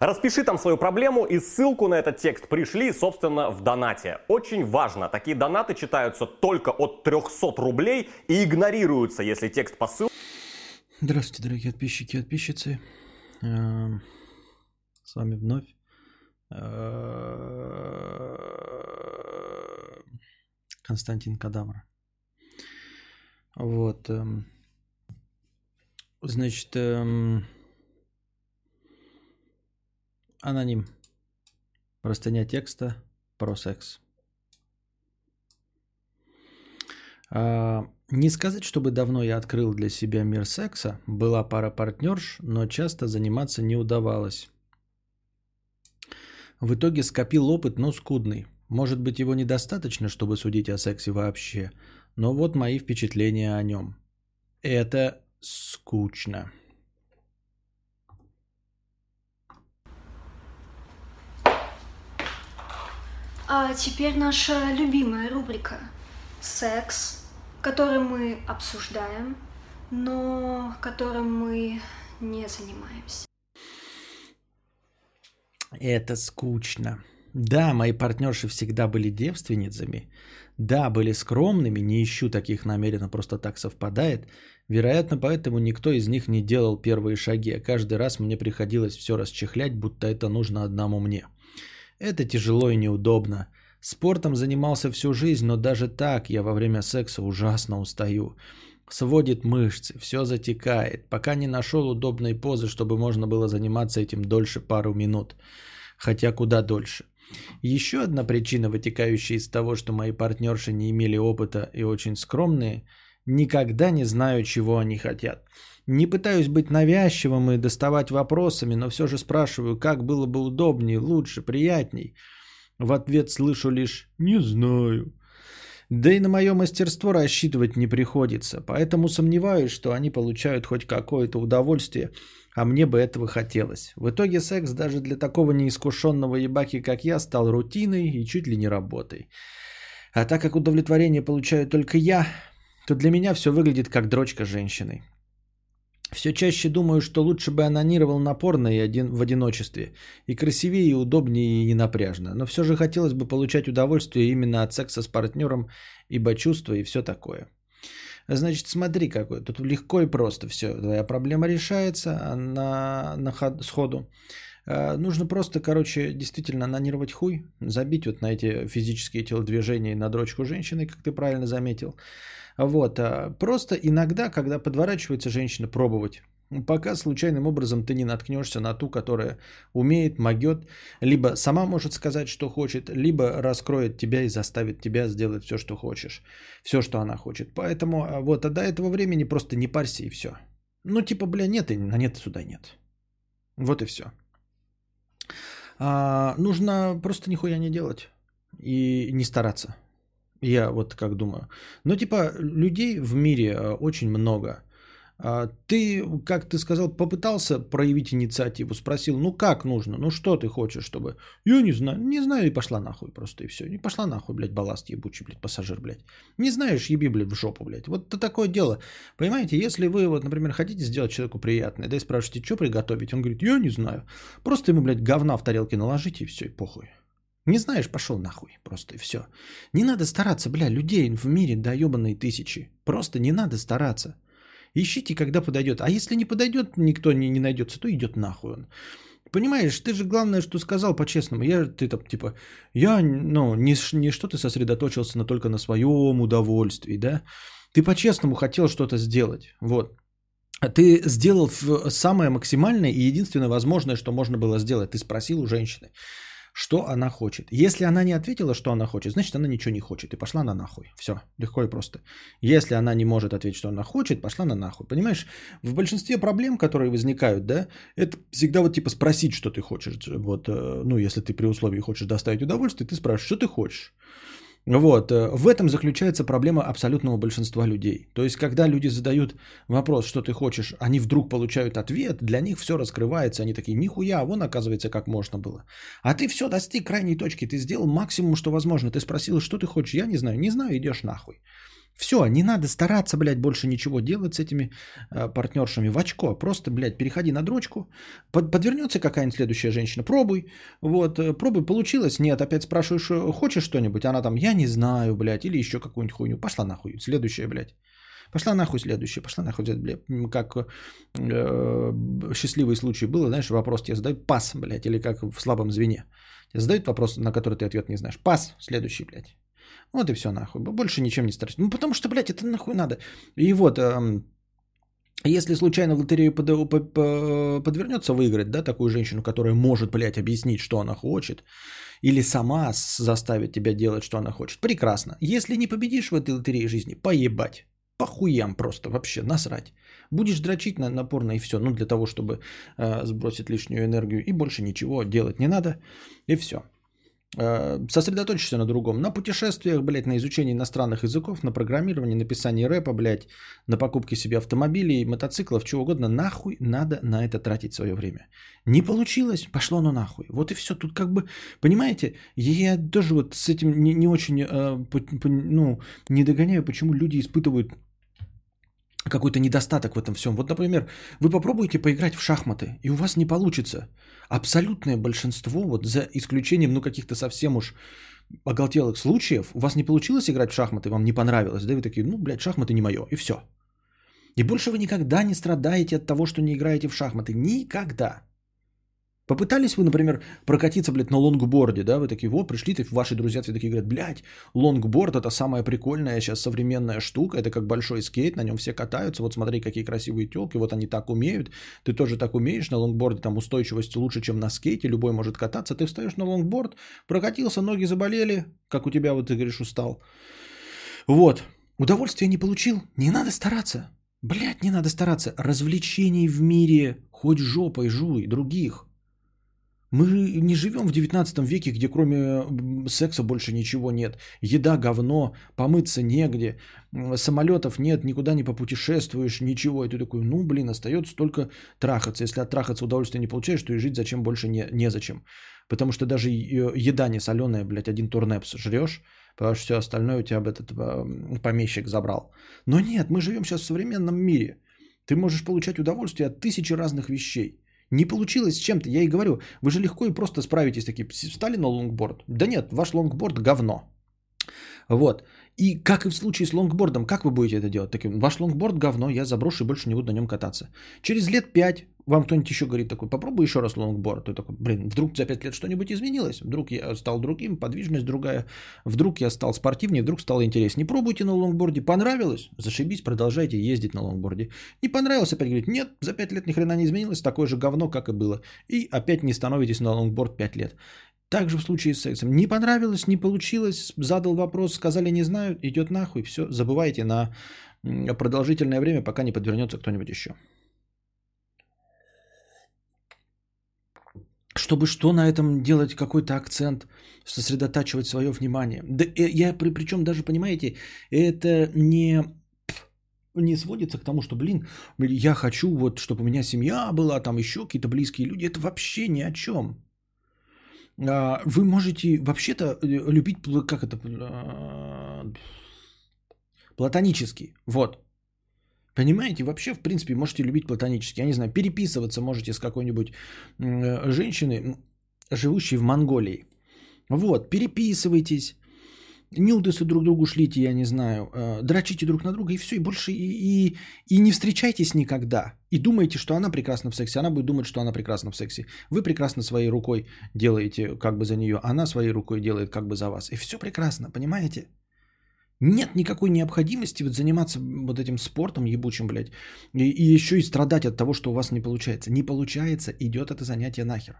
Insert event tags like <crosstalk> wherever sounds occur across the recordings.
Распиши там свою проблему и ссылку на этот текст пришли, собственно, в донате. Очень важно, такие донаты читаются только от 300 рублей и игнорируются, если текст по ссылке Здравствуйте, дорогие подписчики и подписчицы. Эм, с вами вновь э, Константин Кадавр. Вот. Эм, значит, эм, аноним. Простыня текста про секс. А, не сказать, чтобы давно я открыл для себя мир секса. Была пара партнерш, но часто заниматься не удавалось. В итоге скопил опыт, но скудный. Может быть, его недостаточно, чтобы судить о сексе вообще. Но вот мои впечатления о нем. Это скучно. А теперь наша любимая рубрика «Секс который мы обсуждаем, но которым мы не занимаемся. Это скучно. Да, мои партнерши всегда были девственницами. Да, были скромными, не ищу таких намеренно, просто так совпадает. Вероятно, поэтому никто из них не делал первые шаги, а каждый раз мне приходилось все расчехлять, будто это нужно одному мне. Это тяжело и неудобно. Спортом занимался всю жизнь, но даже так я во время секса ужасно устаю. Сводит мышцы, все затекает, пока не нашел удобной позы, чтобы можно было заниматься этим дольше пару минут. Хотя куда дольше. Еще одна причина, вытекающая из того, что мои партнерши не имели опыта и очень скромные, никогда не знаю, чего они хотят. Не пытаюсь быть навязчивым и доставать вопросами, но все же спрашиваю, как было бы удобнее, лучше, приятней – в ответ слышу лишь «не знаю». Да и на мое мастерство рассчитывать не приходится, поэтому сомневаюсь, что они получают хоть какое-то удовольствие, а мне бы этого хотелось. В итоге секс даже для такого неискушенного ебаки, как я, стал рутиной и чуть ли не работой. А так как удовлетворение получаю только я, то для меня все выглядит как дрочка женщины. Все чаще думаю, что лучше бы анонировал напорно и один, в одиночестве. И красивее, и удобнее, и не напряжно. Но все же хотелось бы получать удовольствие именно от секса с партнером, ибо чувства и все такое. Значит, смотри какой. Тут легко и просто все. Твоя проблема решается на, на ход, сходу. А, нужно просто, короче, действительно анонировать хуй, забить вот на эти физические телодвижения на дрочку женщины, как ты правильно заметил. Вот. А просто иногда, когда подворачивается женщина, пробовать. Пока случайным образом ты не наткнешься на ту, которая умеет, могет, либо сама может сказать, что хочет, либо раскроет тебя и заставит тебя сделать все, что хочешь, все, что она хочет. Поэтому а, вот, а до этого времени просто не парься и все. Ну, типа, бля, нет, и на нет сюда нет. Вот и все. А, нужно просто нихуя не делать и не стараться. Я вот как думаю. Но типа людей в мире э, очень много. А ты, как ты сказал, попытался проявить инициативу, спросил, ну как нужно, ну что ты хочешь, чтобы... Я не знаю, не знаю, и пошла нахуй просто, и все. Не пошла нахуй, блядь, балласт ебучий, блядь, пассажир, блядь. Не знаешь, еби, блядь, в жопу, блядь. Вот это такое дело. Понимаете, если вы, вот, например, хотите сделать человеку приятное, да и спрашиваете, что приготовить, он говорит, я не знаю. Просто ему, блядь, говна в тарелке наложите, и все, и похуй. Не знаешь, пошел нахуй. Просто и все. Не надо стараться, бля, людей в мире до ебаные тысячи. Просто не надо стараться. Ищите, когда подойдет. А если не подойдет, никто не, не найдется, то идет нахуй он. Понимаешь, ты же главное, что сказал по-честному. Я, ты там, типа, я, ну, не, не что ты сосредоточился на только на своем удовольствии, да? Ты по-честному хотел что-то сделать, вот. А ты сделал самое максимальное и единственное возможное, что можно было сделать. Ты спросил у женщины, что она хочет. Если она не ответила, что она хочет, значит она ничего не хочет и пошла на нахуй. Все, легко и просто. Если она не может ответить, что она хочет, пошла на нахуй. Понимаешь, в большинстве проблем, которые возникают, да, это всегда вот типа спросить, что ты хочешь. Вот, э, ну, если ты при условии хочешь доставить удовольствие, ты спрашиваешь, что ты хочешь. Вот, э, в этом заключается проблема абсолютного большинства людей. То есть, когда люди задают вопрос, что ты хочешь, они вдруг получают ответ, для них все раскрывается, они такие, нихуя, вон оказывается, как можно было. А ты все достиг крайней точки, ты сделал максимум, что возможно. Ты спросил, что ты хочешь, я не знаю, не знаю, идешь нахуй. Все, не надо стараться, блядь, больше ничего делать с этими э, партнершами в очко. Просто, блядь, переходи на дрочку. Под, подвернется какая-нибудь следующая женщина, пробуй. Вот, э, пробуй, получилось. Нет, опять спрашиваешь, э, хочешь что-нибудь? Она там, я не знаю, блядь, или еще какую-нибудь хуйню. Пошла нахуй. Следующая, блядь. Пошла нахуй следующая, пошла нахуй, блядь, как э, счастливый случай было, знаешь, вопрос тебе задают, пас, блядь, или как в слабом звене. Тебе задают вопрос, на который ты ответ не знаешь. Пас, следующий, блядь. Вот и все нахуй. Больше ничем не стараюсь. Ну, потому что, блядь, это нахуй надо. И вот, эм, если случайно в лотерею под, под, подвернется выиграть, да, такую женщину, которая может, блядь, объяснить, что она хочет, или сама заставит тебя делать, что она хочет, прекрасно. Если не победишь в этой лотерее жизни, поебать. По хуям просто, вообще, насрать. Будешь дрочить на напорно и все, ну, для того, чтобы э, сбросить лишнюю энергию, и больше ничего делать не надо, и все. Э, сосредоточишься на другом. На путешествиях, блядь, на изучении иностранных языков, на программировании, написании рэпа, блядь, на покупке себе автомобилей, мотоциклов, чего угодно. Нахуй надо на это тратить свое время. Не получилось, пошло оно нахуй. Вот и все. Тут как бы, понимаете, я тоже вот с этим не, не очень, э, ну, не догоняю, почему люди испытывают какой-то недостаток в этом всем. Вот, например, вы попробуете поиграть в шахматы, и у вас не получится. Абсолютное большинство, вот за исключением, ну, каких-то совсем уж оголтелых случаев, у вас не получилось играть в шахматы, вам не понравилось, да, вы такие, ну, блядь, шахматы не мое, и все. И больше вы никогда не страдаете от того, что не играете в шахматы. Никогда. Попытались вы, например, прокатиться, блядь, на лонгборде, да, вы такие, вот, пришли, ты, ваши друзья все такие говорят, блядь, лонгборд это самая прикольная сейчас современная штука, это как большой скейт, на нем все катаются, вот смотри, какие красивые телки, вот они так умеют, ты тоже так умеешь, на лонгборде там устойчивость лучше, чем на скейте, любой может кататься, ты встаешь на лонгборд, прокатился, ноги заболели, как у тебя, вот ты говоришь, устал. Вот, удовольствие не получил, не надо стараться, блядь, не надо стараться, развлечений в мире, хоть жопой жуй, других – мы не живем в 19 веке, где кроме секса больше ничего нет. Еда говно, помыться негде, самолетов нет, никуда не попутешествуешь, ничего. И ты такой, ну блин, остается только трахаться. Если от трахаться удовольствие не получаешь, то и жить зачем больше не, незачем. Потому что даже еда не соленая, блядь, один турнепс жрешь, потому что все остальное у тебя этот помещик забрал. Но нет, мы живем сейчас в современном мире. Ты можешь получать удовольствие от тысячи разных вещей. Не получилось с чем-то. Я и говорю, вы же легко и просто справитесь такие. Встали на лонгборд? Да нет, ваш лонгборд говно. Вот. И как и в случае с лонгбордом, как вы будете это делать? Таким, ваш лонгборд говно, я заброшу и больше не буду на нем кататься. Через лет пять вам кто-нибудь еще говорит такой, попробуй еще раз лонгборд. Ты такой, блин, вдруг за пять лет что-нибудь изменилось? Вдруг я стал другим, подвижность другая. Вдруг я стал спортивнее, вдруг стало интереснее. Пробуйте на лонгборде. Понравилось? Зашибись, продолжайте ездить на лонгборде. Не понравилось, опять говорит, нет, за пять лет ни хрена не изменилось, такое же говно, как и было. И опять не становитесь на лонгборд пять лет. Также в случае с сексом. Не понравилось, не получилось, задал вопрос, сказали не знаю, идет нахуй, все, забывайте на продолжительное время, пока не подвернется кто-нибудь еще. Чтобы что на этом делать какой-то акцент, сосредотачивать свое внимание. Да э, я при, причем даже, понимаете, это не не сводится к тому, что, блин, я хочу вот, чтобы у меня семья была, там еще какие-то близкие люди. Это вообще ни о чем. А, вы можете вообще-то э, любить, как это, а, платонически. Вот. Понимаете, вообще, в принципе, можете любить платонически. Я не знаю, переписываться можете с какой-нибудь женщиной, живущей в Монголии. Вот, переписывайтесь, нюдесы друг другу шлите, я не знаю, э, дрочите друг на друга и все, и больше, и, и, и не встречайтесь никогда. И думаете, что она прекрасна в сексе, она будет думать, что она прекрасна в сексе. Вы прекрасно своей рукой делаете как бы за нее, она своей рукой делает как бы за вас. И все прекрасно, понимаете? Нет никакой необходимости вот заниматься вот этим спортом ебучим, блядь, и, и еще и страдать от того, что у вас не получается. Не получается, идет это занятие нахер.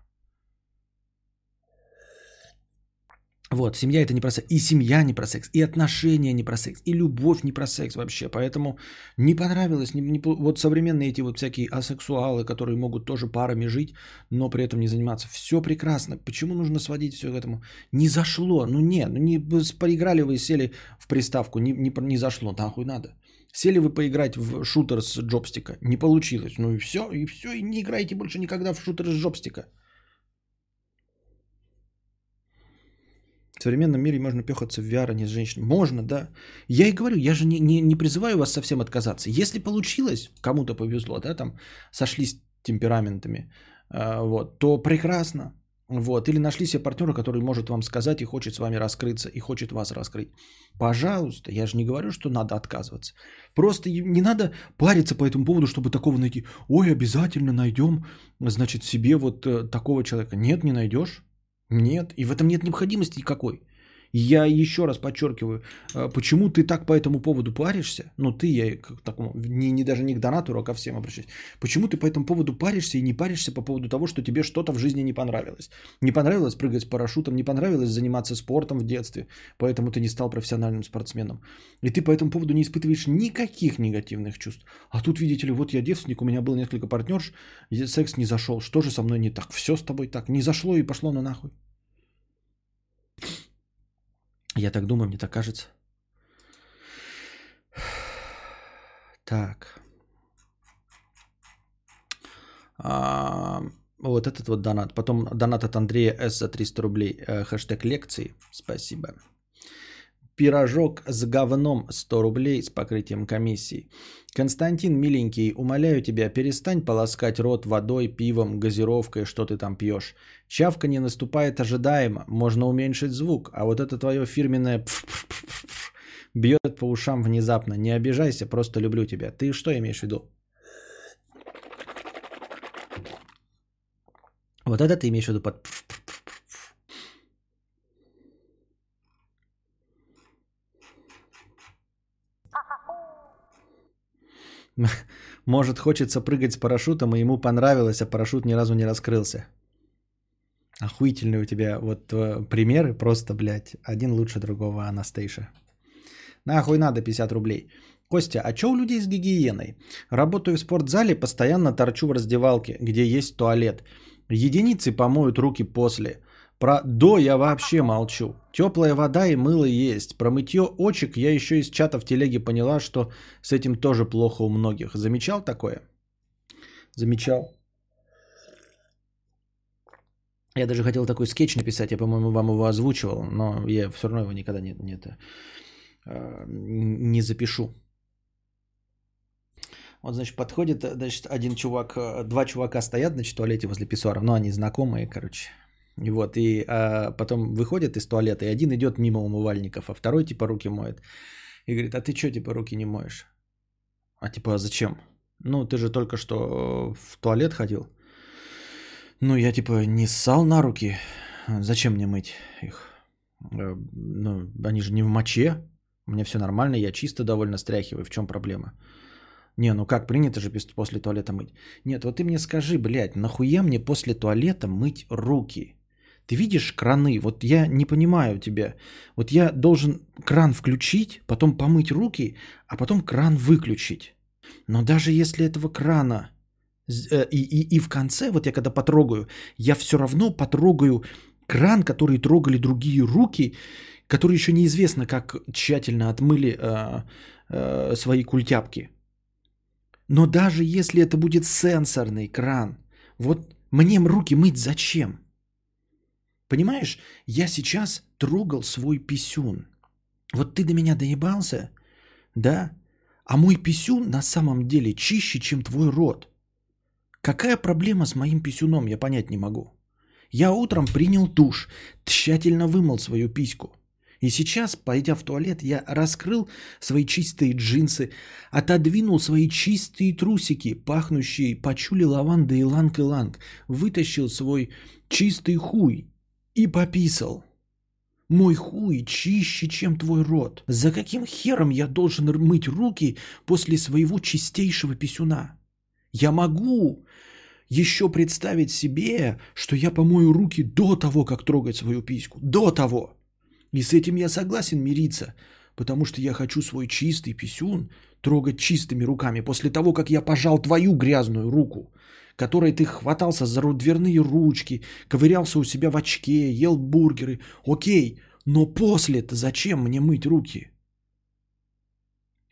Вот, семья это не про секс. И семья не про секс, и отношения не про секс, и любовь не про секс вообще. Поэтому не понравилось. Не, не, вот современные эти вот всякие асексуалы, которые могут тоже парами жить, но при этом не заниматься. Все прекрасно. Почему нужно сводить все к этому? Не зашло. Ну нет, ну не поиграли вы сели в приставку. Не, не, не зашло. Нахуй надо. Сели вы поиграть в шутер с джобстика. Не получилось. Ну и все, и все. И не играйте больше никогда в шутер с джобстика. В современном мире можно пехаться в VR, а не с женщиной. Можно, да. Я и говорю, я же не, не, не призываю вас совсем отказаться. Если получилось, кому-то повезло, да, там сошлись темпераментами, э, вот, то прекрасно. Вот. Или нашли себе партнера, который может вам сказать и хочет с вами раскрыться, и хочет вас раскрыть. Пожалуйста, я же не говорю, что надо отказываться. Просто не надо париться по этому поводу, чтобы такого найти. Ой, обязательно найдем, значит, себе вот э, такого человека. Нет, не найдешь. Нет, и в этом нет необходимости никакой. Я еще раз подчеркиваю, э, почему ты так по этому поводу паришься, ну ты, я к такому, не, не даже не к донатору, а ко всем обращаюсь, почему ты по этому поводу паришься и не паришься по поводу того, что тебе что-то в жизни не понравилось. Не понравилось прыгать с парашютом, не понравилось заниматься спортом в детстве, поэтому ты не стал профессиональным спортсменом. И ты по этому поводу не испытываешь никаких негативных чувств. А тут, видите ли, вот я девственник, у меня было несколько партнерш, секс не зашел, что же со мной не так? Все с тобой так, не зашло и пошло на нахуй. Я так думаю, мне так кажется. Так. А, вот этот вот донат. Потом донат от Андрея С за 300 рублей. Э, хэштег лекции. Спасибо. Пирожок с говном 100 рублей с покрытием комиссии. Константин, миленький, умоляю тебя, перестань полоскать рот водой, пивом, газировкой, что ты там пьешь. Чавка не наступает ожидаемо, можно уменьшить звук, а вот это твое фирменное бьет по ушам внезапно. Не обижайся, просто люблю тебя. Ты что имеешь в виду? Вот это ты имеешь в виду под <laughs> Может, хочется прыгать с парашютом, и ему понравилось, а парашют ни разу не раскрылся. Охуительные у тебя вот э, примеры, просто, блядь, один лучше другого, Анастейша. Нахуй надо 50 рублей. Костя, а что у людей с гигиеной? Работаю в спортзале, постоянно торчу в раздевалке, где есть туалет. Единицы помоют руки после. Про до я вообще молчу. Теплая вода и мыло есть. Про мытье очек я еще из чата в телеге поняла, что с этим тоже плохо у многих. Замечал такое? Замечал. Я даже хотел такой скетч написать, я, по-моему, вам его озвучивал, но я все равно его никогда не, не, это, э, не запишу. Вот, значит, подходит, значит, один чувак, э, два чувака стоят, значит, в туалете возле писсуара, ну, они знакомые, короче. Вот, и а, потом выходит из туалета, и один идет мимо умывальников, а второй типа руки моет. И говорит, а ты что, типа, руки не моешь? А типа, а зачем? Ну, ты же только что в туалет ходил. Ну, я типа не ссал на руки. Зачем мне мыть их? Э, ну, они же не в моче. У меня все нормально, я чисто довольно стряхиваю. В чем проблема? Не, ну как, принято же после туалета мыть. Нет, вот ты мне скажи, блядь, нахуя мне после туалета мыть руки? Ты видишь краны? Вот я не понимаю тебя. Вот я должен кран включить, потом помыть руки, а потом кран выключить. Но даже если этого крана э, и, и, и в конце, вот я когда потрогаю, я все равно потрогаю кран, который трогали другие руки, которые еще неизвестно, как тщательно отмыли э, э, свои культяпки. Но даже если это будет сенсорный кран, вот мне руки мыть зачем? Понимаешь, я сейчас трогал свой писюн. Вот ты до меня доебался, да? А мой писюн на самом деле чище, чем твой рот. Какая проблема с моим писюном, я понять не могу. Я утром принял душ, тщательно вымыл свою письку. И сейчас, пойдя в туалет, я раскрыл свои чистые джинсы, отодвинул свои чистые трусики, пахнущие пачули лаванды иланг-иланг, вытащил свой чистый хуй и пописал. Мой хуй чище, чем твой рот. За каким хером я должен мыть руки после своего чистейшего писюна? Я могу еще представить себе, что я помою руки до того, как трогать свою письку. До того. И с этим я согласен мириться, потому что я хочу свой чистый писюн трогать чистыми руками после того, как я пожал твою грязную руку, которой ты хватался за дверные ручки, ковырялся у себя в очке, ел бургеры. Окей, но после-то зачем мне мыть руки?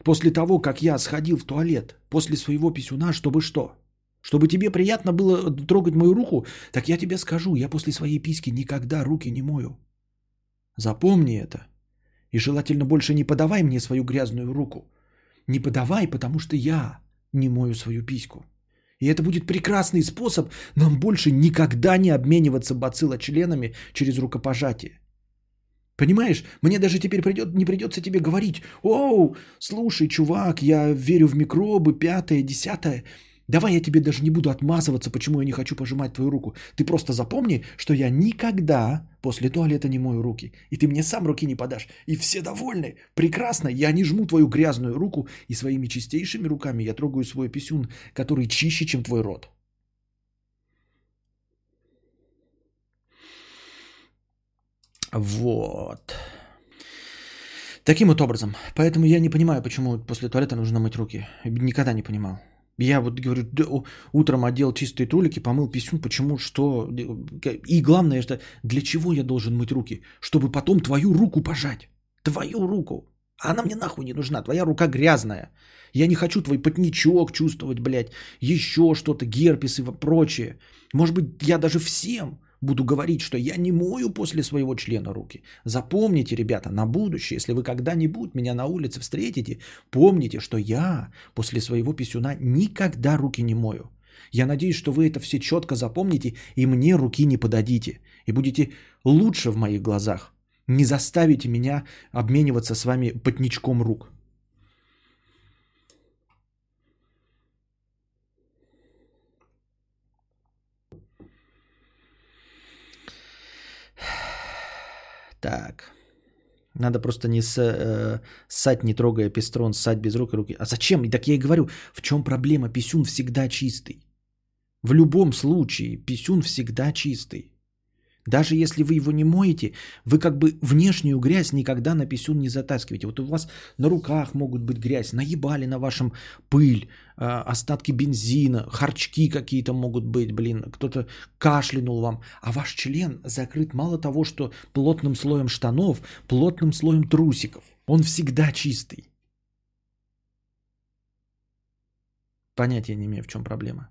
После того, как я сходил в туалет, после своего писюна, чтобы что? Чтобы тебе приятно было трогать мою руку, так я тебе скажу, я после своей письки никогда руки не мою. Запомни это. И желательно больше не подавай мне свою грязную руку. Не подавай, потому что я не мою свою письку. И это будет прекрасный способ нам больше никогда не обмениваться бациллочленами через рукопожатие. Понимаешь, мне даже теперь придет, не придется тебе говорить, оу, слушай, чувак, я верю в микробы, пятое, десятое. Давай я тебе даже не буду отмазываться, почему я не хочу пожимать твою руку. Ты просто запомни, что я никогда после туалета не мою руки. И ты мне сам руки не подашь. И все довольны. Прекрасно. Я не жму твою грязную руку. И своими чистейшими руками я трогаю свой писюн, который чище, чем твой рот. Вот. Таким вот образом. Поэтому я не понимаю, почему после туалета нужно мыть руки. Никогда не понимал. Я вот говорю, да, утром одел чистые трулики, помыл писюн, почему, что... И главное, что для чего я должен мыть руки? Чтобы потом твою руку пожать. Твою руку. Она мне нахуй не нужна, твоя рука грязная. Я не хочу твой потничок чувствовать, блядь, еще что-то, герпес и прочее. Может быть, я даже всем буду говорить, что я не мою после своего члена руки. Запомните, ребята, на будущее, если вы когда-нибудь меня на улице встретите, помните, что я после своего писюна никогда руки не мою. Я надеюсь, что вы это все четко запомните и мне руки не подадите. И будете лучше в моих глазах. Не заставите меня обмениваться с вами потничком рук. Так. Надо просто не с, э, ссать, не трогая пестрон, ссать без рук и руки. А зачем? И так я и говорю, в чем проблема? Писюн всегда чистый. В любом случае, писюн всегда чистый. Даже если вы его не моете, вы как бы внешнюю грязь никогда на писюн не затаскиваете. Вот у вас на руках могут быть грязь, наебали на вашем пыль, а, остатки бензина, харчки какие-то могут быть, блин, кто-то кашлянул вам, а ваш член закрыт мало того, что плотным слоем штанов, плотным слоем трусиков. Он всегда чистый. Понятия не имею, в чем проблема.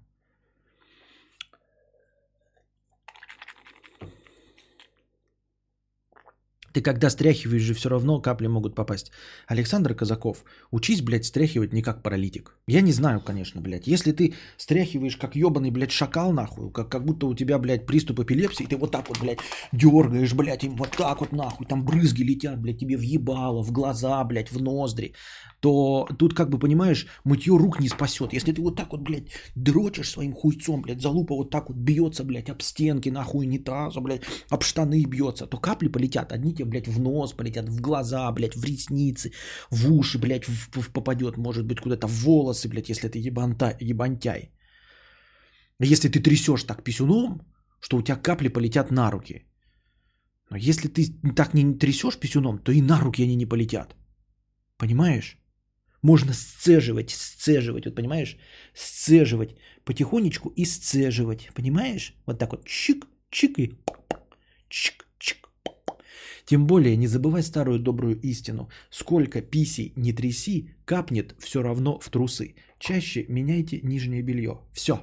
Ты когда стряхиваешь же все равно капли могут попасть. Александр Казаков, учись, блядь, стряхивать не как паралитик. Я не знаю, конечно, блядь. Если ты стряхиваешь как ебаный, блядь, шакал нахуй, как, как будто у тебя, блядь, приступ эпилепсии, ты вот так вот, блядь, дергаешь, блядь, им вот так вот нахуй, там брызги летят, блядь, тебе в ебало, в глаза, блядь, в ноздри то тут, как бы, понимаешь, мытье рук не спасет. Если ты вот так вот, блядь, дрочишь своим хуйцом, блядь, залупа вот так вот бьется, блядь, об стенки, нахуй унитаза, блядь, об штаны бьется, то капли полетят. Одни тебе, блядь, в нос полетят, в глаза, блядь, в ресницы, в уши, блядь, в, в, попадет, может быть, куда-то в волосы, блядь, если ты ебанта, ебантяй. Если ты трясешь так писюном, что у тебя капли полетят на руки. Но если ты так не трясешь писюном, то и на руки они не полетят. Понимаешь? Можно сцеживать, сцеживать, вот понимаешь? Сцеживать потихонечку и сцеживать, понимаешь? Вот так вот чик, чик и чик, чик. Тем более не забывай старую добрую истину. Сколько писей не тряси, капнет все равно в трусы. Чаще меняйте нижнее белье. Все.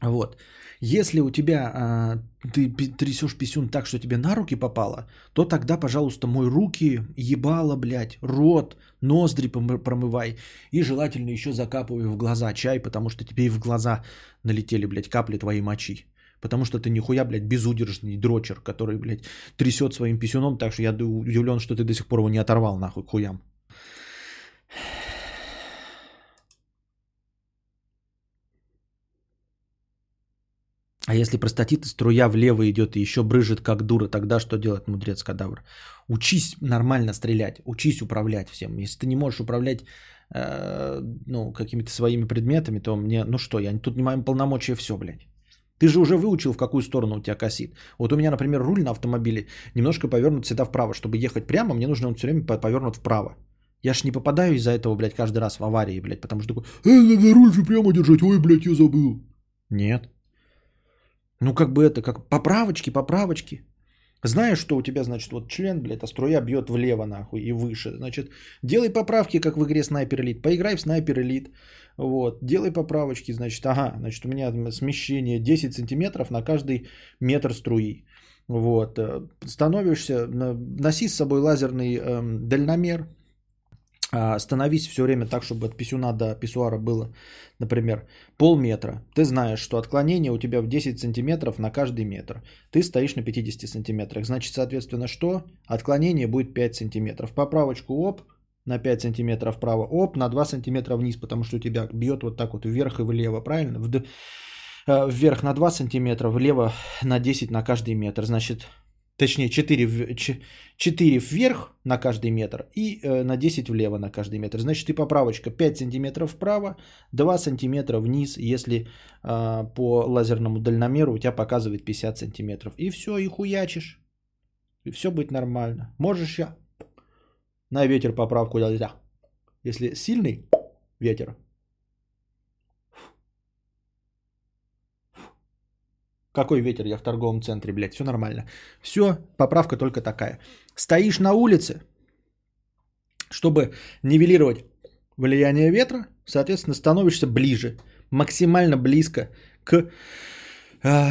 Вот. Если у тебя а, ты трясешь писюн так, что тебе на руки попало, то тогда, пожалуйста, мой руки, ебало, блядь, рот, ноздри промывай. И желательно еще закапывай в глаза чай, потому что тебе и в глаза налетели, блядь, капли твоей мочи. Потому что ты нихуя, блядь, безудержный дрочер, который, блядь, трясет своим писюном, так что я удивлен, что ты до сих пор его не оторвал нахуй к хуям. А если простатит, струя влево идет и еще брыжет как дура, тогда что делать мудрец кадавр? Учись нормально стрелять, учись управлять всем. Если ты не можешь управлять э, ну, какими-то своими предметами, то мне, ну что, я тут не моим полномочия все, блядь. Ты же уже выучил, в какую сторону у тебя косит. Вот у меня, например, руль на автомобиле немножко повернут всегда вправо. Чтобы ехать прямо, мне нужно он все время повернут вправо. Я ж не попадаю из-за этого, блядь, каждый раз в аварии, блядь, потому что такой, э, надо руль же прямо держать, ой, блядь, я забыл. Нет. Ну, как бы это, как поправочки, поправочки. Знаешь, что у тебя, значит, вот член, блядь, а струя бьет влево, нахуй, и выше. Значит, делай поправки, как в игре Снайпер Элит. Поиграй в Снайпер Элит. Вот, делай поправочки, значит, ага, значит, у меня смещение 10 сантиметров на каждый метр струи. Вот, э, становишься, носи с собой лазерный эм, дальномер, становись все время так, чтобы от писюна до писсуара было, например, полметра. Ты знаешь, что отклонение у тебя в 10 сантиметров на каждый метр. Ты стоишь на 50 сантиметрах. Значит, соответственно, что? Отклонение будет 5 сантиметров. Поправочку оп, на 5 сантиметров вправо, оп, на 2 сантиметра вниз, потому что у тебя бьет вот так вот вверх и влево, правильно? В, э, вверх на 2 сантиметра, влево на 10 на каждый метр. Значит, точнее 4, 4 вверх на каждый метр и э, на 10 влево на каждый метр. Значит, и поправочка 5 сантиметров вправо, 2 сантиметра вниз, если э, по лазерному дальномеру у тебя показывает 50 сантиметров. И все, и хуячишь. И все будет нормально. Можешь я на ветер поправку делать. Да. Если сильный ветер, Какой ветер? Я в торговом центре, блядь, все нормально. Все, поправка только такая. Стоишь на улице, чтобы нивелировать влияние ветра, соответственно, становишься ближе, максимально близко к э,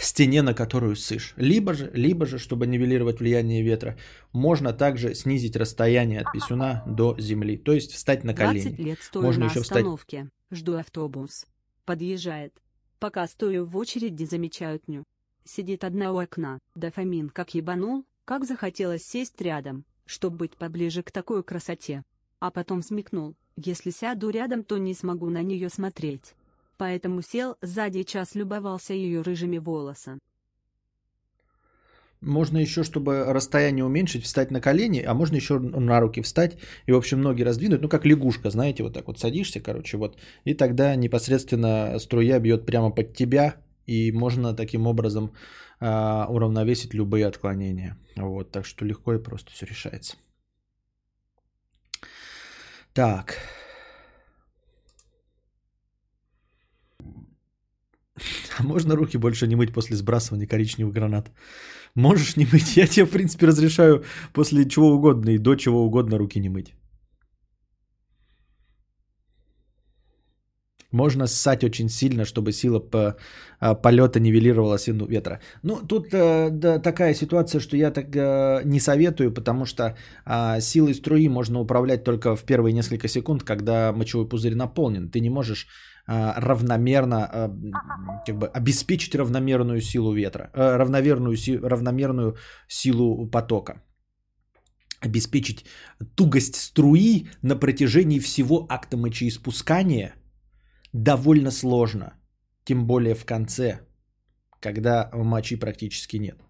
стене, на которую сышь. Либо же, либо же, чтобы нивелировать влияние ветра, можно также снизить расстояние от писюна до земли, то есть встать на колени. 20 лет стою можно на еще встать... жду автобус. Подъезжает, Пока стою в очереди замечаю тню. Сидит одна у окна, дофамин как ебанул, как захотелось сесть рядом, чтобы быть поближе к такой красоте. А потом смекнул, если сяду рядом, то не смогу на нее смотреть. Поэтому сел сзади и час любовался ее рыжими волосами. Можно еще, чтобы расстояние уменьшить, встать на колени, а можно еще на руки встать и, в общем, ноги раздвинуть. Ну, как лягушка, знаете, вот так вот садишься, короче, вот. И тогда непосредственно струя бьет прямо под тебя, и можно таким образом э, уравновесить любые отклонения. Вот, так что легко и просто все решается. Так. А <laughs> можно руки больше не мыть после сбрасывания коричневых гранат? Можешь не мыть. Я тебе, в принципе, разрешаю после чего угодно и до чего угодно руки не мыть. Можно ссать очень сильно, чтобы сила по, а, полета нивелировала силу ветра. Ну, тут э, да, такая ситуация, что я так э, не советую, потому что э, силой струи можно управлять только в первые несколько секунд, когда мочевой пузырь наполнен. Ты не можешь а, равномерно, а, как бы обеспечить равномерную силу ветра, а, равномерную, равномерную силу потока. Обеспечить тугость струи на протяжении всего акта мочеиспускания довольно сложно. Тем более в конце, когда мочи практически нет.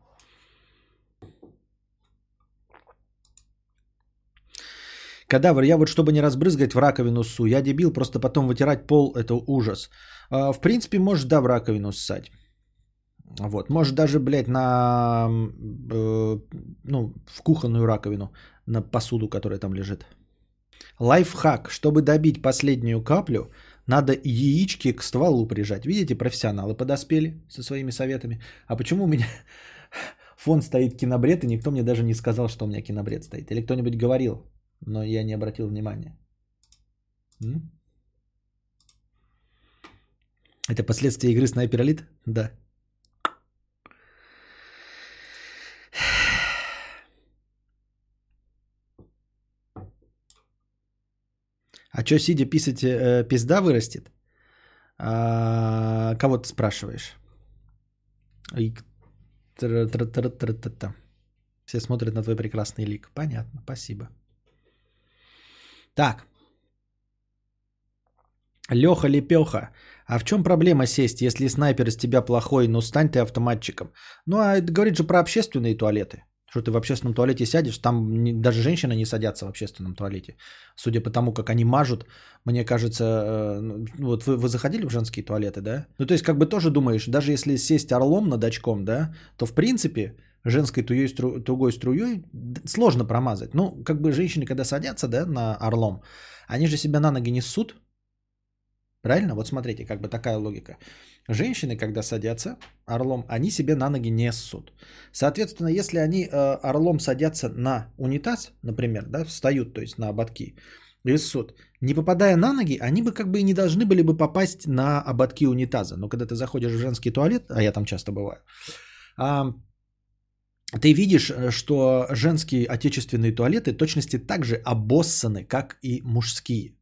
Кадавр, я вот чтобы не разбрызгать в раковину ссу, я дебил, просто потом вытирать пол, это ужас. А, в принципе, можешь, да, в раковину ссать. Вот, может даже, блядь, на, э, ну, в кухонную раковину, на посуду, которая там лежит. Лайфхак, чтобы добить последнюю каплю, надо яички к стволу прижать. Видите, профессионалы подоспели со своими советами. А почему у меня <laughs> фон стоит кинобред, и никто мне даже не сказал, что у меня кинобред стоит? Или кто-нибудь говорил? Но я не обратил внимания. М? Это последствия игры Снайпер Элит? Да. А что, сидя писать, э, пизда вырастет? А, кого ты спрашиваешь? Все смотрят на твой прекрасный лик. Понятно, спасибо. Так. Леха Лепеха. А в чем проблема сесть, если снайпер из тебя плохой, ну стань ты автоматчиком? Ну, а это говорит же про общественные туалеты. Что ты в общественном туалете сядешь, там не, даже женщины не садятся в общественном туалете. Судя по тому, как они мажут, мне кажется, э, ну, вот вы, вы заходили в женские туалеты, да? Ну, то есть, как бы тоже думаешь, даже если сесть орлом над очком, да, то в принципе женской туей, стру, тугой струей сложно промазать. Ну, как бы женщины, когда садятся, да, на орлом, они же себя на ноги не ссут. Правильно? Вот смотрите, как бы такая логика. Женщины, когда садятся орлом, они себе на ноги не ссут. Соответственно, если они э, орлом садятся на унитаз, например, да, встают, то есть на ободки, и ссут, не попадая на ноги, они бы как бы и не должны были бы попасть на ободки унитаза. Но когда ты заходишь в женский туалет, а я там часто бываю, а, ты видишь, э, что женские отечественные туалеты точности так же обоссаны, как и мужские.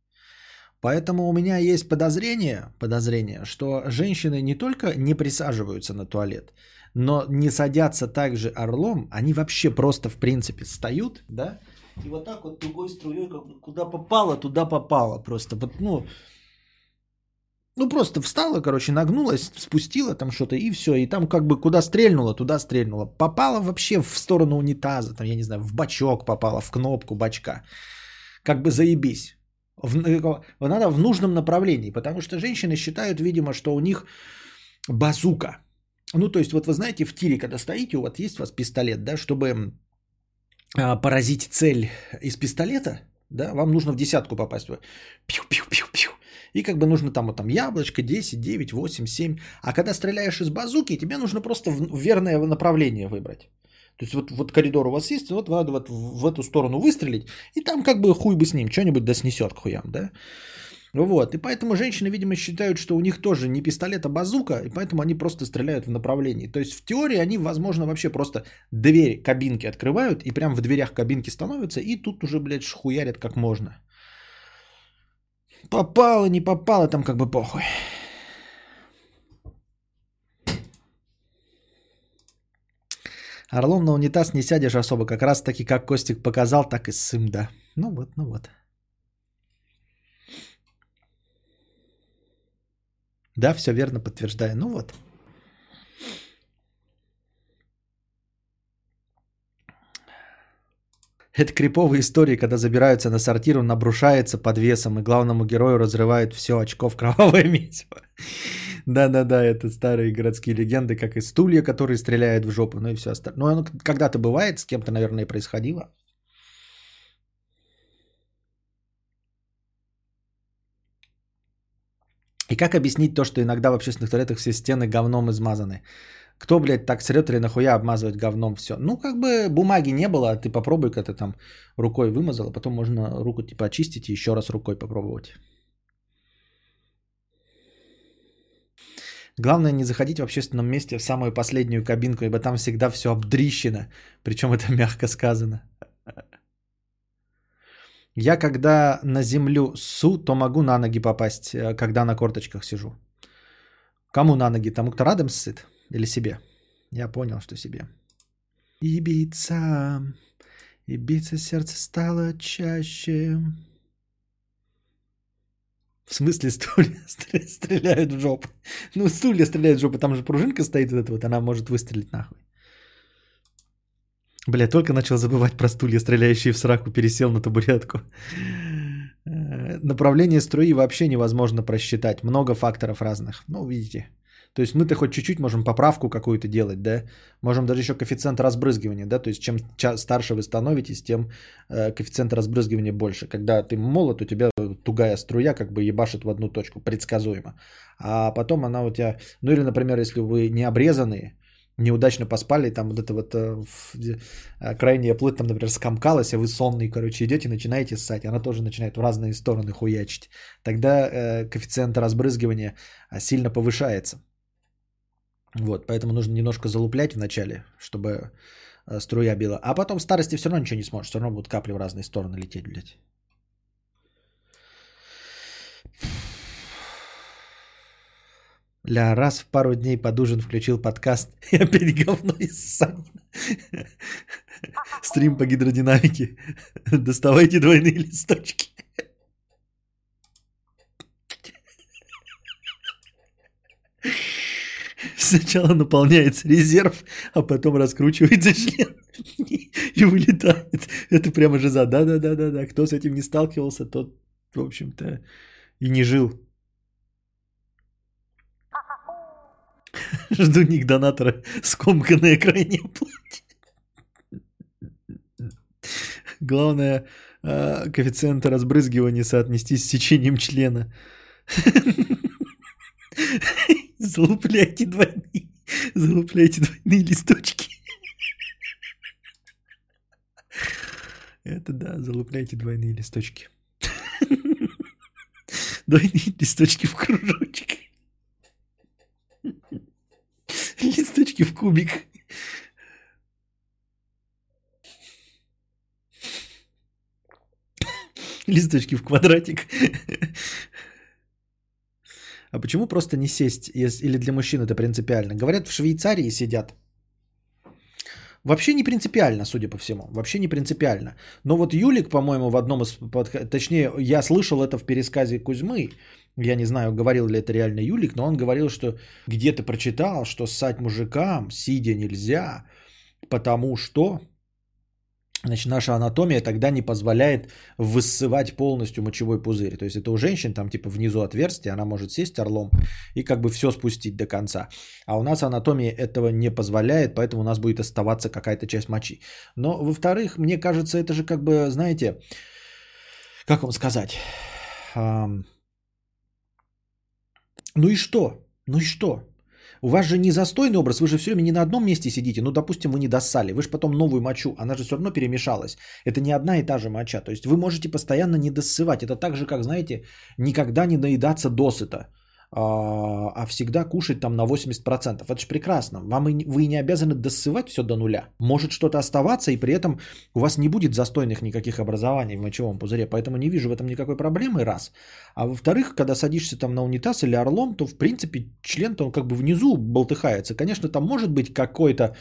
Поэтому у меня есть подозрение, подозрение, что женщины не только не присаживаются на туалет, но не садятся также орлом, они вообще просто в принципе встают, да, и вот так вот тугой струей, как куда попало, туда попало просто. Вот, ну, ну, просто встала, короче, нагнулась, спустила там что-то и все. И там как бы куда стрельнула, туда стрельнула. Попала вообще в сторону унитаза, там, я не знаю, в бачок попала, в кнопку бачка. Как бы заебись. В, э, надо в нужном направлении, потому что женщины считают, видимо, что у них базука. Ну, то есть, вот вы знаете, в тире, когда стоите, у вас есть у вас пистолет, да, чтобы а, поразить цель из пистолета, да, вам нужно в десятку попасть. Пью-пью-пью-пью. И как бы нужно там вот там яблочко 10, 9, 8, 7. А когда стреляешь из базуки, тебе нужно просто в верное направление выбрать. То есть вот, вот коридор у вас есть, вот надо вот в эту сторону выстрелить, и там как бы хуй бы с ним, что-нибудь да снесет к хуям, да? Вот, и поэтому женщины, видимо, считают, что у них тоже не пистолет, а базука, и поэтому они просто стреляют в направлении. То есть в теории они, возможно, вообще просто дверь кабинки открывают, и прям в дверях кабинки становятся, и тут уже, блядь, шхуярят как можно. Попало, не попало, там как бы похуй. Орлом на унитаз не сядешь особо, как раз таки, как Костик показал, так и сым, да. Ну вот, ну вот. Да, все верно, подтверждаю. Ну вот. Это криповые истории, когда забираются на сортир, он обрушается под весом, и главному герою разрывают все очко в кровавое <laughs> месиво. Да-да-да, это старые городские легенды, как и стулья, которые стреляют в жопу, ну и все остальное. Ну, когда-то бывает, с кем-то, наверное, и происходило. И как объяснить то, что иногда в общественных туалетах все стены говном измазаны? Кто, блядь, так срет или нахуя обмазывать говном все? Ну, как бы бумаги не было, а ты попробуй, когда ты там рукой вымазал, а потом можно руку типа очистить и еще раз рукой попробовать. Главное не заходить в общественном месте в самую последнюю кабинку, ибо там всегда все обдрищено. Причем это мягко сказано. Я когда на землю су, то могу на ноги попасть, э, когда на корточках сижу. Кому на ноги? Тому, кто рядом сыт? Или себе? Я понял, что себе. И биться сердце стало чаще. В смысле стулья <laughs> стреляют в жопу? Ну, стулья стреляют в жопу, там же пружинка стоит вот эта вот, она может выстрелить нахуй. Бля, только начал забывать про стулья, стреляющие в сраку, пересел на табуретку. Э, направление струи вообще невозможно просчитать. Много факторов разных. Ну, видите. То есть мы-то хоть чуть-чуть можем поправку какую-то делать, да? Можем даже еще коэффициент разбрызгивания, да? То есть чем старше вы становитесь, тем э, коэффициент разбрызгивания больше. Когда ты молод, у тебя тугая струя как бы ебашит в одну точку, предсказуемо. А потом она у тебя... Ну или, например, если вы не обрезанные, неудачно поспали, там вот это вот э, э, крайняя плоть там, например, скомкалась, а вы сонный, короче, идете, начинаете ссать, она тоже начинает в разные стороны хуячить. Тогда э, коэффициент разбрызгивания сильно повышается. Вот, поэтому нужно немножко залуплять вначале, чтобы э, струя била. А потом в старости все равно ничего не сможешь, все равно будут капли в разные стороны лететь, блядь. Ля, раз в пару дней под ужин включил подкаст и опять говно из Санина. Стрим по гидродинамике. <laughs> Доставайте двойные листочки. <laughs> Сначала наполняется резерв, а потом раскручивается член и вылетает. Это прямо же за да-да-да-да-да. Кто с этим не сталкивался, тот, в общем-то, и не жил. <laughs> Жду ник донатора скомканное крайнее платье. Главное, а, коэффициент разбрызгивания соотнести с сечением члена. <laughs> Залупляйте двойные, залупляйте двойные листочки. Это да, залупляйте двойные листочки. Двойные листочки в кружочек. Листочки в кубик. Листочки в квадратик. А почему просто не сесть? Или для мужчин это принципиально? Говорят, в Швейцарии сидят. Вообще не принципиально, судя по всему. Вообще не принципиально. Но вот Юлик, по-моему, в одном из... Точнее, я слышал это в пересказе Кузьмы. Я не знаю, говорил ли это реально Юлик, но он говорил, что где-то прочитал, что ссать мужикам сидя нельзя, потому что Значит, наша анатомия тогда не позволяет высывать полностью мочевой пузырь. То есть это у женщин там типа внизу отверстие, она может сесть орлом и как бы все спустить до конца. А у нас анатомия этого не позволяет, поэтому у нас будет оставаться какая-то часть мочи. Но во-вторых, мне кажется, это же как бы, знаете, как вам сказать? Ну и что? Ну и что? У вас же не застойный образ, вы же все время не на одном месте сидите. Ну, допустим, вы не досали, вы же потом новую мочу, она же все равно перемешалась. Это не одна и та же моча. То есть вы можете постоянно не досывать. Это так же, как, знаете, никогда не наедаться досыта. А, а всегда кушать там на 80%. Это же прекрасно. Вам и, вы не обязаны досывать все до нуля. Может что-то оставаться, и при этом у вас не будет застойных никаких образований в мочевом пузыре. Поэтому не вижу в этом никакой проблемы, раз. А во-вторых, когда садишься там на унитаз или орлом, то в принципе член-то он как бы внизу болтыхается. Конечно, там может быть какой-то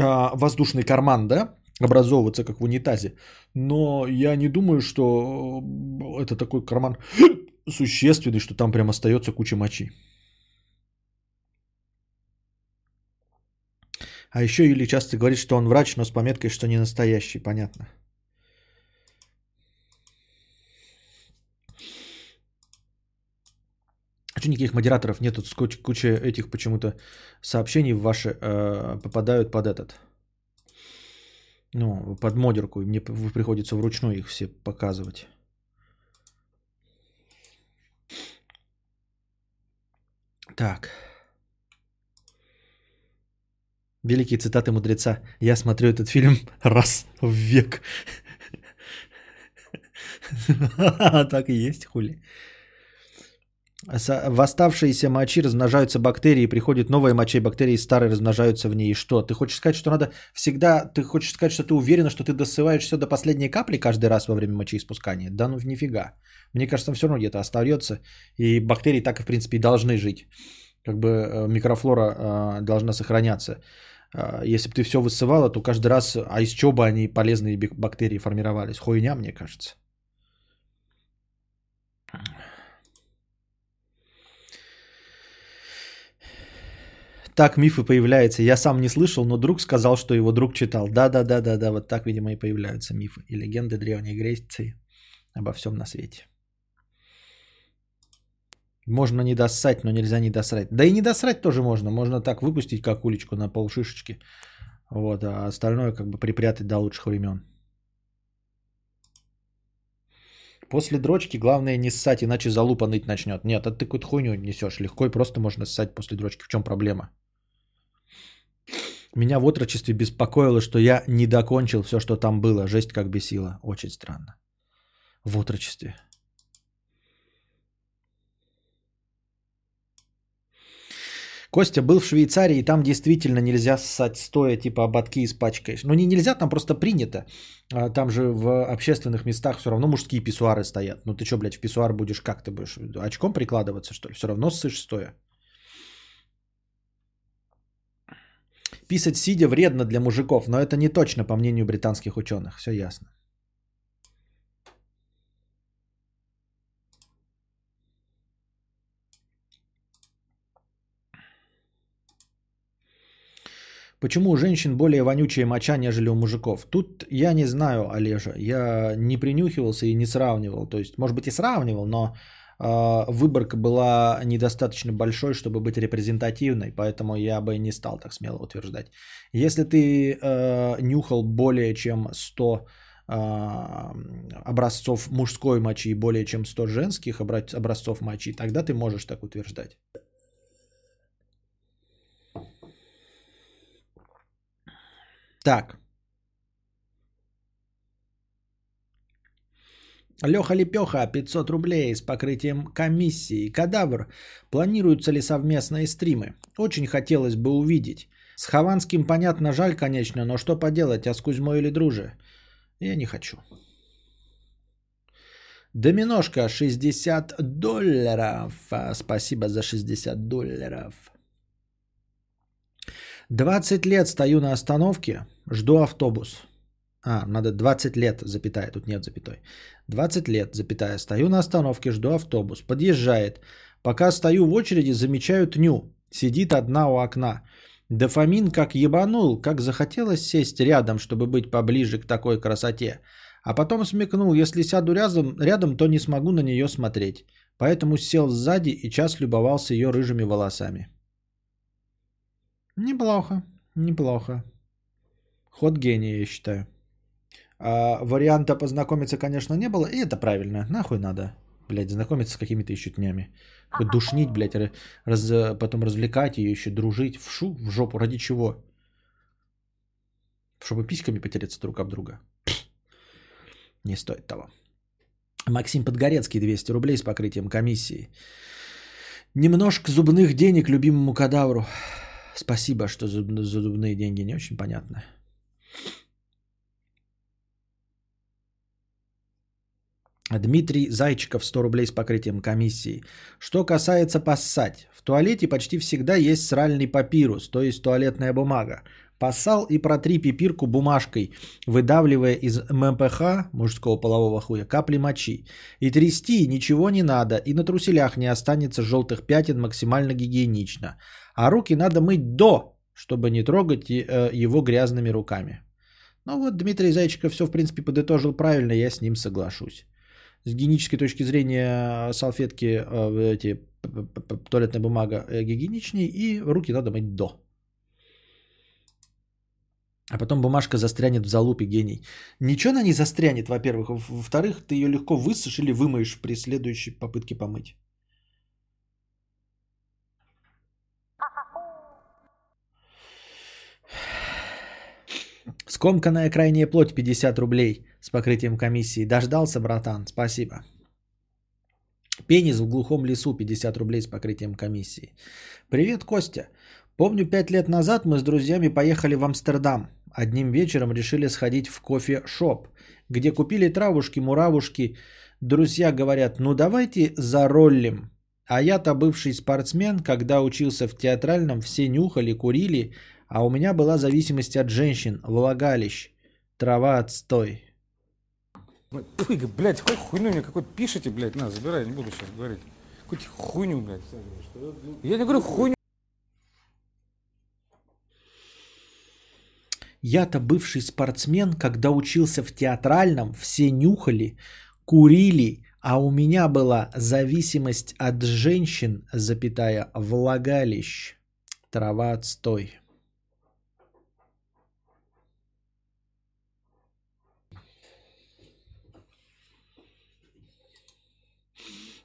а, воздушный карман, да, образовываться, как в унитазе. Но я не думаю, что это такой карман существенный, что там прям остается куча мочи. А еще Юли часто говорит, что он врач, но с пометкой, что не настоящий. Понятно. А что никаких модераторов нет? Тут куча, этих почему-то сообщений ваши э, попадают под этот. Ну, под модерку. И мне приходится вручную их все показывать. Так. Великие цитаты мудреца. Я смотрю этот фильм <laughs> раз в век. <laughs> Так и есть, хули. В оставшиеся мочи размножаются бактерии, приходит новая моча, и бактерии старые размножаются в ней. И что? Ты хочешь сказать, что надо всегда... Ты хочешь сказать, что ты уверена, что ты досываешь все до последней капли каждый раз во время мочеиспускания? Да ну нифига. Мне кажется, все равно где-то остается. И бактерии так и, в принципе, должны жить. Как бы э, микрофлора э, должна сохраняться. Э, если бы ты все высывала, то каждый раз... А из чего бы они полезные бактерии формировались? Хуйня, мне кажется. Так мифы появляются. Я сам не слышал, но друг сказал, что его друг читал. Да-да-да-да-да, вот так, видимо, и появляются мифы и легенды Древней Греции обо всем на свете. Можно не досать, но нельзя не досрать. Да и не досрать тоже можно. Можно так выпустить, как уличку на полшишечки. Вот, а остальное как бы припрятать до лучших времен. После дрочки главное не ссать, иначе залупа ныть начнет. Нет, это ты какую-то хуйню несешь. Легко и просто можно ссать после дрочки. В чем проблема? Меня в отрочестве беспокоило, что я не докончил все, что там было. Жесть как бесила. Очень странно. В отрочестве. Костя был в Швейцарии, и там действительно нельзя ссать стоя, типа ободки испачкаешь. Ну не нельзя, там просто принято. А, там же в общественных местах все равно мужские писсуары стоят. Ну ты что, блядь, в писсуар будешь как ты будешь? Очком прикладываться, что ли? Все равно ссышь стоя. Писать сидя вредно для мужиков, но это не точно, по мнению британских ученых. Все ясно. Почему у женщин более вонючая моча, нежели у мужиков? Тут я не знаю, Олежа. Я не принюхивался и не сравнивал. То есть, может быть, и сравнивал, но выборка была недостаточно большой, чтобы быть репрезентативной, поэтому я бы не стал так смело утверждать. Если ты э, нюхал более чем 100 э, образцов мужской мочи и более чем 100 женских образцов мочи, тогда ты можешь так утверждать. Так. Леха Лепеха, 500 рублей с покрытием комиссии. Кадавр. Планируются ли совместные стримы? Очень хотелось бы увидеть. С Хованским понятно, жаль, конечно, но что поделать, а с Кузьмой или друже? Я не хочу. Доминошка, 60 долларов. Спасибо за 60 долларов. 20 лет стою на остановке, жду автобус. А, надо 20 лет, запятая, тут нет запятой. 20 лет, запятая, стою на остановке, жду автобус. Подъезжает. Пока стою в очереди, замечаю тню. Сидит одна у окна. Дофамин как ебанул, как захотелось сесть рядом, чтобы быть поближе к такой красоте. А потом смекнул, если сяду рядом, рядом, то не смогу на нее смотреть. Поэтому сел сзади и час любовался ее рыжими волосами. Неплохо, неплохо. Ход гения, я считаю. А, варианта познакомиться, конечно, не было. И это правильно. Нахуй надо, блядь, знакомиться с какими-то еще тнями. Душнить, блядь, раз, потом развлекать ее, еще дружить. В шу, в жопу. Ради чего? Чтобы письками потереться друг об друга. Не стоит того. Максим Подгорецкий, 200 рублей с покрытием комиссии. Немножко зубных денег любимому кадавру. Спасибо, что за зубные деньги не очень понятно. Дмитрий Зайчиков, 100 рублей с покрытием комиссии. Что касается поссать. В туалете почти всегда есть сральный папирус, то есть туалетная бумага. Поссал и протри пипирку бумажкой, выдавливая из МПХ, мужского полового хуя, капли мочи. И трясти ничего не надо, и на труселях не останется желтых пятен максимально гигиенично. А руки надо мыть до, чтобы не трогать э, его грязными руками. Ну вот Дмитрий Зайчиков все в принципе подытожил правильно, я с ним соглашусь. С гигиенической точки зрения салфетки, э, эти, туалетная бумага э, гигиеничнее, и руки надо мыть до. А потом бумажка застрянет в залупе гений. Ничего она не застрянет, во-первых. Во-вторых, ты ее легко высушишь или вымоешь при следующей попытке помыть. Скомканная крайняя плоть 50 рублей с покрытием комиссии. Дождался, братан, спасибо. Пенис в глухом лесу 50 рублей с покрытием комиссии. Привет, Костя. Помню, пять лет назад мы с друзьями поехали в Амстердам. Одним вечером решили сходить в кофе-шоп, где купили травушки-муравушки. Друзья говорят, ну давайте зароллим. А я-то бывший спортсмен, когда учился в театральном, все нюхали, курили, а у меня была зависимость от женщин, влагалищ, трава отстой. Ой, блядь, хоть хуйню мне какой-то пишите, блядь, на, забирай, не буду сейчас говорить. Какую-то хуйню, блядь. Я не говорю хуйню. Я-то бывший спортсмен, когда учился в театральном, все нюхали, курили, а у меня была зависимость от женщин, запятая, влагалищ. Трава отстой.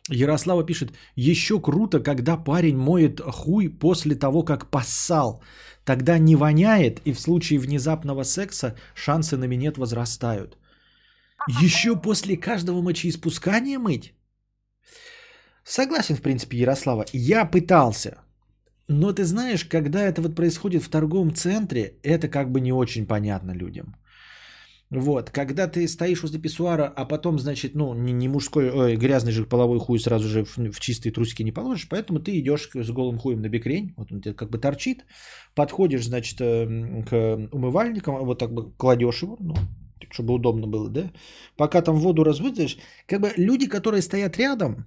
Ярослава пишет, еще круто, когда парень моет хуй после того, как поссал. Тогда не воняет, и в случае внезапного секса шансы на минет возрастают. Еще после каждого мочеиспускания мыть? Согласен, в принципе, Ярослава. Я пытался. Но ты знаешь, когда это вот происходит в торговом центре, это как бы не очень понятно людям. Вот, когда ты стоишь возле писсуара, а потом, значит, ну, не, не мужской, ой, грязный же половой хуй сразу же в, в чистые трусики не положишь, поэтому ты идешь с голым хуем на бекрень, вот он тебе как бы торчит, подходишь, значит, э, к умывальникам, вот так бы кладешь его, ну, чтобы удобно было, да, пока там воду разводишь, как бы люди, которые стоят рядом,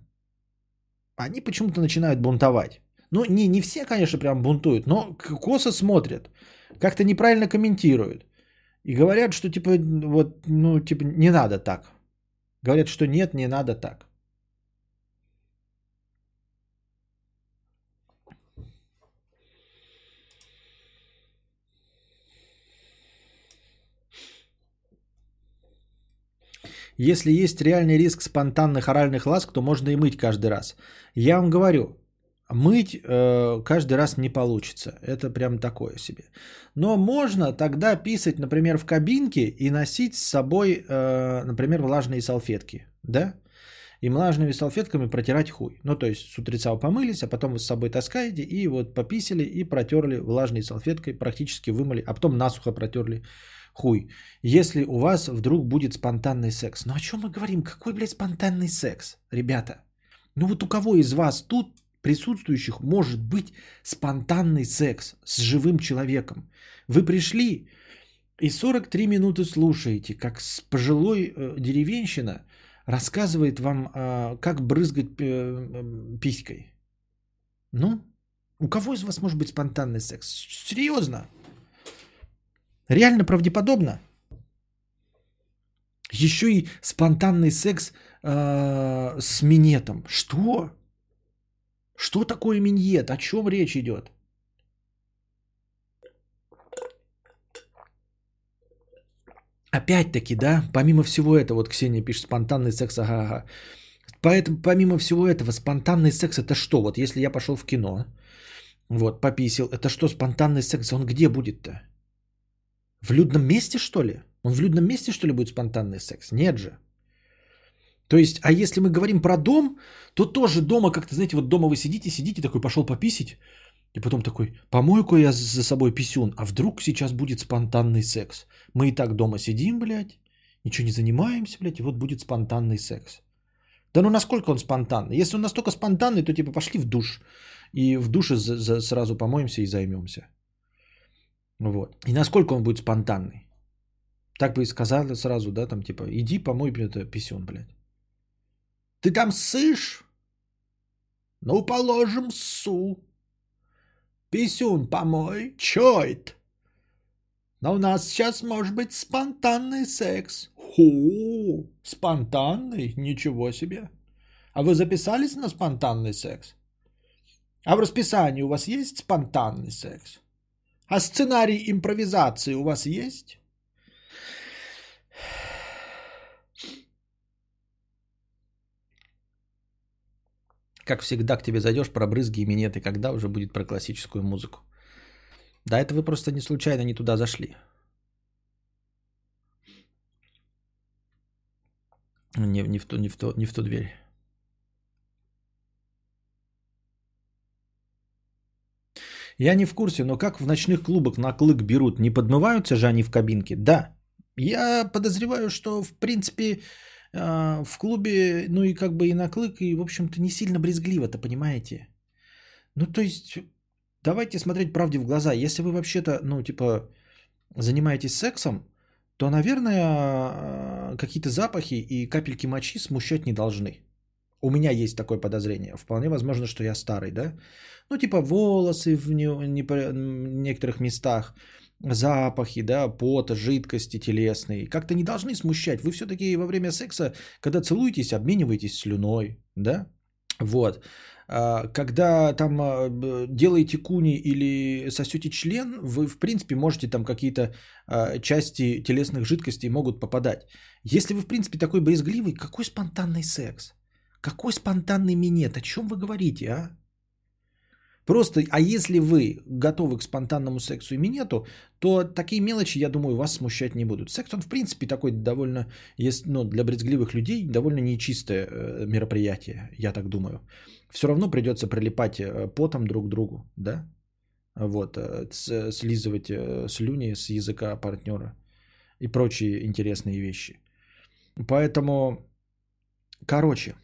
они почему-то начинают бунтовать. Ну, не, не все, конечно, прям бунтуют, но косо смотрят. как-то неправильно комментируют. И говорят, что типа, вот, ну, типа, не надо так. Говорят, что нет, не надо так. Если есть реальный риск спонтанных оральных ласк, то можно и мыть каждый раз. Я вам говорю, мыть э, каждый раз не получится. Это прям такое себе. Но можно тогда писать, например, в кабинке и носить с собой, э, например, влажные салфетки. Да? И влажными салфетками протирать хуй. Ну, то есть с утреца вы помылись, а потом вы с собой таскаете и вот пописали и протерли влажной салфеткой, практически вымыли, а потом насухо протерли хуй. Если у вас вдруг будет спонтанный секс. Ну о чем мы говорим? Какой, блядь, спонтанный секс, ребята? Ну вот у кого из вас тут присутствующих может быть спонтанный секс с живым человеком? Вы пришли и 43 минуты слушаете, как пожилой э, деревенщина рассказывает вам, э, как брызгать э, писькой. Ну, у кого из вас может быть спонтанный секс? Серьезно? Реально правдеподобно. Еще и спонтанный секс э, с минетом. Что? Что такое миньет? О чем речь идет? Опять-таки, да, помимо всего этого, вот Ксения пишет, спонтанный секс, ага, ага. Поэтому, помимо всего этого, спонтанный секс это что? Вот если я пошел в кино, вот, пописил, это что, спонтанный секс, он где будет-то? В людном месте, что ли? Он в людном месте, что ли, будет спонтанный секс? Нет же. То есть, а если мы говорим про дом, то тоже дома, как-то, знаете, вот дома вы сидите, сидите, такой пошел пописить, и потом такой, помойку я за собой писюн, а вдруг сейчас будет спонтанный секс? Мы и так дома сидим, блядь, ничего не занимаемся, блядь, и вот будет спонтанный секс. Да ну насколько он спонтанный? Если он настолько спонтанный, то типа пошли в душ. И в душе сразу помоемся и займемся. Вот. И насколько он будет спонтанный? Так бы и сказали сразу, да, там типа, иди помой, блядь, писюн, блядь. Ты там сышь? Ну, положим, су. Писюн помой, это? Но у нас сейчас может быть спонтанный секс. Ху, спонтанный? Ничего себе. А вы записались на спонтанный секс? А в расписании у вас есть спонтанный секс? А сценарий импровизации у вас есть? Как всегда к тебе зайдешь про брызги и когда уже будет про классическую музыку. Да, это вы просто не случайно не туда зашли. Не, не, в, ту, не, в, ту, не в ту дверь. Я не в курсе, но как в ночных клубах на клык берут? Не подмываются же они в кабинке? Да. Я подозреваю, что в принципе в клубе, ну и как бы и на клык, и в общем-то не сильно брезгливо-то, понимаете? Ну то есть, давайте смотреть правде в глаза. Если вы вообще-то, ну типа, занимаетесь сексом, то, наверное, а, какие-то запахи и капельки мочи смущать не должны. У меня есть такое подозрение. Вполне возможно, что я старый, да? Ну, типа волосы в не, не, некоторых местах, запахи, да, пота, жидкости телесные. Как-то не должны смущать. Вы все-таки во время секса, когда целуетесь, обмениваетесь слюной, да? Вот. А, когда там а, делаете куни или сосете член, вы, в принципе, можете там какие-то а, части телесных жидкостей могут попадать. Если вы, в принципе, такой брезгливый, какой спонтанный секс? Какой спонтанный минет? О чем вы говорите, а? Просто, а если вы готовы к спонтанному сексу и минету, то такие мелочи, я думаю, вас смущать не будут. Секс, он в принципе такой довольно, есть, ну, для брезгливых людей довольно нечистое э, мероприятие, я так думаю. Все равно придется прилипать э, потом друг к другу, да? Вот, э, слизывать слюни с языка партнера и прочие интересные вещи. Поэтому, короче,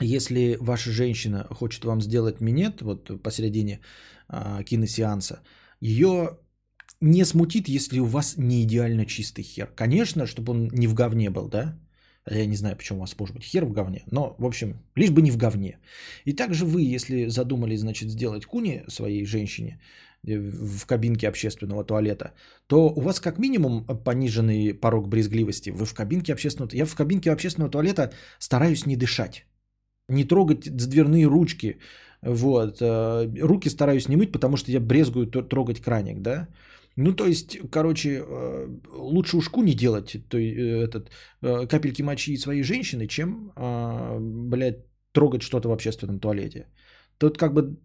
если ваша женщина хочет вам сделать минет, вот посередине а, киносеанса, ее не смутит, если у вас не идеально чистый хер. Конечно, чтобы он не в говне был, да? Я не знаю, почему у вас может быть хер в говне, но, в общем, лишь бы не в говне. И также вы, если задумали, значит, сделать куни своей женщине, в кабинке общественного туалета, то у вас как минимум пониженный порог брезгливости. Вы в кабинке общественного Я в кабинке общественного туалета стараюсь не дышать, не трогать дверные ручки. Вот. Э, руки стараюсь не мыть, потому что я брезгую трогать краник, да. Ну, то есть, короче, э, лучше ушку не делать то, э, этот, капельки мочи своей женщины, чем, блядь, трогать что-то в общественном туалете. Тут как бы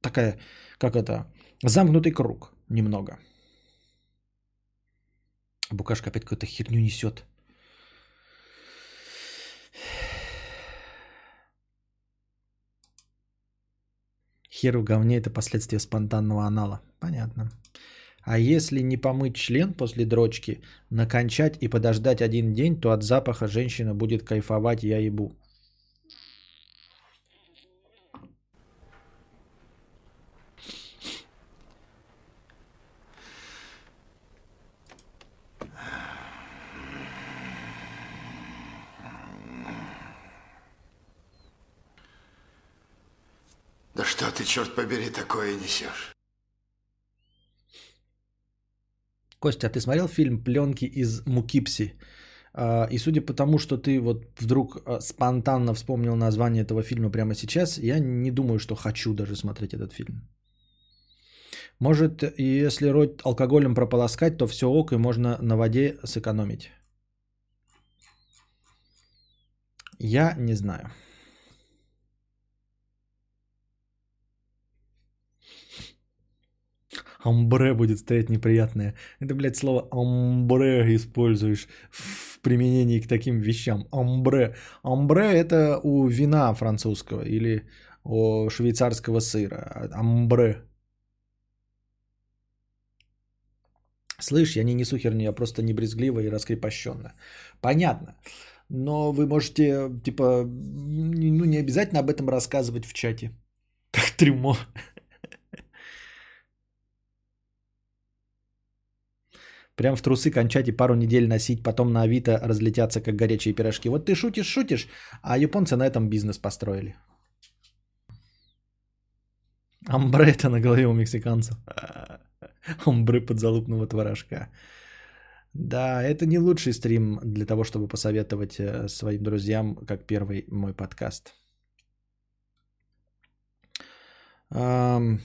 такая, как это, замкнутый круг немного. Букашка опять какую-то херню несет. Хер в говне это последствия спонтанного анала. Понятно. А если не помыть член после дрочки, накончать и подождать один день, то от запаха женщина будет кайфовать я ебу. Да что ты, черт побери, такое несешь? Костя, а ты смотрел фильм «Пленки из Мукипси»? А, и судя по тому, что ты вот вдруг а, спонтанно вспомнил название этого фильма прямо сейчас, я не думаю, что хочу даже смотреть этот фильм. Может, если рот алкоголем прополоскать, то все ок, и можно на воде сэкономить. Я не знаю. Амбре будет стоять неприятное. Это, блядь, слово амбре используешь в применении к таким вещам. Амбре. Амбре это у вина французского или у швейцарского сыра. Амбре. Слышь, я не несу херню, я просто не брезгливо и раскрепощенно. Понятно. Но вы можете, типа, ну не обязательно об этом рассказывать в чате. Как трюмо. Прям в трусы кончать и пару недель носить, потом на Авито разлетятся, как горячие пирожки. Вот ты шутишь, шутишь, а японцы на этом бизнес построили. Амбре это на голове у мексиканцев. <laughs> Амбре подзалупного творожка. Да, это не лучший стрим для того, чтобы посоветовать э, своим друзьям, как первый мой подкаст. Um...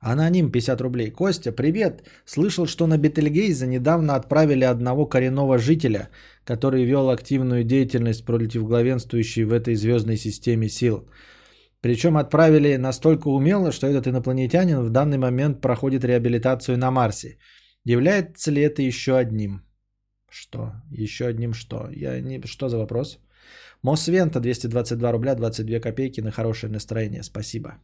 Аноним 50 рублей. Костя, привет. Слышал, что на Бетельгейзе недавно отправили одного коренного жителя, который вел активную деятельность против главенствующей в этой звездной системе сил. Причем отправили настолько умело, что этот инопланетянин в данный момент проходит реабилитацию на Марсе. Является ли это еще одним? Что? Еще одним что? Я не... Что за вопрос? Мосвента 222 рубля 22 копейки на хорошее настроение. Спасибо.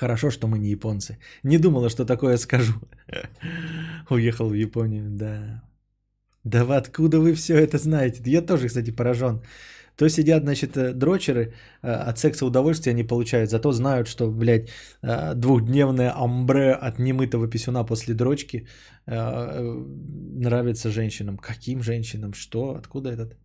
Хорошо, что мы не японцы. Не думала, что такое скажу. <laughs> Уехал в Японию, да. Да вы откуда вы все это знаете? Я тоже, кстати, поражен. То сидят, значит, э, дрочеры, э, от секса удовольствия не получают, зато знают, что, блядь, э, двухдневное амбре от немытого писюна после дрочки нравится женщинам. Каким женщинам? Что? Откуда этот?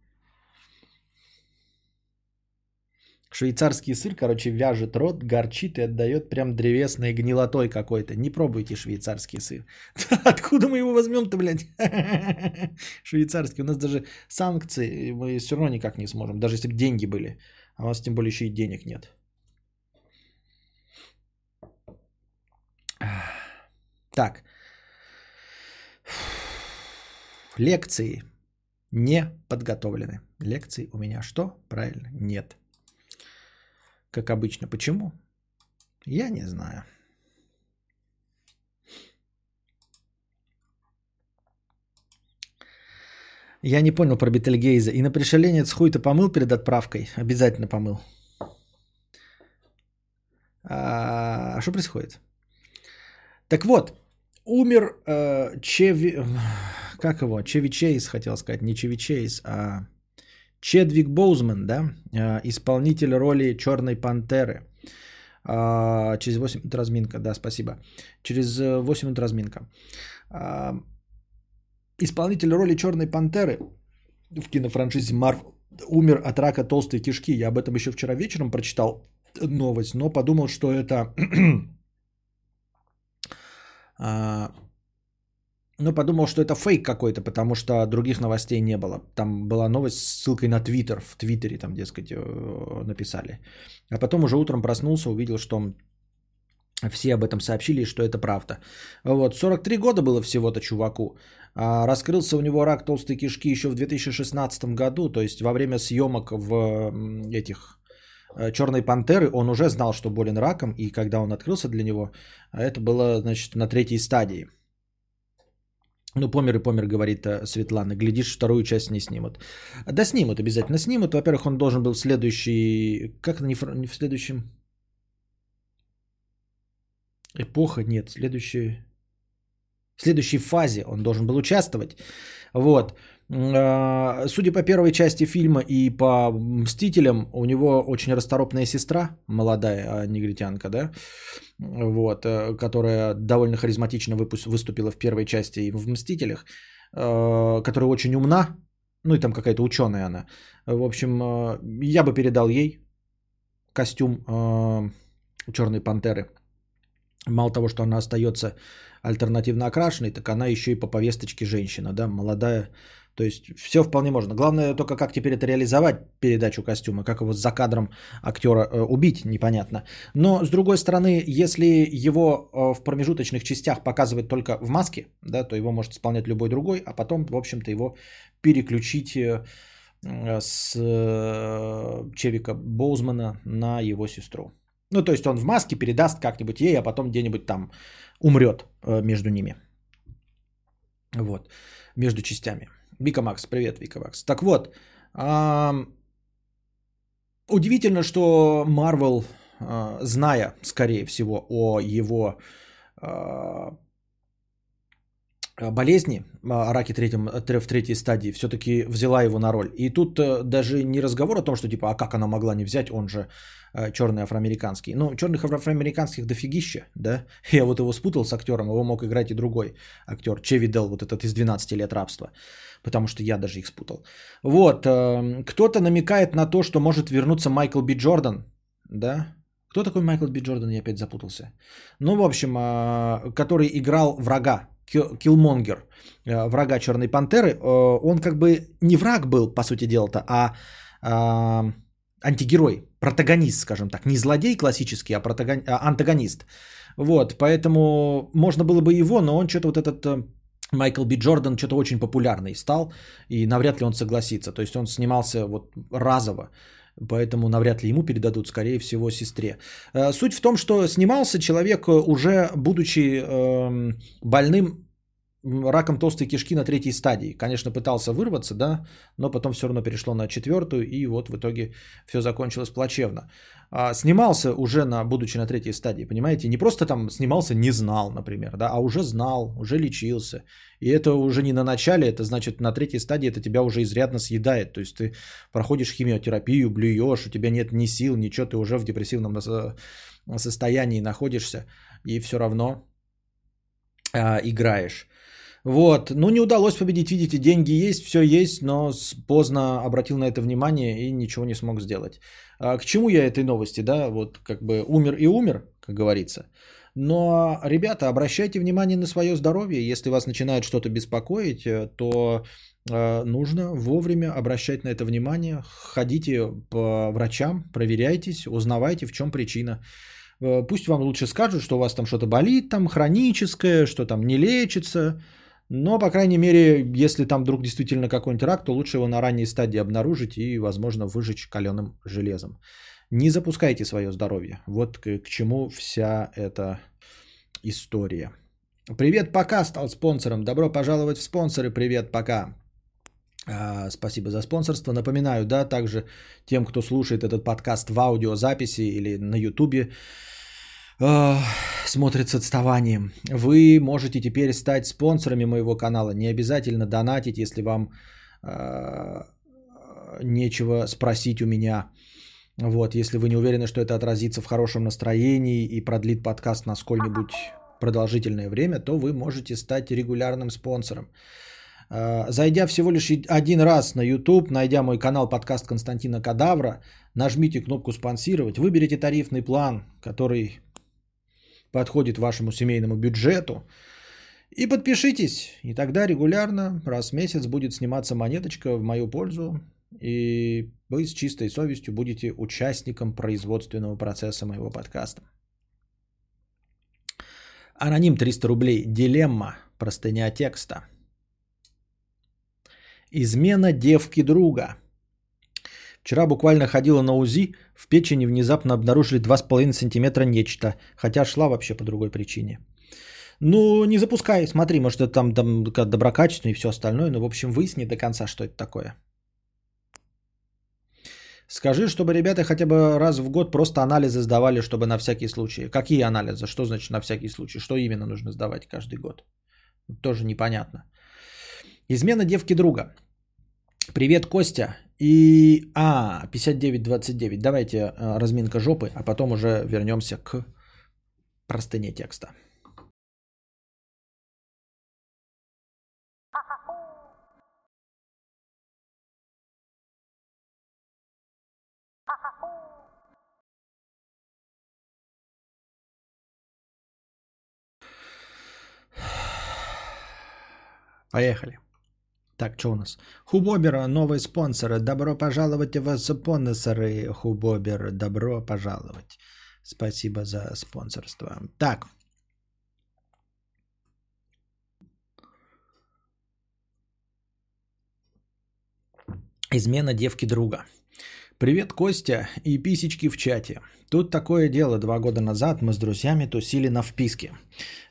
Швейцарский сыр, короче, вяжет рот, горчит и отдает прям древесной гнилотой какой-то. Не пробуйте швейцарский сыр. <laughs> Откуда мы его возьмем-то, блядь? <laughs> Швейцарский. У нас даже санкции, мы все равно никак не сможем. Даже если бы деньги были. А у нас тем более еще и денег нет. Так. Лекции не подготовлены. Лекции у меня что? Правильно, нет как обычно. Почему? Я не знаю. Я не понял про Бетельгейза. И на пришеленец хуй-то помыл перед отправкой? Обязательно помыл. А что происходит? Так вот, умер э, Чеви... Как его? Чевичейс, хотел сказать. Не Чевичейс, а Чедвик Боузман, да, а, исполнитель роли Черной Пантеры. А, через 8 минут разминка, да, спасибо. Через 8 минут разминка. А, исполнитель роли Черной Пантеры в кинофраншизе Марвел умер от рака толстой кишки. Я об этом еще вчера вечером прочитал новость, но подумал, что это... <clears throat> а, ну, подумал, что это фейк какой-то, потому что других новостей не было. Там была новость с ссылкой на Твиттер. В Твиттере там, дескать, э, написали. А потом уже утром проснулся, увидел, что все об этом сообщили, что это правда. Вот, 43 года было всего-то чуваку. А раскрылся у него рак толстой кишки еще в 2016 году, то есть во время съемок в этих э, Черной пантеры он уже знал, что болен раком, и когда он открылся для него, это было, значит, на третьей стадии. Ну, помер и помер, говорит э, Светлана. Глядишь, вторую часть не снимут. Да снимут, обязательно снимут. Во-первых, он должен был в следующий... Как не в, не в следующем... Эпоха, нет, следующий... В следующей фазе он должен был участвовать. Вот. А, судя по первой части фильма и по «Мстителям», у него очень расторопная сестра, молодая негритянка, да, вот, э, которая довольно харизматично выступила в первой части и в «Мстителях», э, которая очень умна, ну и там какая-то ученая она. В общем, э, я бы передал ей костюм Черной пантеры. Мало того, что она остается альтернативно окрашенной, так она еще и по повесточке женщина, да, молодая то есть все вполне можно. Главное только как теперь это реализовать, передачу костюма, как его за кадром актера э, убить, непонятно. Но с другой стороны, если его э, в промежуточных частях показывать только в маске, да, то его может исполнять любой другой, а потом, в общем-то, его переключить э, с Чевика Боузмана на его сестру. Ну, то есть он в маске передаст как-нибудь ей, а потом где-нибудь там умрет между ними. Вот, между частями. Вика Макс, привет, Вика Макс. Так вот, удивительно, что Marvel, а, зная, скорее всего, о его а, болезни, о раке третьем, в третьей стадии, все-таки взяла его на роль. И тут э, даже не разговор о том, что типа, а как она могла не взять, он же Э, черный афроамериканский. Ну, черных афроамериканских дофигища, да. <laughs> Я вот его спутал с актером, его мог играть и другой актер, Чеви Дел, вот этот из 12 лет рабства. Потому что я даже их спутал. Вот, э, кто-то намекает на то, что может вернуться Майкл Би Джордан, да. Кто такой Майкл Би Джордан, я опять запутался. Ну, в общем, э, который играл врага, Киллмонгер, врага Черной Пантеры, он как бы не враг был, по сути дела-то, а антигерой, протагонист, скажем так, не злодей классический, а, протагон... а антагонист. Вот, поэтому можно было бы его, но он что-то вот этот э, Майкл Би Джордан что-то очень популярный стал, и навряд ли он согласится. То есть он снимался вот разово, поэтому навряд ли ему передадут, скорее всего, сестре. Э, суть в том, что снимался человек э, уже будучи э, больным раком толстой кишки на третьей стадии. Конечно, пытался вырваться, да, но потом все равно перешло на четвертую, и вот в итоге все закончилось плачевно. А, снимался уже, на, будучи на третьей стадии, понимаете, не просто там снимался, не знал, например, да, а уже знал, уже лечился. И это уже не на начале, это значит на третьей стадии это тебя уже изрядно съедает. То есть ты проходишь химиотерапию, блюешь, у тебя нет ни сил, ничего, ты уже в депрессивном состоянии находишься, и все равно а, играешь. Вот, ну не удалось победить, видите, деньги есть, все есть, но поздно обратил на это внимание и ничего не смог сделать. А к чему я этой новости, да, вот как бы умер и умер, как говорится. Но, ребята, обращайте внимание на свое здоровье. Если вас начинает что-то беспокоить, э, то э, нужно вовремя обращать на это внимание. Ходите по врачам, проверяйтесь, узнавайте, в чем причина. Э, пусть вам лучше скажут, что у вас там что-то болит, там хроническое, что там не лечится, но, по крайней мере, если там вдруг действительно какой-нибудь рак, то лучше его на ранней стадии обнаружить и, возможно, выжечь каленым железом. Не запускайте свое здоровье. Вот к, к чему вся эта история. Привет, пока стал спонсором. Добро пожаловать в спонсоры. Привет, пока. А, спасибо за спонсорство. Напоминаю, да, также тем, кто слушает этот подкаст в аудиозаписи или на ютубе, смотрит с отставанием. Вы можете теперь стать спонсорами моего канала. Не обязательно донатить, если вам э, нечего спросить у меня. Вот, если вы не уверены, что это отразится в хорошем настроении и продлит подкаст на сколь-нибудь продолжительное время, то вы можете стать регулярным спонсором. Э, зайдя всего лишь один раз на YouTube, найдя мой канал подкаст Константина Кадавра, нажмите кнопку «Спонсировать», выберите тарифный план, который подходит вашему семейному бюджету, и подпишитесь. И тогда регулярно, раз в месяц будет сниматься монеточка в мою пользу, и вы с чистой совестью будете участником производственного процесса моего подкаста. Аноним 300 рублей. Дилемма. Простыня текста. Измена девки друга. Вчера буквально ходила на УЗИ, в печени внезапно обнаружили 2,5 сантиметра нечто, хотя шла вообще по другой причине. Ну, не запускай, смотри, может это там, там доброкачественно и все остальное, но в общем выясни до конца, что это такое. Скажи, чтобы ребята хотя бы раз в год просто анализы сдавали, чтобы на всякий случай. Какие анализы? Что значит на всякий случай? Что именно нужно сдавать каждый год? Тоже непонятно. Измена девки друга. Привет, Костя. И... А, 5929. Давайте э, разминка жопы, а потом уже вернемся к простыне текста. Поехали. Так, что у нас? Хубобера, новые спонсоры. Добро пожаловать в спонсоры. Хубобер, добро пожаловать. Спасибо за спонсорство. Так. Измена девки друга. Привет, Костя и писечки в чате. Тут такое дело, два года назад мы с друзьями тусили на вписке.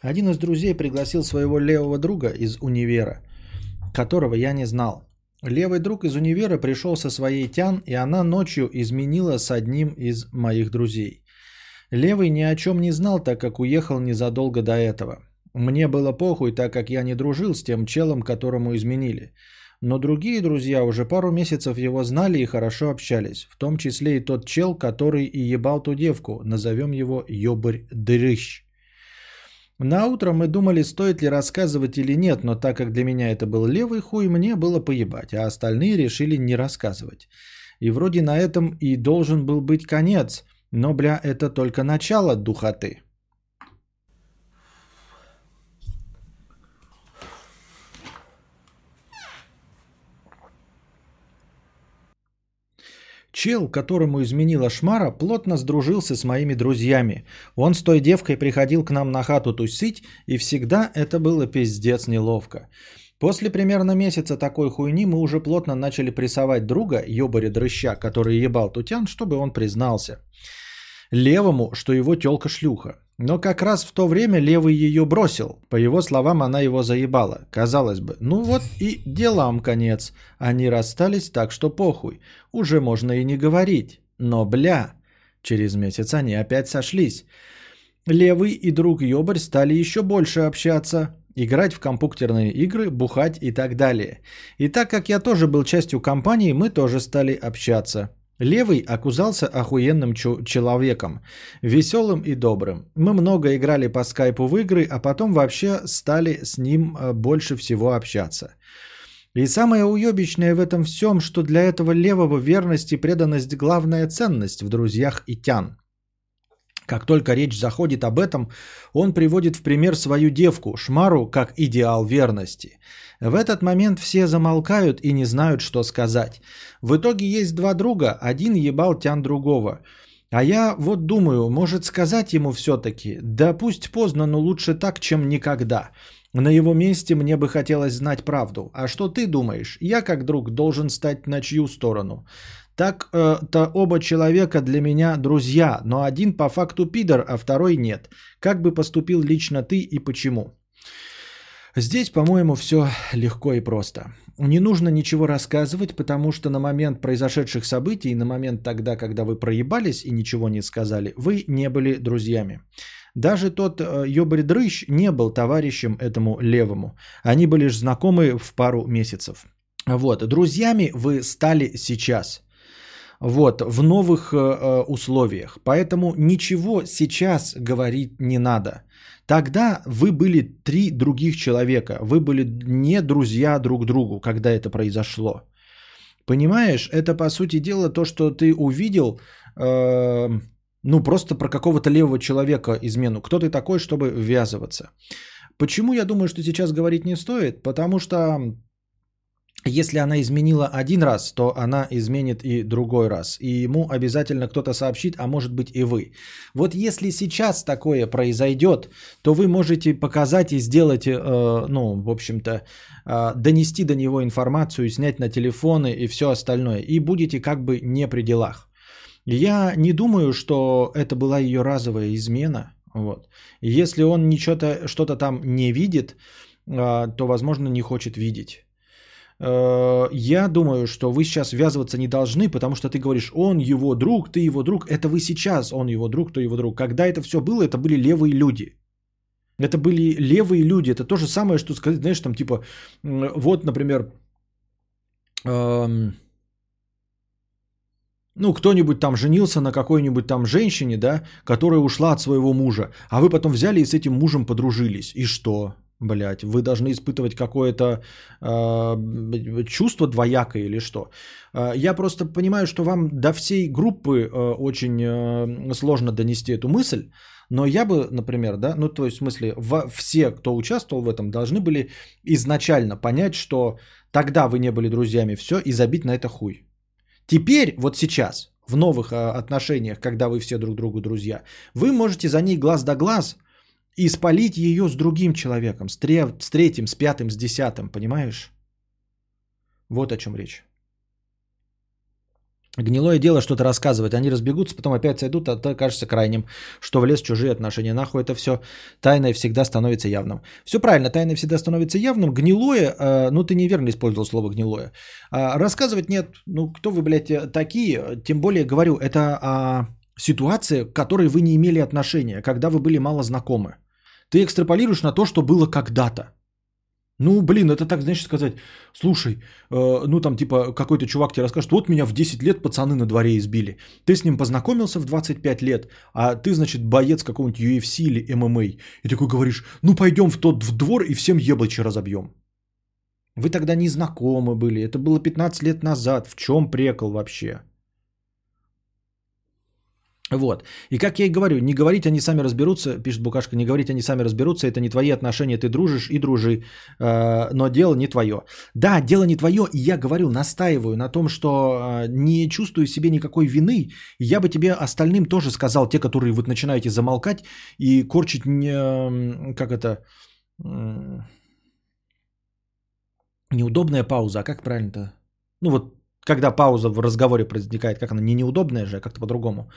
Один из друзей пригласил своего левого друга из универа, которого я не знал. Левый друг из универа пришел со своей тян, и она ночью изменила с одним из моих друзей. Левый ни о чем не знал, так как уехал незадолго до этого. Мне было похуй, так как я не дружил с тем челом, которому изменили. Но другие друзья уже пару месяцев его знали и хорошо общались, в том числе и тот чел, который и ебал ту девку, назовем его Ёбарь Дрыщ. На утро мы думали, стоит ли рассказывать или нет, но так как для меня это был левый хуй, мне было поебать, а остальные решили не рассказывать. И вроде на этом и должен был быть конец, но, бля, это только начало духоты. Чел, которому изменила шмара, плотно сдружился с моими друзьями. Он с той девкой приходил к нам на хату тусить, и всегда это было пиздец неловко. После примерно месяца такой хуйни мы уже плотно начали прессовать друга, ёбаря дрыща, который ебал тутян, чтобы он признался. Левому, что его тёлка шлюха. Но как раз в то время левый ее бросил. По его словам, она его заебала. Казалось бы, ну вот и делам конец. Они расстались, так что похуй. Уже можно и не говорить. Но бля, через месяц они опять сошлись. Левый и друг Ёбарь стали еще больше общаться. Играть в компьютерные игры, бухать и так далее. И так как я тоже был частью компании, мы тоже стали общаться. Левый оказался охуенным человеком, веселым и добрым. Мы много играли по скайпу в игры, а потом вообще стали с ним э, больше всего общаться. И самое уебищное в этом всем, что для этого левого верность и преданность главная ценность в друзьях и тян. Как только речь заходит об этом, он приводит в пример свою девку, Шмару, как идеал верности. В этот момент все замолкают и не знают, что сказать. В итоге есть два друга, один ебал тян другого. А я вот думаю, может сказать ему все-таки, да пусть поздно, но лучше так, чем никогда. На его месте мне бы хотелось знать правду. А что ты думаешь? Я как друг должен стать на чью сторону? Так-то э, оба человека для меня друзья, но один по факту пидор, а второй нет. Как бы поступил лично ты и почему? Здесь, по-моему, все легко и просто. Не нужно ничего рассказывать, потому что на момент произошедших событий, на момент тогда, когда вы проебались и ничего не сказали, вы не были друзьями. Даже тот э, Ёбарь Дрыщ не был товарищем этому левому. Они были лишь знакомы в пару месяцев. Вот, друзьями вы стали сейчас – вот, в новых э, условиях. Поэтому ничего сейчас говорить не надо. Тогда вы были три других человека, вы были не друзья друг другу, когда это произошло. Понимаешь, это по сути дела то, что ты увидел, э, ну просто про какого-то левого человека измену. Кто ты такой, чтобы ввязываться? Почему я думаю, что сейчас говорить не стоит? Потому что если она изменила один раз, то она изменит и другой раз. И ему обязательно кто-то сообщит, а может быть и вы. Вот если сейчас такое произойдет, то вы можете показать и сделать, э, ну, в общем-то, э, донести до него информацию, снять на телефоны и все остальное. И будете как бы не при делах. Я не думаю, что это была ее разовая измена. Вот. Если он ничего-то, что-то там не видит, э, то, возможно, не хочет видеть. Э, я думаю, что вы сейчас ввязываться не должны, потому что ты говоришь, он его друг, ты его друг. Это вы сейчас, он его друг, ты его друг. Когда это все было, это были левые люди. Это были левые люди. Это то же самое, что сказать, знаешь, там типа, вот, например, эм, ну, кто-нибудь там женился на какой-нибудь там женщине, да, которая ушла от своего мужа, а вы потом взяли и с этим мужем подружились. И что? Блять, вы должны испытывать какое-то э, чувство двоякое или что. Э, я просто понимаю, что вам до всей группы э, очень э, сложно донести эту мысль, но я бы, например, да, ну то есть в смысле, в, все, кто участвовал в этом, должны были изначально понять, что тогда вы не были друзьями, все, и забить на это хуй. Теперь, вот сейчас, в новых э, отношениях, когда вы все друг другу друзья, вы можете за ней глаз да глаз – и спалить ее с другим человеком, с, тре- с третьим, с пятым, с десятым, понимаешь? Вот о чем речь. Гнилое дело что-то рассказывать. Они разбегутся, потом опять сойдут, а то кажется крайним, что в лес чужие отношения. Нахуй это все тайное всегда становится явным. Все правильно, тайное всегда становится явным. Гнилое, э, ну ты неверно использовал слово гнилое. А, рассказывать нет. Ну кто вы, блядь, такие? Тем более, говорю, это а, ситуация, к которой вы не имели отношения, когда вы были мало знакомы. Ты экстраполируешь на то, что было когда-то. Ну, блин, это так, знаешь, сказать, слушай, э, ну там типа какой-то чувак тебе расскажет, вот меня в 10 лет пацаны на дворе избили. Ты с ним познакомился в 25 лет, а ты, значит, боец какого-нибудь UFC или ММА. И такой говоришь, ну пойдем в тот в двор и всем еблочи разобьем. Вы тогда не знакомы были, это было 15 лет назад. В чем прекол вообще? Вот. И как я и говорю, не говорить они сами разберутся, пишет Букашка, не говорить они сами разберутся, это не твои отношения, ты дружишь и дружи, э, но дело не твое. Да, дело не твое, и я говорю, настаиваю на том, что э, не чувствую себе никакой вины, я бы тебе остальным тоже сказал, те, которые вот начинаете замолкать и корчить, не, как это, неудобная пауза, а как правильно-то? Ну вот, когда пауза в разговоре возникает, как она, не неудобная же, а как-то по-другому.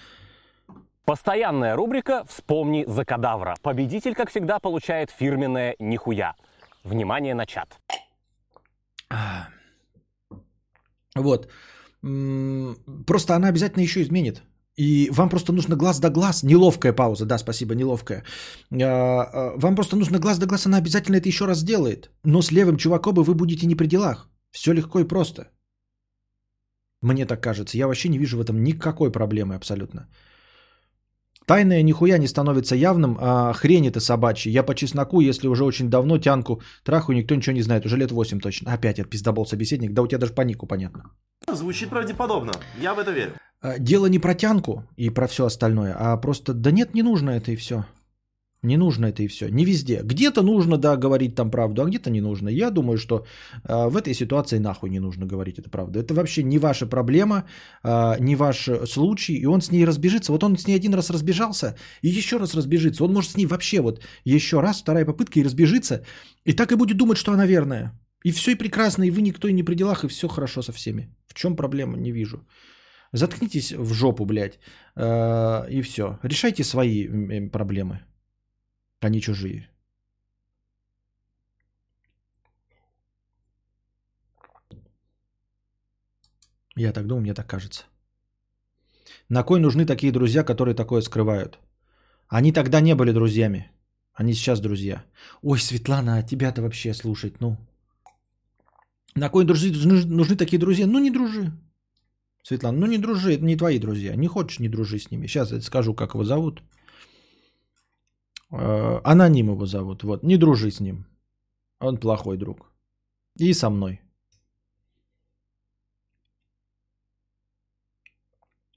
Постоянная рубрика «Вспомни за кадавра». Победитель, как всегда, получает фирменное «Нихуя». Внимание на чат. Вот. Просто она обязательно еще изменит. И вам просто нужно глаз да глаз. Неловкая пауза, да, спасибо, неловкая. А, а, вам просто нужно глаз да глаз, она обязательно это еще раз сделает. Но с левым чуваком вы будете не при делах. Все легко и просто. Мне так кажется. Я вообще не вижу в этом никакой проблемы абсолютно. Тайное нихуя не становится явным, а хрень это собачья. Я по чесноку, если уже очень давно тянку траху, никто ничего не знает. Уже лет 8 точно. Опять я пиздобол собеседник. Да у тебя даже по нику понятно. Звучит правдеподобно. Я в это верю. А, дело не про тянку и про все остальное, а просто, да нет, не нужно это и все. Не нужно это и все. Не везде. Где-то нужно, да, говорить там правду, а где-то не нужно. Я думаю, что э, в этой ситуации нахуй не нужно говорить эту правду. Это вообще не ваша проблема, э, не ваш случай, и он с ней разбежится. Вот он с ней один раз разбежался, и еще раз разбежится. Он может с ней вообще вот еще раз, вторая попытка и разбежится, и так и будет думать, что она верная. И все и прекрасно, и вы никто и не при делах, и все хорошо со всеми. В чем проблема, не вижу. Заткнитесь в жопу, блядь, э, и все. Решайте свои проблемы а не чужие. Я так думаю, мне так кажется. На кой нужны такие друзья, которые такое скрывают? Они тогда не были друзьями. Они сейчас друзья. Ой, Светлана, а тебя-то вообще слушать, ну. На кой дружи, нужны такие друзья? Ну, не дружи. Светлана, ну не дружи, это не твои друзья. Не хочешь, не дружи с ними. Сейчас я скажу, как его зовут. Э, Аноним его зовут. Вот, не дружи с ним. Он плохой друг. И со мной.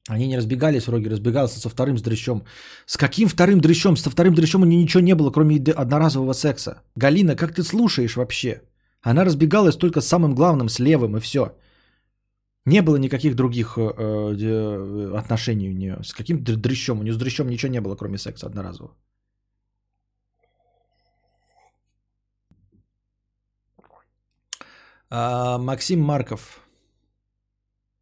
Они не разбегались, Роги разбегался со вторым с дрыщом. С каким вторым дрыщом? Со вторым дрыщом у нее ничего не было, кроме одноразового секса. Галина, как ты слушаешь вообще? Она разбегалась только с самым главным, с левым, и все. Не было никаких других э, э, отношений у нее. С каким дры- дрыщом? У нее с дрыщом ничего не было, кроме секса одноразового. А, Максим Марков.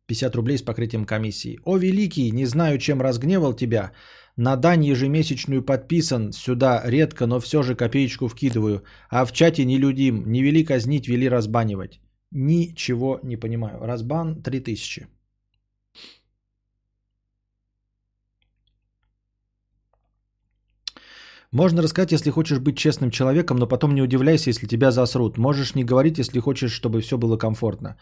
50 рублей с покрытием комиссии. О, великий, не знаю, чем разгневал тебя. На дань ежемесячную подписан, сюда редко, но все же копеечку вкидываю. А в чате не людим, не вели казнить, вели разбанивать. Ничего не понимаю. Разбан 3000. Можно рассказать, если хочешь быть честным человеком, но потом не удивляйся, если тебя засрут. Можешь не говорить, если хочешь, чтобы все было комфортно.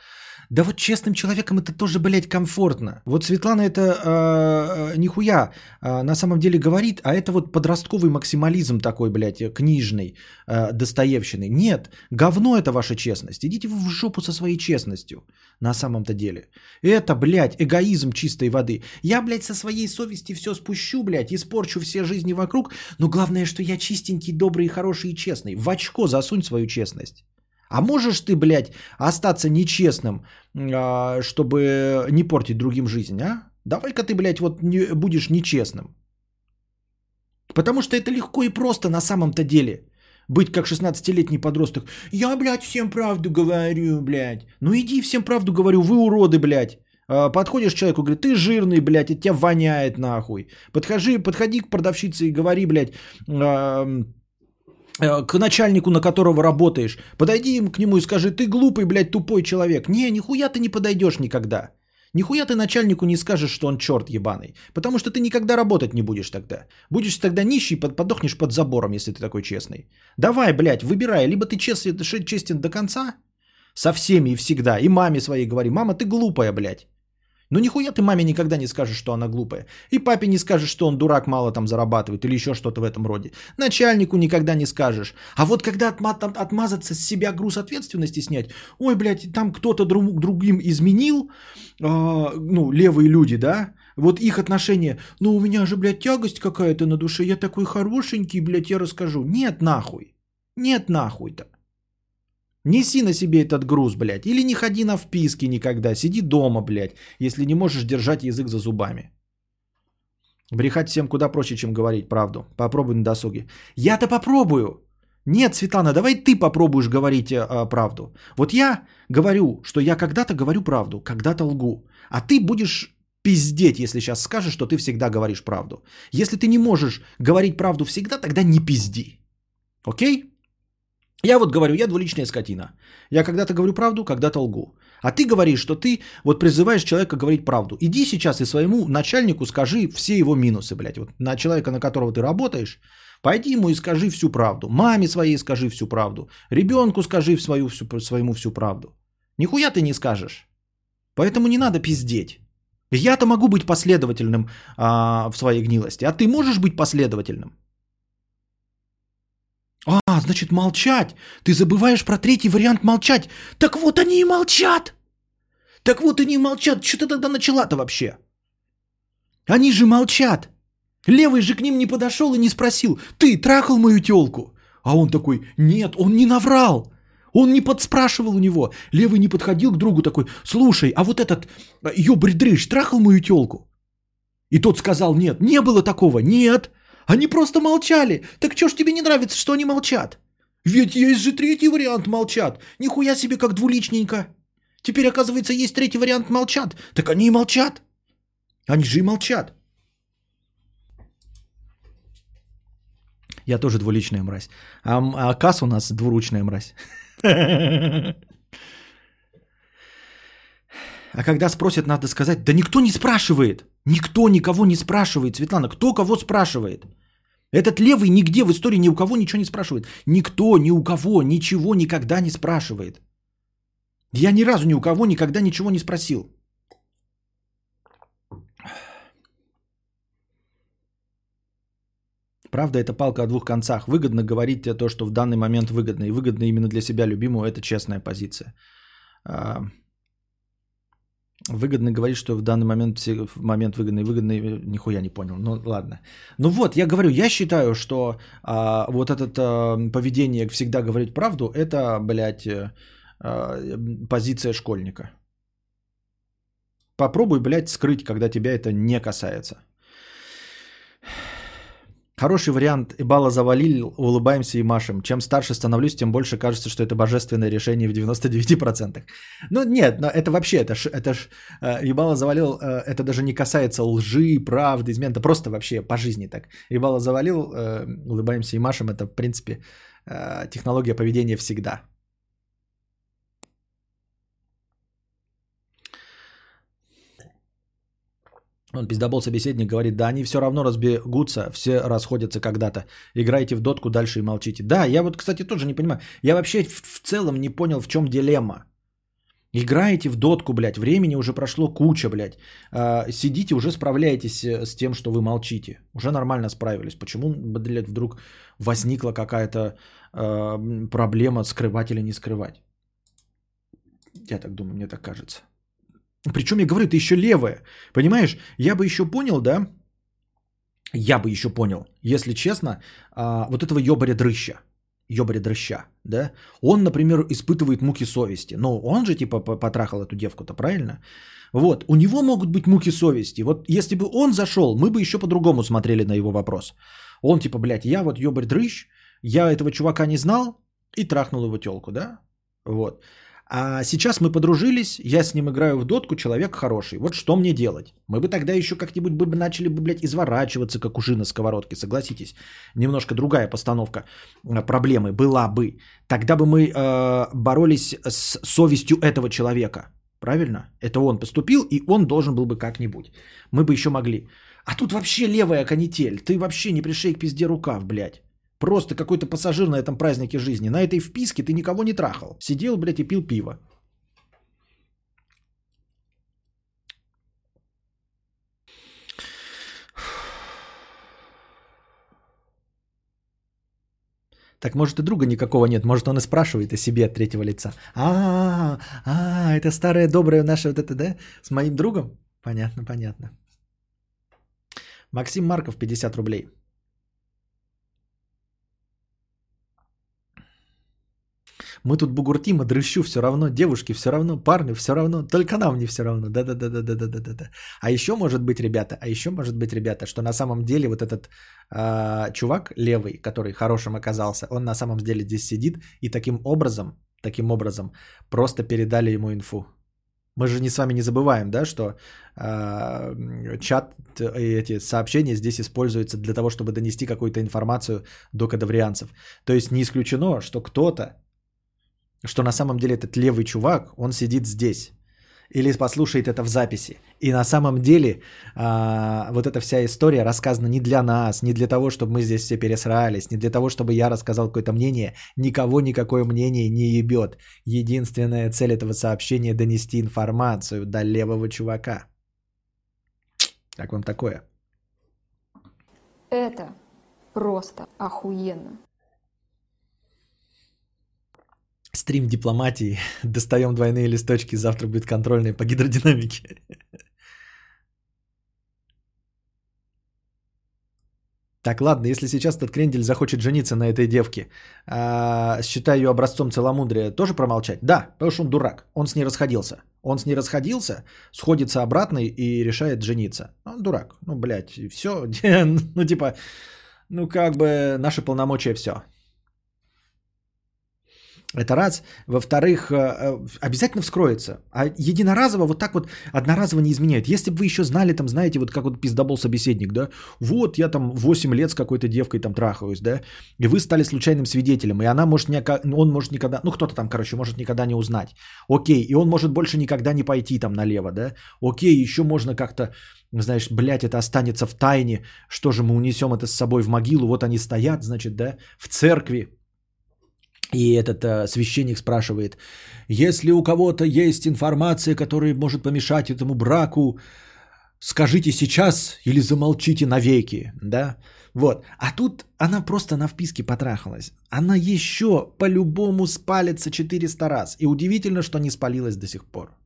Да вот честным человеком это тоже, блядь, комфортно. Вот Светлана это э, нихуя э, на самом деле говорит, а это вот подростковый максимализм такой, блядь, книжный, э, достоевщины. Нет, говно это ваша честность. Идите вы в жопу со своей честностью на самом-то деле. Это, блядь, эгоизм чистой воды. Я, блядь, со своей совести все спущу, блядь, испорчу все жизни вокруг, но главное, что я чистенький, добрый, хороший и честный. В очко засунь свою честность. А можешь ты, блядь, остаться нечестным, а, чтобы не портить другим жизнь, а? Давай-ка ты, блядь, вот не, будешь нечестным. Потому что это легко и просто на самом-то деле. Быть как 16-летний подросток. Я, блядь, всем правду говорю, блядь. Ну иди всем правду говорю, вы уроды, блядь. А, Подходишь к человеку, говорит, ты жирный, блядь, от тебя воняет нахуй. Подходи, подходи к продавщице и говори, блядь, к начальнику, на которого работаешь. Подойди им к нему и скажи, ты глупый, блядь, тупой человек. Не, нихуя ты не подойдешь никогда. Нихуя ты начальнику не скажешь, что он черт ебаный. Потому что ты никогда работать не будешь тогда. Будешь тогда нищий, под- подохнешь под забором, если ты такой честный. Давай, блядь, выбирай. Либо ты честен, честен до конца, со всеми и всегда. И маме своей говори, мама, ты глупая, блядь. Ну нихуя ты маме никогда не скажешь, что она глупая. И папе не скажешь, что он дурак, мало там зарабатывает или еще что-то в этом роде. Начальнику никогда не скажешь. А вот когда отма- отмазаться с себя груз ответственности снять, ой, блядь, там кто-то друг, другим изменил, а, ну, левые люди, да, вот их отношения, ну, у меня же, блядь, тягость какая-то на душе, я такой хорошенький, блядь, я расскажу. Нет, нахуй. Нет, нахуй-то. Неси на себе этот груз, блядь. Или не ходи на вписки никогда. Сиди дома, блядь, если не можешь держать язык за зубами. Брехать всем куда проще, чем говорить правду. Попробуй на досуге. Я-то попробую. Нет, Светлана, давай ты попробуешь говорить э, правду. Вот я говорю, что я когда-то говорю правду, когда-то лгу. А ты будешь пиздеть, если сейчас скажешь, что ты всегда говоришь правду. Если ты не можешь говорить правду всегда, тогда не пизди. Окей? Я вот говорю, я двуличная скотина. Я когда-то говорю правду, когда-то лгу. А ты говоришь, что ты вот призываешь человека говорить правду. Иди сейчас и своему начальнику скажи все его минусы, блядь. Вот на человека, на которого ты работаешь, пойди ему и скажи всю правду. Маме своей скажи всю правду. Ребенку скажи свою, всю, своему всю правду. Нихуя ты не скажешь. Поэтому не надо пиздеть. Я-то могу быть последовательным а, в своей гнилости, а ты можешь быть последовательным? А, значит, молчать. Ты забываешь про третий вариант молчать. Так вот они и молчат. Так вот они и молчат. Что ты тогда начала-то вообще? Они же молчат. Левый же к ним не подошел и не спросил, ты трахал мою телку? А он такой, нет, он не наврал. Он не подспрашивал у него. Левый не подходил к другу такой, слушай, а вот этот э, ёбрь-дрыщ трахал мою телку? И тот сказал, нет, не было такого, нет. Они просто молчали. Так что ж тебе не нравится, что они молчат? Ведь есть же третий вариант молчат. Нихуя себе как двуличненько. Теперь, оказывается, есть третий вариант молчат. Так они и молчат. Они же и молчат. Я тоже двуличная мразь. А, а Кас у нас двуручная мразь. А когда спросят, надо сказать, да никто не спрашивает. Никто никого не спрашивает, Светлана. Кто кого спрашивает? Этот левый нигде в истории ни у кого ничего не спрашивает. Никто, ни у кого, ничего никогда не спрашивает. Я ни разу ни у кого никогда ничего не спросил. Правда, это палка о двух концах. Выгодно говорить то, что в данный момент выгодно. И выгодно именно для себя любимого. Это честная позиция. А, Выгодно говорить, что в данный момент, в момент выгодный, выгодный, нихуя не понял. Ну ладно. Ну вот, я говорю, я считаю, что а, вот это а, поведение всегда говорить правду, это, блядь, а, позиция школьника. Попробуй, блядь, скрыть, когда тебя это не касается. Хороший вариант. Ибала завалил, улыбаемся и машем. Чем старше становлюсь, тем больше кажется, что это божественное решение в 99%. Ну нет, но это вообще, это ж, это ж Ебало завалил, э, это даже не касается лжи, правды, измен, это просто вообще по жизни так. Ебало завалил, э, улыбаемся и машем, это в принципе э, технология поведения всегда. Он пиздобол собеседник говорит, да они все равно разбегутся, все расходятся когда-то. Играйте в дотку дальше и молчите. Да, я вот, кстати, тоже не понимаю. Я вообще в, в целом не понял, в чем дилемма. Играете в дотку, блядь, времени уже прошло куча, блядь. А, сидите, уже справляетесь э, с тем, что вы молчите. Уже нормально справились. Почему, блядь, вдруг возникла какая-то а, проблема скрывать или не скрывать? Я так думаю, мне так кажется. Причем я говорю, это еще левое. Понимаешь, я бы еще понял, да? Я бы еще понял, если честно, а, вот этого ебаря дрыща. Ебаря дрыща, да? Он, например, испытывает муки совести. Но он же типа потрахал эту девку-то, правильно? Вот, у него могут быть муки совести. Вот если бы он зашел, мы бы еще по-другому смотрели на его вопрос. Он типа, блядь, я вот ебарь дрыщ, я этого чувака не знал и трахнул его телку, да? Вот. А сейчас мы подружились, я с ним играю в дотку, человек хороший. Вот что мне делать? Мы бы тогда еще как-нибудь бы начали бы, блядь, изворачиваться, как ужи на сковородке, согласитесь. Немножко другая постановка э, проблемы была бы. Тогда бы мы э, боролись с совестью этого человека. Правильно? Это он поступил, и он должен был бы как-нибудь. Мы бы еще могли. А тут вообще левая канитель. Ты вообще не пришей к пизде рукав, блядь. Просто какой-то пассажир на этом празднике жизни. На этой вписке ты никого не трахал. Сидел, блядь, и пил пиво. Так может и друга никакого нет, может он и спрашивает о себе от третьего лица. А, а, это старая добрая наша вот это, да? С моим другом? Понятно, понятно. Максим Марков, 50 рублей. Мы тут бугуртим, а дрыщу все равно, девушки все равно, парни все равно, только нам не все равно. Да-да-да-да-да-да-да. А еще может быть, ребята, а еще может быть, ребята, что на самом деле вот этот э, чувак левый, который хорошим оказался, он на самом деле здесь сидит и таким образом, таким образом просто передали ему инфу. Мы же не с вами не забываем, да, что э, чат и эти сообщения здесь используются для того, чтобы донести какую-то информацию до кадаврианцев. То есть не исключено, что кто-то что на самом деле этот левый чувак, он сидит здесь. Или послушает это в записи. И на самом деле а, вот эта вся история рассказана не для нас, не для того, чтобы мы здесь все пересрались, не для того, чтобы я рассказал какое-то мнение. Никого никакое мнение не ебет. Единственная цель этого сообщения – донести информацию до левого чувака. Как вам такое? Это просто охуенно. Стрим дипломатии. <laughs> Достаем двойные листочки. Завтра будет контрольные по гидродинамике. <laughs> Так, ладно, если сейчас этот крендель захочет жениться на этой девке, э, считаю ее образцом целомудрия, тоже промолчать? Да, потому что он дурак, он с ней расходился. Он с ней расходился, сходится обратно и решает жениться. Он дурак, ну, блядь, все, <laughs> ну, типа, ну, как бы, наши полномочия все. Это раз. Во-вторых, э, э, обязательно вскроется. А единоразово вот так вот одноразово не изменяет. Если бы вы еще знали, там, знаете, вот как вот пиздобол собеседник, да, вот я там 8 лет с какой-то девкой там трахаюсь, да, и вы стали случайным свидетелем, и она может, не, он может никогда, ну кто-то там, короче, может никогда не узнать. Окей, и он может больше никогда не пойти там налево, да. Окей, еще можно как-то, знаешь, блядь, это останется в тайне, что же мы унесем это с собой в могилу, вот они стоят, значит, да, в церкви, и этот э, священник спрашивает, если у кого-то есть информация, которая может помешать этому браку, скажите сейчас или замолчите навеки, да? Вот. А тут она просто на вписке потрахалась. Она еще по-любому спалится 400 раз. И удивительно, что не спалилась до сих пор.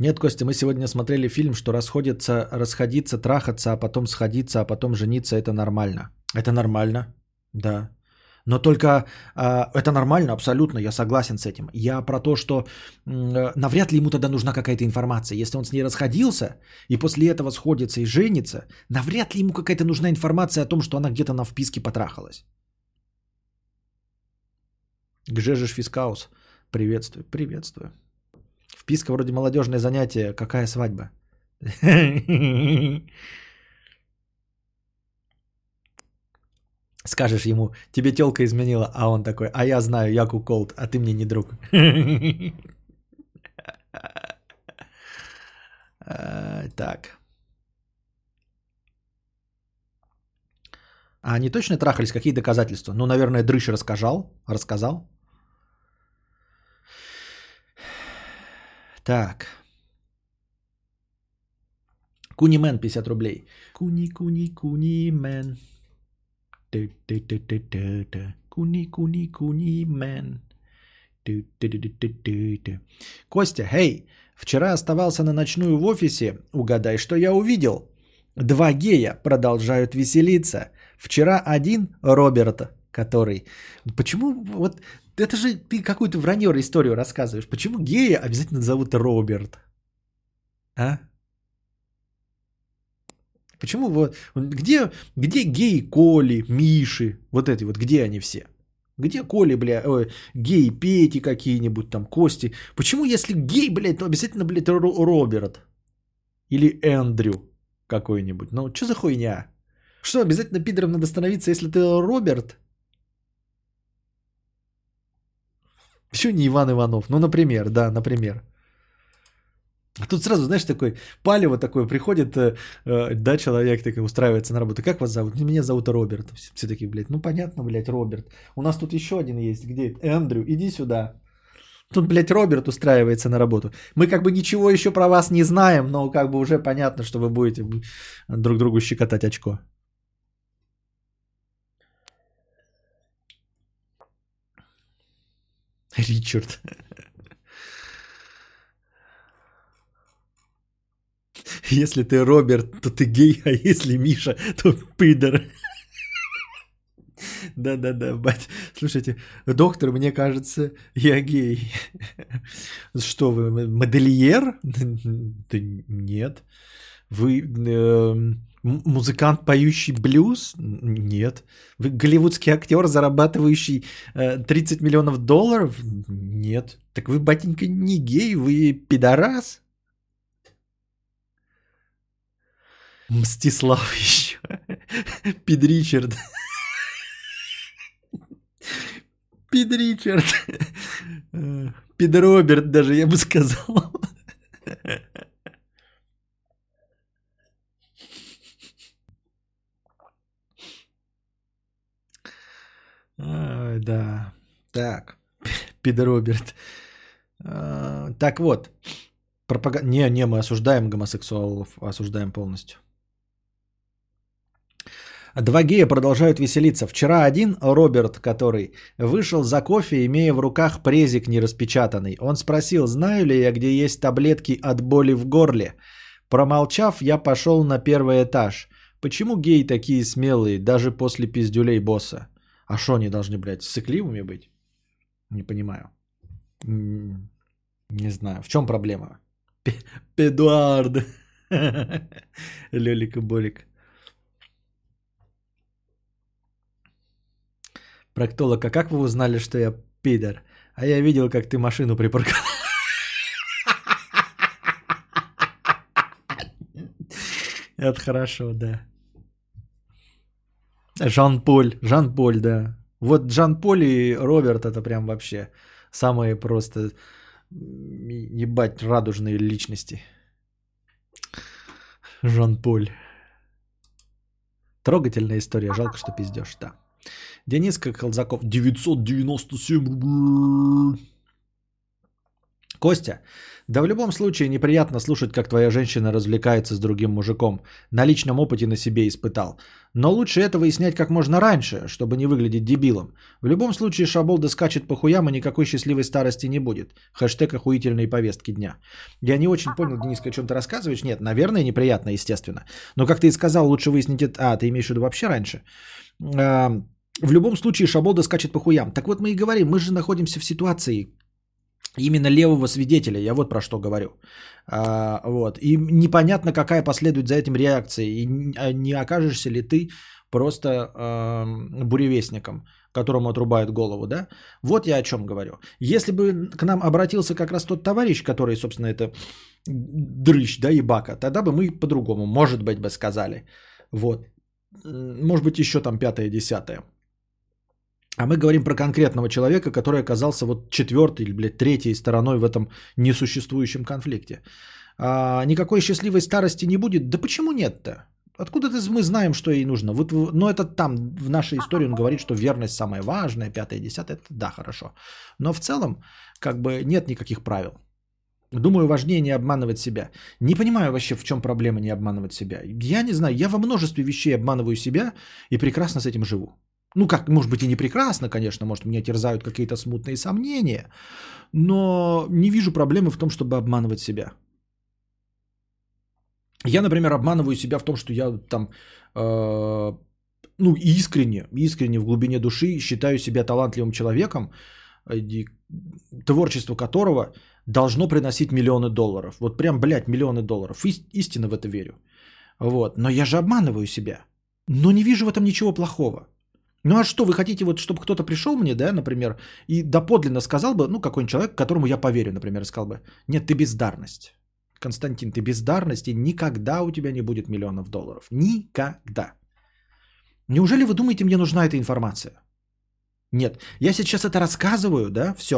Нет, Костя, мы сегодня смотрели фильм, что расходиться, расходиться, трахаться, а потом сходиться, а потом жениться, это нормально. Это нормально, да. Но только э, это нормально, абсолютно, я согласен с этим. Я про то, что э, навряд ли ему тогда нужна какая-то информация. Если он с ней расходился и после этого сходится и женится, навряд ли ему какая-то нужна информация о том, что она где-то на вписке потрахалась. Гжежиш Фискаус, приветствую, приветствую. Вписка вроде молодежное занятие. Какая свадьба? Скажешь ему, тебе телка изменила, а он такой, а я знаю, я куколд, а ты мне не друг. Так. А они точно трахались? Какие доказательства? Ну, наверное, дрыщ рассказал. Рассказал. Так. Кунимен 50 рублей. Куни, куни, кунимен. Куни, куни, кунимен. Костя, хей, вчера оставался на ночную в офисе. Угадай, что я увидел. Два гея продолжают веселиться. Вчера один, Роберт, который... Почему вот это же ты какую-то враньер историю рассказываешь. Почему гея обязательно зовут Роберт? А? Почему вот... Где, где геи Коли, Миши? Вот эти вот, где они все? Где Коли, бля, ой, гей Пети какие-нибудь там, Кости? Почему если гей, блядь, то обязательно, блядь, Роберт? Или Эндрю какой-нибудь? Ну, что за хуйня? Что, обязательно пидором надо становиться, если ты Роберт? Почему не Иван Иванов? Ну, например, да, например. А тут сразу, знаешь, такой палево такое приходит, э, э, да, человек такой устраивается на работу. Как вас зовут? «Ну, меня зовут Роберт. Все, все такие, блядь, ну понятно, блядь, Роберт. У нас тут еще один есть. Где? Эндрю, иди сюда. Тут, блядь, Роберт устраивается на работу. Мы как бы ничего еще про вас не знаем, но как бы уже понятно, что вы будете друг другу щекотать очко. Ричард. Если ты Роберт, то ты гей, а если Миша, то пидор. Да-да-да, бать. Слушайте, доктор, мне кажется, я гей. Что вы, модельер? Да нет. Вы э, музыкант, поющий блюз? Нет. Вы голливудский актер, зарабатывающий э, 30 миллионов долларов? Нет. Так вы, батенька, не гей, вы пидорас? Мстислав <laughs> еще. Пид Ричард. Пид Ричард. Пид Роберт даже, я бы сказал. А, да. Так. Пидор Роберт. А, так вот. Пропаг... Не, не, мы осуждаем гомосексуалов. Осуждаем полностью. Два гея продолжают веселиться. Вчера один, Роберт, который вышел за кофе, имея в руках презик нераспечатанный. Он спросил, знаю ли я, где есть таблетки от боли в горле. Промолчав, я пошел на первый этаж. Почему геи такие смелые, даже после пиздюлей босса? А что они должны, блядь, сыкливыми быть? Не понимаю. Не знаю. В чем проблема? Педуард. <laughs> Лелик и Болик. Проктолог, а как вы узнали, что я пидор? А я видел, как ты машину припарковал. <laughs> Это хорошо, да. Жан-Поль, Жан-Поль, да. Вот Жан-Поль и Роберт это прям вообще самые просто ебать радужные личности. Жан-Поль. Трогательная история, жалко, что пиздешь, да. Дениска Колзаков, 997 рублей. Костя, да в любом случае неприятно слушать, как твоя женщина развлекается с другим мужиком. На личном опыте на себе испытал. Но лучше это выяснять как можно раньше, чтобы не выглядеть дебилом. В любом случае шаболда скачет по хуям и никакой счастливой старости не будет. Хэштег охуительные повестки дня. Я не очень понял, Денис, о чем ты рассказываешь. Нет, наверное, неприятно, естественно. Но как ты и сказал, лучше выяснить это... А, ты имеешь в виду вообще раньше? В любом случае шаболда скачет по хуям. Так вот мы и говорим, мы же находимся в ситуации, именно левого свидетеля, я вот про что говорю. А, вот. И непонятно, какая последует за этим реакция. И не а окажешься ли ты просто а, буревестником, которому отрубают голову, да? Вот я о чем говорю. Если бы к нам обратился как раз тот товарищ, который, собственно, это дрыщ, да, и бака, тогда бы мы по-другому, может быть, бы сказали. Вот. Может быть, еще там пятое, десятое. А мы говорим про конкретного человека, который оказался вот четвертой или, блядь, третьей стороной в этом несуществующем конфликте. А, никакой счастливой старости не будет? Да почему нет-то? Откуда мы знаем, что ей нужно? Вот, но это там в нашей истории он говорит, что верность самая важная, пятое, десятое, это да, хорошо. Но в целом, как бы нет никаких правил. Думаю, важнее не обманывать себя. Не понимаю вообще, в чем проблема не обманывать себя. Я не знаю, я во множестве вещей обманываю себя и прекрасно с этим живу. Ну, как, может быть, и не прекрасно, конечно, может, меня терзают какие-то смутные сомнения, но не вижу проблемы в том, чтобы обманывать себя. Я, например, обманываю себя в том, что я там, э, ну, искренне, искренне в глубине души считаю себя талантливым человеком, э, творчество которого должно приносить миллионы долларов. Вот прям, блядь, миллионы долларов. Ис- истинно в это верю. Вот. Но я же обманываю себя. Но не вижу в этом ничего плохого. Ну а что, вы хотите, вот, чтобы кто-то пришел мне, да, например, и доподлинно сказал бы, ну, какой-нибудь человек, которому я поверю, например, сказал бы, нет, ты бездарность. Константин, ты бездарность, и никогда у тебя не будет миллионов долларов. Никогда. Неужели вы думаете, мне нужна эта информация? Нет, я сейчас это рассказываю, да, все.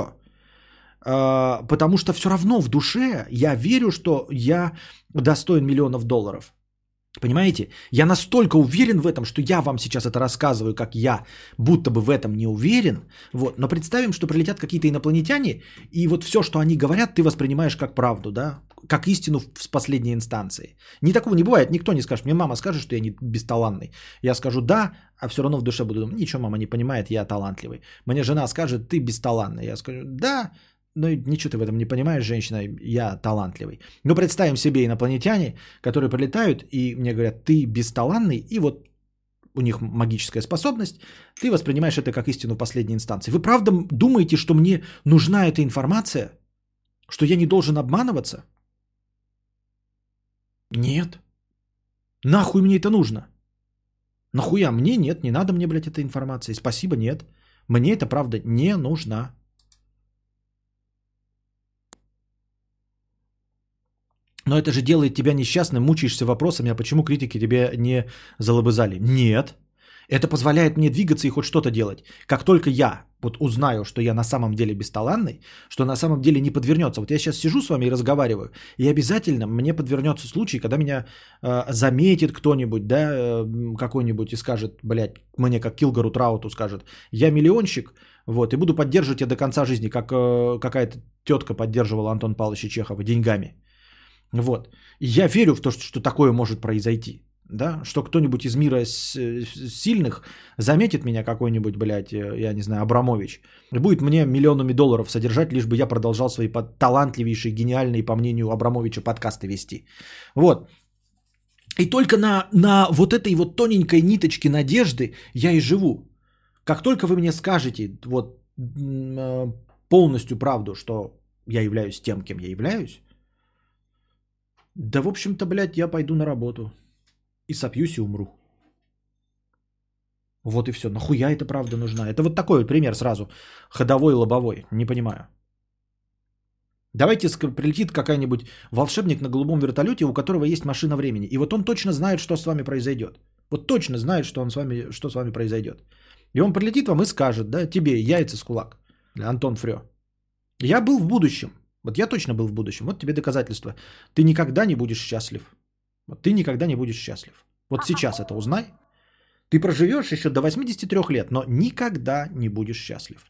А, потому что все равно в душе я верю, что я достоин миллионов долларов. Понимаете? Я настолько уверен в этом, что я вам сейчас это рассказываю, как я будто бы в этом не уверен. Вот. Но представим, что прилетят какие-то инопланетяне, и вот все, что они говорят, ты воспринимаешь как правду, да? Как истину с последней инстанции. Ни такого не бывает, никто не скажет. Мне мама скажет, что я не бесталанный. Я скажу да, а все равно в душе буду думать, ничего, мама не понимает, я талантливый. Мне жена скажет, ты бесталанный. Я скажу, да, ну, ничего ты в этом не понимаешь, женщина, я талантливый. Но представим себе инопланетяне, которые прилетают и мне говорят, ты бесталанный, и вот у них магическая способность, ты воспринимаешь это как истину последней инстанции. Вы правда думаете, что мне нужна эта информация? Что я не должен обманываться? Нет. Нахуй мне это нужно? Нахуя мне нет, не надо мне, блядь, этой информации. Спасибо, нет. Мне это правда не нужна. Но это же делает тебя несчастным, мучаешься вопросами, а почему критики тебя не залобызали? Нет. Это позволяет мне двигаться и хоть что-то делать. Как только я вот узнаю, что я на самом деле бесталанный, что на самом деле не подвернется. Вот я сейчас сижу с вами и разговариваю, и обязательно мне подвернется случай, когда меня э, заметит кто-нибудь, да, э, какой-нибудь и скажет, блядь, мне как Килгару Трауту скажет, я миллионщик, вот, и буду поддерживать тебя до конца жизни, как э, какая-то тетка поддерживала Антон Павловича Чехова деньгами. Вот. я верю в то, что, что такое может произойти. Да, что кто-нибудь из мира с сильных заметит меня какой-нибудь, блядь, э, я не знаю, Абрамович, и будет мне миллионами долларов содержать, лишь бы я продолжал свои талантливейшие, гениальные, по мнению Абрамовича, подкасты вести. Вот. И только на, на вот этой вот тоненькой ниточке надежды я и живу. Как только вы мне скажете вот э, полностью правду, что я являюсь тем, кем я являюсь, да, в общем-то, блядь, я пойду на работу. И сопьюсь и умру. Вот и все. Нахуя это правда нужна? Это вот такой вот пример сразу. Ходовой, лобовой. Не понимаю. Давайте прилетит какая-нибудь волшебник на голубом вертолете, у которого есть машина времени. И вот он точно знает, что с вами произойдет. Вот точно знает, что, он с вами, что с вами произойдет. И он прилетит вам и скажет, да, тебе яйца с кулак. Антон Фрё. Я был в будущем. Вот я точно был в будущем. Вот тебе доказательство. Ты никогда не будешь счастлив. Вот ты никогда не будешь счастлив. Вот сейчас это узнай. Ты проживешь еще до 83 лет, но никогда не будешь счастлив.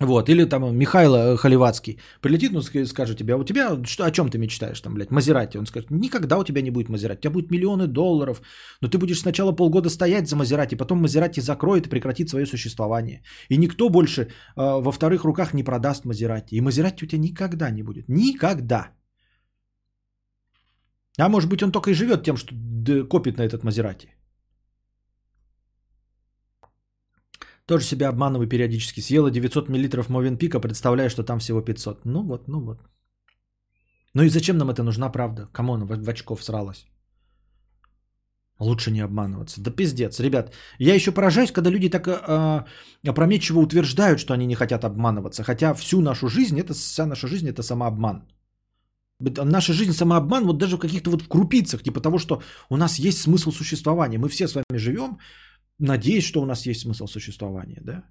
Вот, или там Михаил э, Халивацкий прилетит, ну, скажет тебе, а у тебя, что, о чем ты мечтаешь там, блядь, Мазерати? Он скажет, никогда у тебя не будет Мазерати, у тебя будет миллионы долларов, но ты будешь сначала полгода стоять за Мазерати, потом Мазерати закроет и прекратит свое существование. И никто больше э, во вторых руках не продаст Мазерати. И Мазерати у тебя никогда не будет. Никогда. А может быть он только и живет тем, что копит на этот Мазерати. Тоже себя обманываю периодически. Съела 900 мл Мовенпика, представляю, что там всего 500. Ну вот, ну вот. Ну и зачем нам это нужна правда? Кому она в очко всралась? Лучше не обманываться. Да пиздец, ребят. Я еще поражаюсь, когда люди так э, опрометчиво утверждают, что они не хотят обманываться. Хотя всю нашу жизнь, это, вся наша жизнь это самообман. Наша жизнь самообман вот даже в каких-то вот крупицах, типа того, что у нас есть смысл существования. Мы все с вами живем, надеясь, что у нас есть смысл существования, да?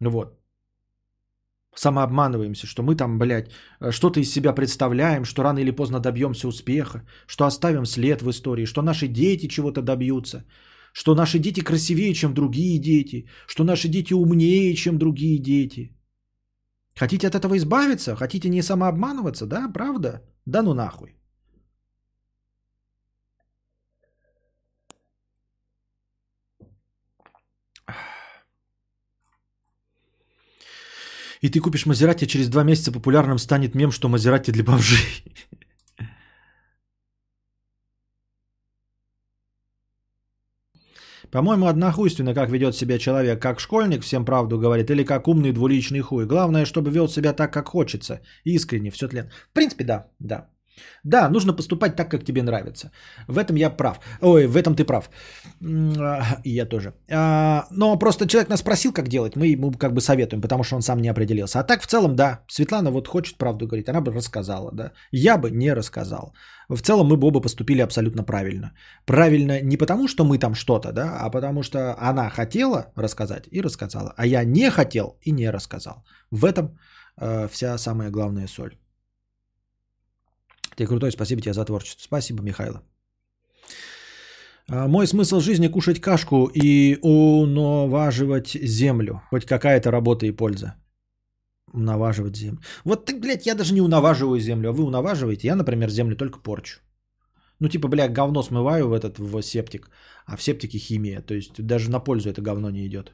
Ну вот. Самообманываемся, что мы там, блядь, что-то из себя представляем, что рано или поздно добьемся успеха, что оставим след в истории, что наши дети чего-то добьются, что наши дети красивее, чем другие дети, что наши дети умнее, чем другие дети. Хотите от этого избавиться? Хотите не самообманываться, да? Правда? Да ну нахуй. И ты купишь Мазерати, через два месяца популярным станет мем, что Мазерати для бомжей. По-моему, однохуйственно, как ведет себя человек, как школьник всем правду говорит, или как умный двуличный хуй. Главное, чтобы вел себя так, как хочется. Искренне, все тлен. В принципе, да, да. Да, нужно поступать так, как тебе нравится. В этом я прав. Ой, в этом ты прав. А, и я тоже. А, но просто человек нас спросил, как делать. Мы ему как бы советуем, потому что он сам не определился. А так в целом, да, Светлана вот хочет правду говорить. Она бы рассказала, да. Я бы не рассказал. В целом мы бы оба поступили абсолютно правильно. Правильно не потому, что мы там что-то, да, а потому что она хотела рассказать и рассказала. А я не хотел и не рассказал. В этом э, вся самая главная соль. Ты крутой, спасибо тебе за творчество. Спасибо, Михайло. А, мой смысл жизни кушать кашку и унаваживать землю. Хоть какая-то работа и польза. Унаваживать землю. Вот ты, блядь, я даже не унаваживаю землю, а вы унаваживаете. Я, например, землю только порчу. Ну, типа, блядь, говно смываю в этот в септик, а в септике химия. То есть даже на пользу это говно не идет.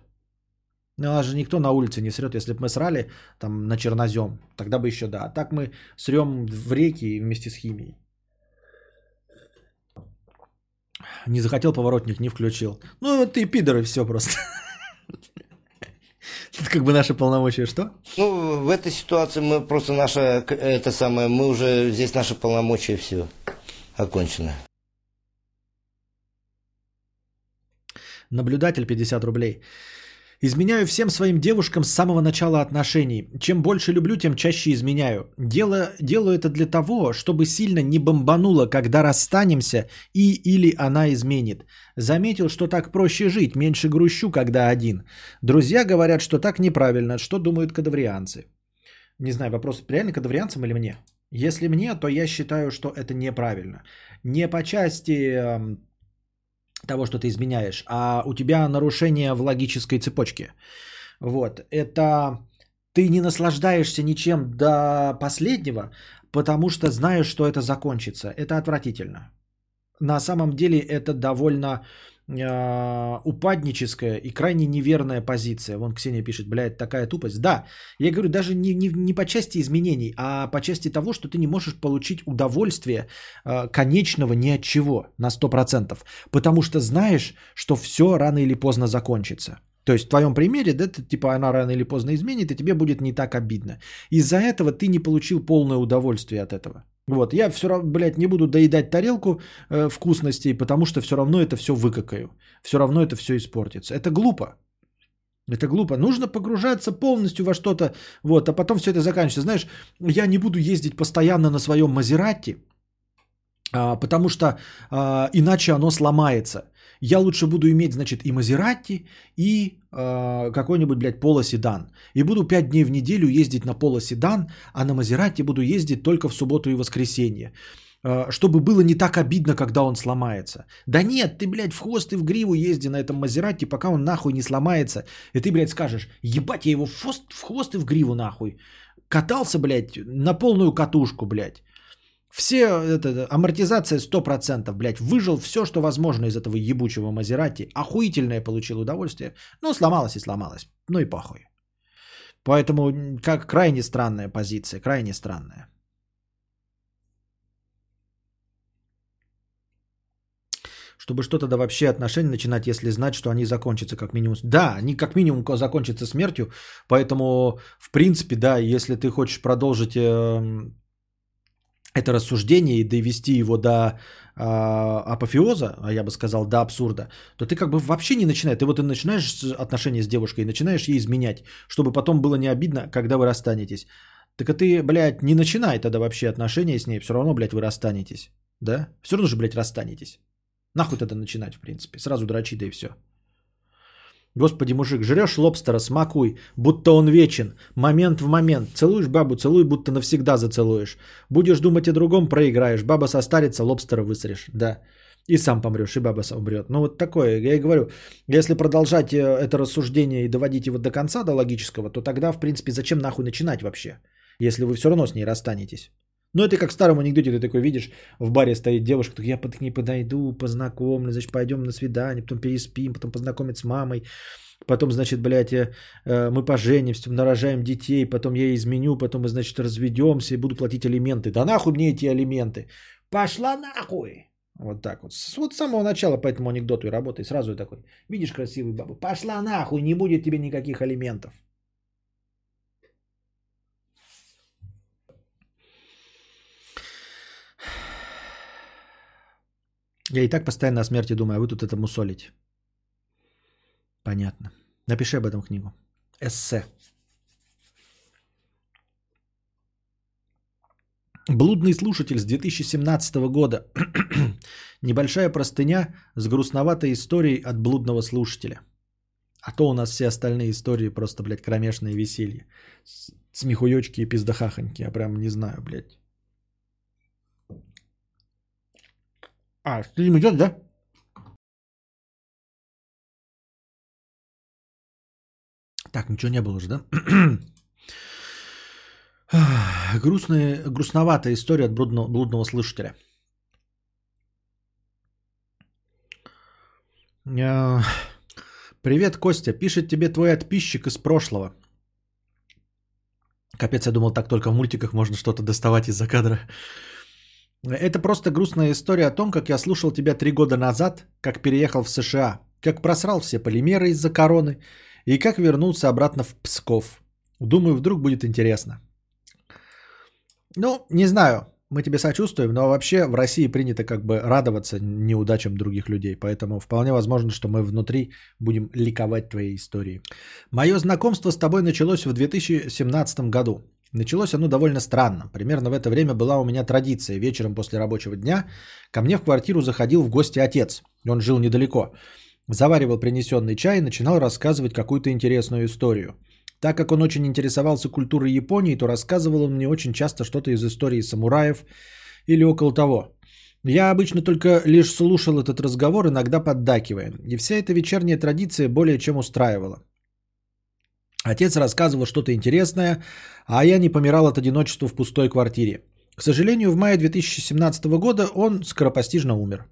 Ну, а же никто на улице не срет. Если бы мы срали там на чернозем, тогда бы еще да. А так мы срем в реки вместе с химией. Не захотел поворотник, не включил. Ну, ты пидор и все просто. <laughs> Это как бы наши полномочия что? Ну, в этой ситуации мы просто наша, это самое, мы уже, здесь наши полномочия все окончено. Наблюдатель 50 рублей. Изменяю всем своим девушкам с самого начала отношений. Чем больше люблю, тем чаще изменяю. Дело, делаю это для того, чтобы сильно не бомбануло, когда расстанемся и или она изменит. Заметил, что так проще жить, меньше грущу, когда один. Друзья говорят, что так неправильно. Что думают кадаврианцы? Не знаю, вопрос реально кадаврианцам или мне? Если мне, то я считаю, что это неправильно. Не по части эм, того, что ты изменяешь, а у тебя нарушение в логической цепочке. Вот, это ты не наслаждаешься ничем до последнего, потому что знаешь, что это закончится. Это отвратительно. На самом деле это довольно упадническая и крайне неверная позиция. Вон Ксения пишет, блядь, такая тупость. Да, я говорю, даже не, не, не по части изменений, а по части того, что ты не можешь получить удовольствие э, конечного ни от чего на 100%. Потому что знаешь, что все рано или поздно закончится. То есть в твоем примере, да, ты, типа она рано или поздно изменит, и тебе будет не так обидно. Из-за этого ты не получил полное удовольствие от этого. Вот, я все равно, блядь, не буду доедать тарелку э, вкусностей, потому что все равно это все выкакаю. Все равно это все испортится. Это глупо. Это глупо. Нужно погружаться полностью во что-то, вот, а потом все это заканчивается. Знаешь, я не буду ездить постоянно на своем Мазерати, а, потому что а, иначе оно сломается. Я лучше буду иметь, значит, и Мазерати, и э, какой-нибудь, блядь, полоседан. И буду 5 дней в неделю ездить на полоседан, а на Мазерати буду ездить только в субботу и воскресенье. э, чтобы было не так обидно, когда он сломается. Да нет, ты, блядь, в хвост и в гриву езди на этом Мазерати, пока он нахуй не сломается. И ты, блядь, скажешь, ебать, я его в хвост, в хвост и в гриву нахуй. Катался, блядь, на полную катушку, блядь. Все, это, амортизация 100%, блядь, выжил все, что возможно из этого ебучего Мазерати. Охуительное получил удовольствие. Ну, сломалось и сломалось. Ну и похуй. Поэтому, как крайне странная позиция, крайне странная. Чтобы что-то да вообще отношения начинать, если знать, что они закончатся как минимум. Да, они как минимум закончатся смертью, поэтому, в принципе, да, если ты хочешь продолжить э, это рассуждение и довести его до э, апофеоза, а я бы сказал до абсурда, то ты как бы вообще не начинаешь. Ты вот и начинаешь отношения с девушкой и начинаешь ей изменять, чтобы потом было не обидно, когда вы расстанетесь. Так а ты, блядь, не начинай тогда вообще отношения с ней, все равно, блядь, вы расстанетесь. Да? Все равно же, блядь, расстанетесь. Нахуй тогда начинать, в принципе. Сразу дрочи, да и все. Господи, мужик, жрешь лобстера, смакуй, будто он вечен. Момент в момент. Целуешь бабу, целуй, будто навсегда зацелуешь. Будешь думать о другом, проиграешь. Баба состарится, лобстера высрешь. Да. И сам помрешь, и баба умрет. Ну вот такое, я и говорю, если продолжать э, это рассуждение и доводить его до конца, до логического, то тогда, в принципе, зачем нахуй начинать вообще, если вы все равно с ней расстанетесь? Ну, это как в старом анекдоте, ты такой видишь, в баре стоит девушка, так я к ней подойду, познакомлю, значит, пойдем на свидание, потом переспим, потом познакомить с мамой, потом, значит, блядь, э, мы поженимся, нарожаем детей, потом я изменю, потом мы, значит, разведемся и буду платить алименты. Да нахуй мне эти алименты? Пошла нахуй! Вот так вот. Вот с самого начала по этому анекдоту и работай. Сразу такой, видишь красивую бабу, пошла нахуй, не будет тебе никаких алиментов. Я и так постоянно о смерти думаю, а вы тут это мусолите. Понятно. Напиши об этом книгу. Эссе. Блудный слушатель с 2017 года. <clears throat> Небольшая простыня с грустноватой историей от блудного слушателя. А то у нас все остальные истории просто, блядь, кромешные веселье. Смехуёчки и пиздахахоньки. Я прям не знаю, блядь. А, стрим идет, да? Так, ничего не было уже, да? <clears throat> Грустная, грустноватая история от блудного, блудного слушателя. Привет, Костя. Пишет тебе твой подписчик из прошлого. Капец, я думал, так только в мультиках можно что-то доставать из-за кадра. Это просто грустная история о том, как я слушал тебя три года назад, как переехал в США, как просрал все полимеры из-за короны и как вернулся обратно в Псков. Думаю, вдруг будет интересно. Ну, не знаю, мы тебе сочувствуем, но вообще в России принято как бы радоваться неудачам других людей, поэтому вполне возможно, что мы внутри будем ликовать твоей истории. Мое знакомство с тобой началось в 2017 году. Началось оно довольно странно. Примерно в это время была у меня традиция. Вечером после рабочего дня ко мне в квартиру заходил в гости отец. Он жил недалеко. Заваривал принесенный чай и начинал рассказывать какую-то интересную историю. Так как он очень интересовался культурой Японии, то рассказывал он мне очень часто что-то из истории самураев или около того. Я обычно только лишь слушал этот разговор, иногда поддакивая. И вся эта вечерняя традиция более чем устраивала. Отец рассказывал что-то интересное, а я не помирал от одиночества в пустой квартире. К сожалению, в мае 2017 года он скоропостижно умер.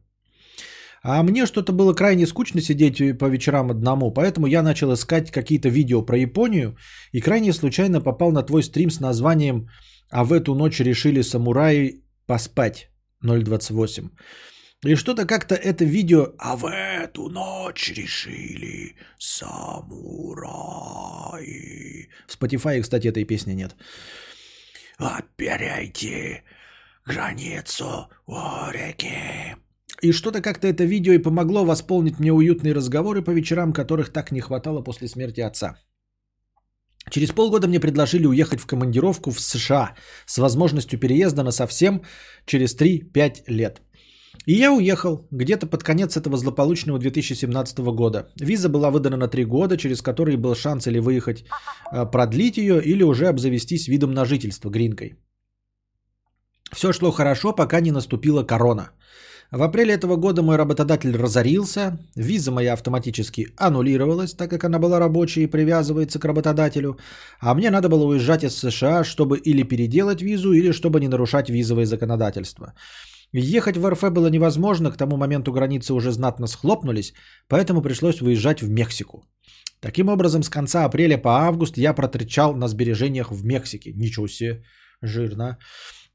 А мне что-то было крайне скучно сидеть по вечерам одному, поэтому я начал искать какие-то видео про Японию и крайне случайно попал на твой стрим с названием «А в эту ночь решили самураи поспать 028». И что-то как-то это видео «А в эту ночь решили самураи». В Spotify, кстати, этой песни нет. «Перейти границу у реки». И что-то как-то это видео и помогло восполнить мне уютные разговоры по вечерам, которых так не хватало после смерти отца. Через полгода мне предложили уехать в командировку в США с возможностью переезда на совсем через 3-5 лет. И я уехал где-то под конец этого злополучного 2017 года. Виза была выдана на три года, через которые был шанс или выехать, а, продлить ее, или уже обзавестись видом на жительство, гринкой. Все шло хорошо, пока не наступила корона. В апреле этого года мой работодатель разорился, виза моя автоматически аннулировалась, так как она была рабочей и привязывается к работодателю, а мне надо было уезжать из США, чтобы или переделать визу, или чтобы не нарушать визовое законодательство. Ехать в РФ было невозможно, к тому моменту границы уже знатно схлопнулись, поэтому пришлось выезжать в Мексику. Таким образом, с конца апреля по август я протречал на сбережениях в Мексике. Ничего себе, жирно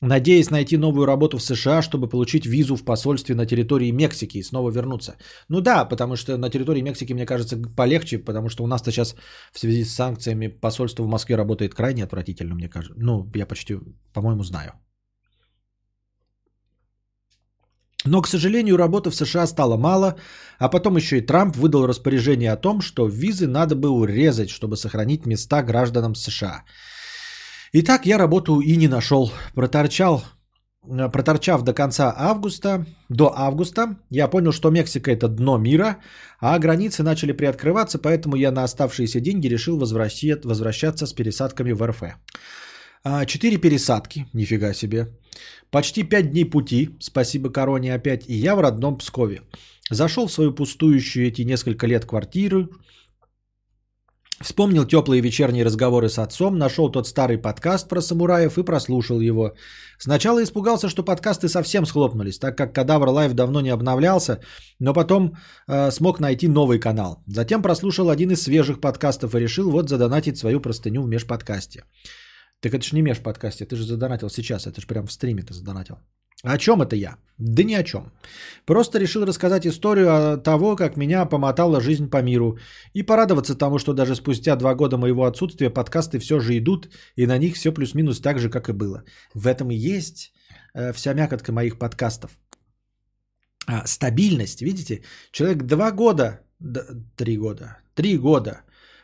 надеясь найти новую работу в США, чтобы получить визу в посольстве на территории Мексики и снова вернуться. Ну да, потому что на территории Мексики, мне кажется, полегче, потому что у нас-то сейчас в связи с санкциями посольство в Москве работает крайне отвратительно, мне кажется. Ну, я почти, по-моему, знаю. Но, к сожалению, работы в США стало мало, а потом еще и Трамп выдал распоряжение о том, что визы надо бы урезать, чтобы сохранить места гражданам США. Итак, я работу и не нашел. Проторчал, э, проторчав до конца августа, до августа, я понял, что Мексика это дно мира, а границы начали приоткрываться, поэтому я на оставшиеся деньги решил возвращаться с пересадками в РФ. А, четыре пересадки, нифига себе. Почти пять дней пути, спасибо короне опять, и я в родном Пскове. Зашел в свою пустующую эти несколько лет квартиру, Вспомнил теплые вечерние разговоры с отцом, нашел тот старый подкаст про самураев и прослушал его. Сначала испугался, что подкасты совсем схлопнулись, так как Кадавр Лайв давно не обновлялся, но потом э, смог найти новый канал. Затем прослушал один из свежих подкастов и решил вот задонатить свою простыню в межподкасте. Так это же не межподкасте, ты же задонатил сейчас, это же прям в стриме ты задонатил. О чем это я? Да ни о чем. Просто решил рассказать историю того, как меня помотала жизнь по миру. И порадоваться тому, что даже спустя два года моего отсутствия подкасты все же идут, и на них все плюс-минус так же, как и было. В этом и есть э, вся мякотка моих подкастов. А, стабильность, видите? Человек два года, да, три года, три года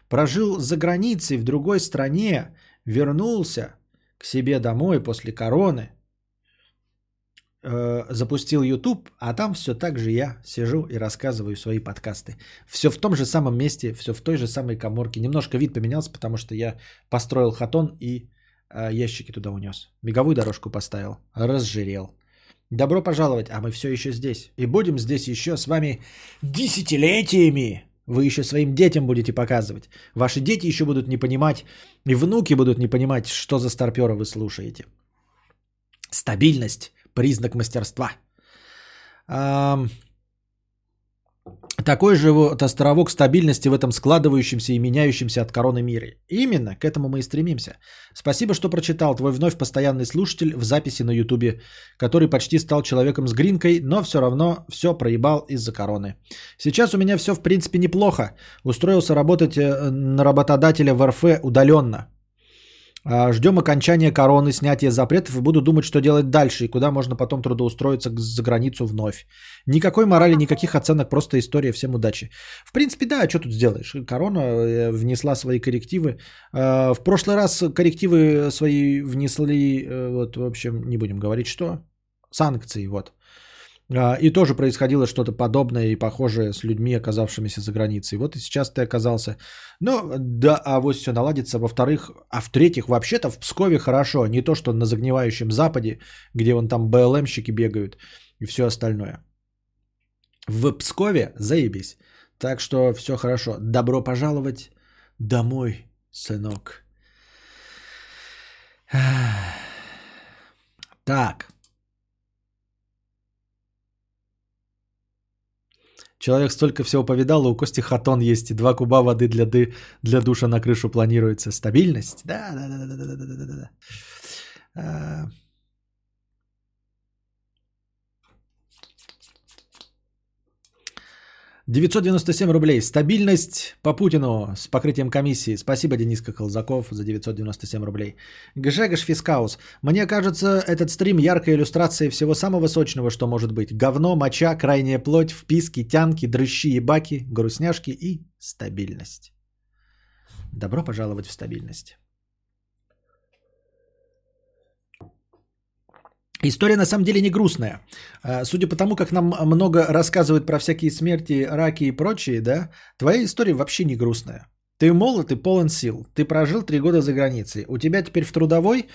прожил за границей в другой стране, вернулся к себе домой после короны – Э, запустил YouTube, а там все так же я сижу и рассказываю свои подкасты. Все в том же самом месте, все в той же самой коморке. Немножко вид поменялся, потому что я построил хатон и э, ящики туда унес. Беговую дорожку поставил, разжирел. Добро пожаловать, а мы все еще здесь. И будем здесь еще с вами десятилетиями. Вы еще своим детям будете показывать. Ваши дети еще будут не понимать, и внуки будут не понимать, что за старпера вы слушаете. Стабильность признак мастерства. Такой же вот островок стабильности в этом складывающемся и меняющемся от короны мире. Именно к этому мы и стремимся. Спасибо, что прочитал твой вновь постоянный слушатель в записи на ютубе, который почти стал человеком с гринкой, но все равно все проебал из-за короны. Сейчас у меня все в принципе неплохо. Устроился работать э, на работодателя в РФ удаленно. А, ждем окончания короны, снятия запретов и буду думать, что делать дальше и куда можно потом трудоустроиться за границу вновь. Никакой морали, никаких оценок, просто история. Всем удачи. В принципе, да, что тут сделаешь? Корона э, внесла свои коррективы. А, в прошлый раз коррективы свои внесли, э, вот, в общем, не будем говорить, что. Санкции, вот. А, и тоже происходило что-то подобное и похожее с людьми, оказавшимися за границей. Вот и сейчас ты оказался. Ну, да, а вот все наладится. Во-вторых, а в-третьих, вообще-то в Пскове хорошо. Не то, что на загнивающем Западе, где вон там БЛМщики бегают и все остальное. В Пскове заебись. Так что все хорошо. Добро пожаловать домой, сынок. Так. Человек столько всего повидал, у Кости хатон есть, и два куба воды для, ды, для душа на крышу планируется. Стабильность? Да, да, да, да, да, да, да, да. 997 рублей. Стабильность по Путину с покрытием комиссии. Спасибо, Дениска Колзаков, за 997 рублей. Гжегош Фискаус. Мне кажется, этот стрим яркая иллюстрация всего самого сочного, что может быть. Говно, моча, крайняя плоть, вписки, тянки, дрыщи и баки, грустняшки и стабильность. Добро пожаловать в стабильность. История на самом деле не грустная. А, судя по тому, как нам много рассказывают про всякие смерти, раки и прочие, да, твоя история вообще не грустная. Ты молод и полон сил. Ты прожил три года за границей. У тебя теперь в трудовой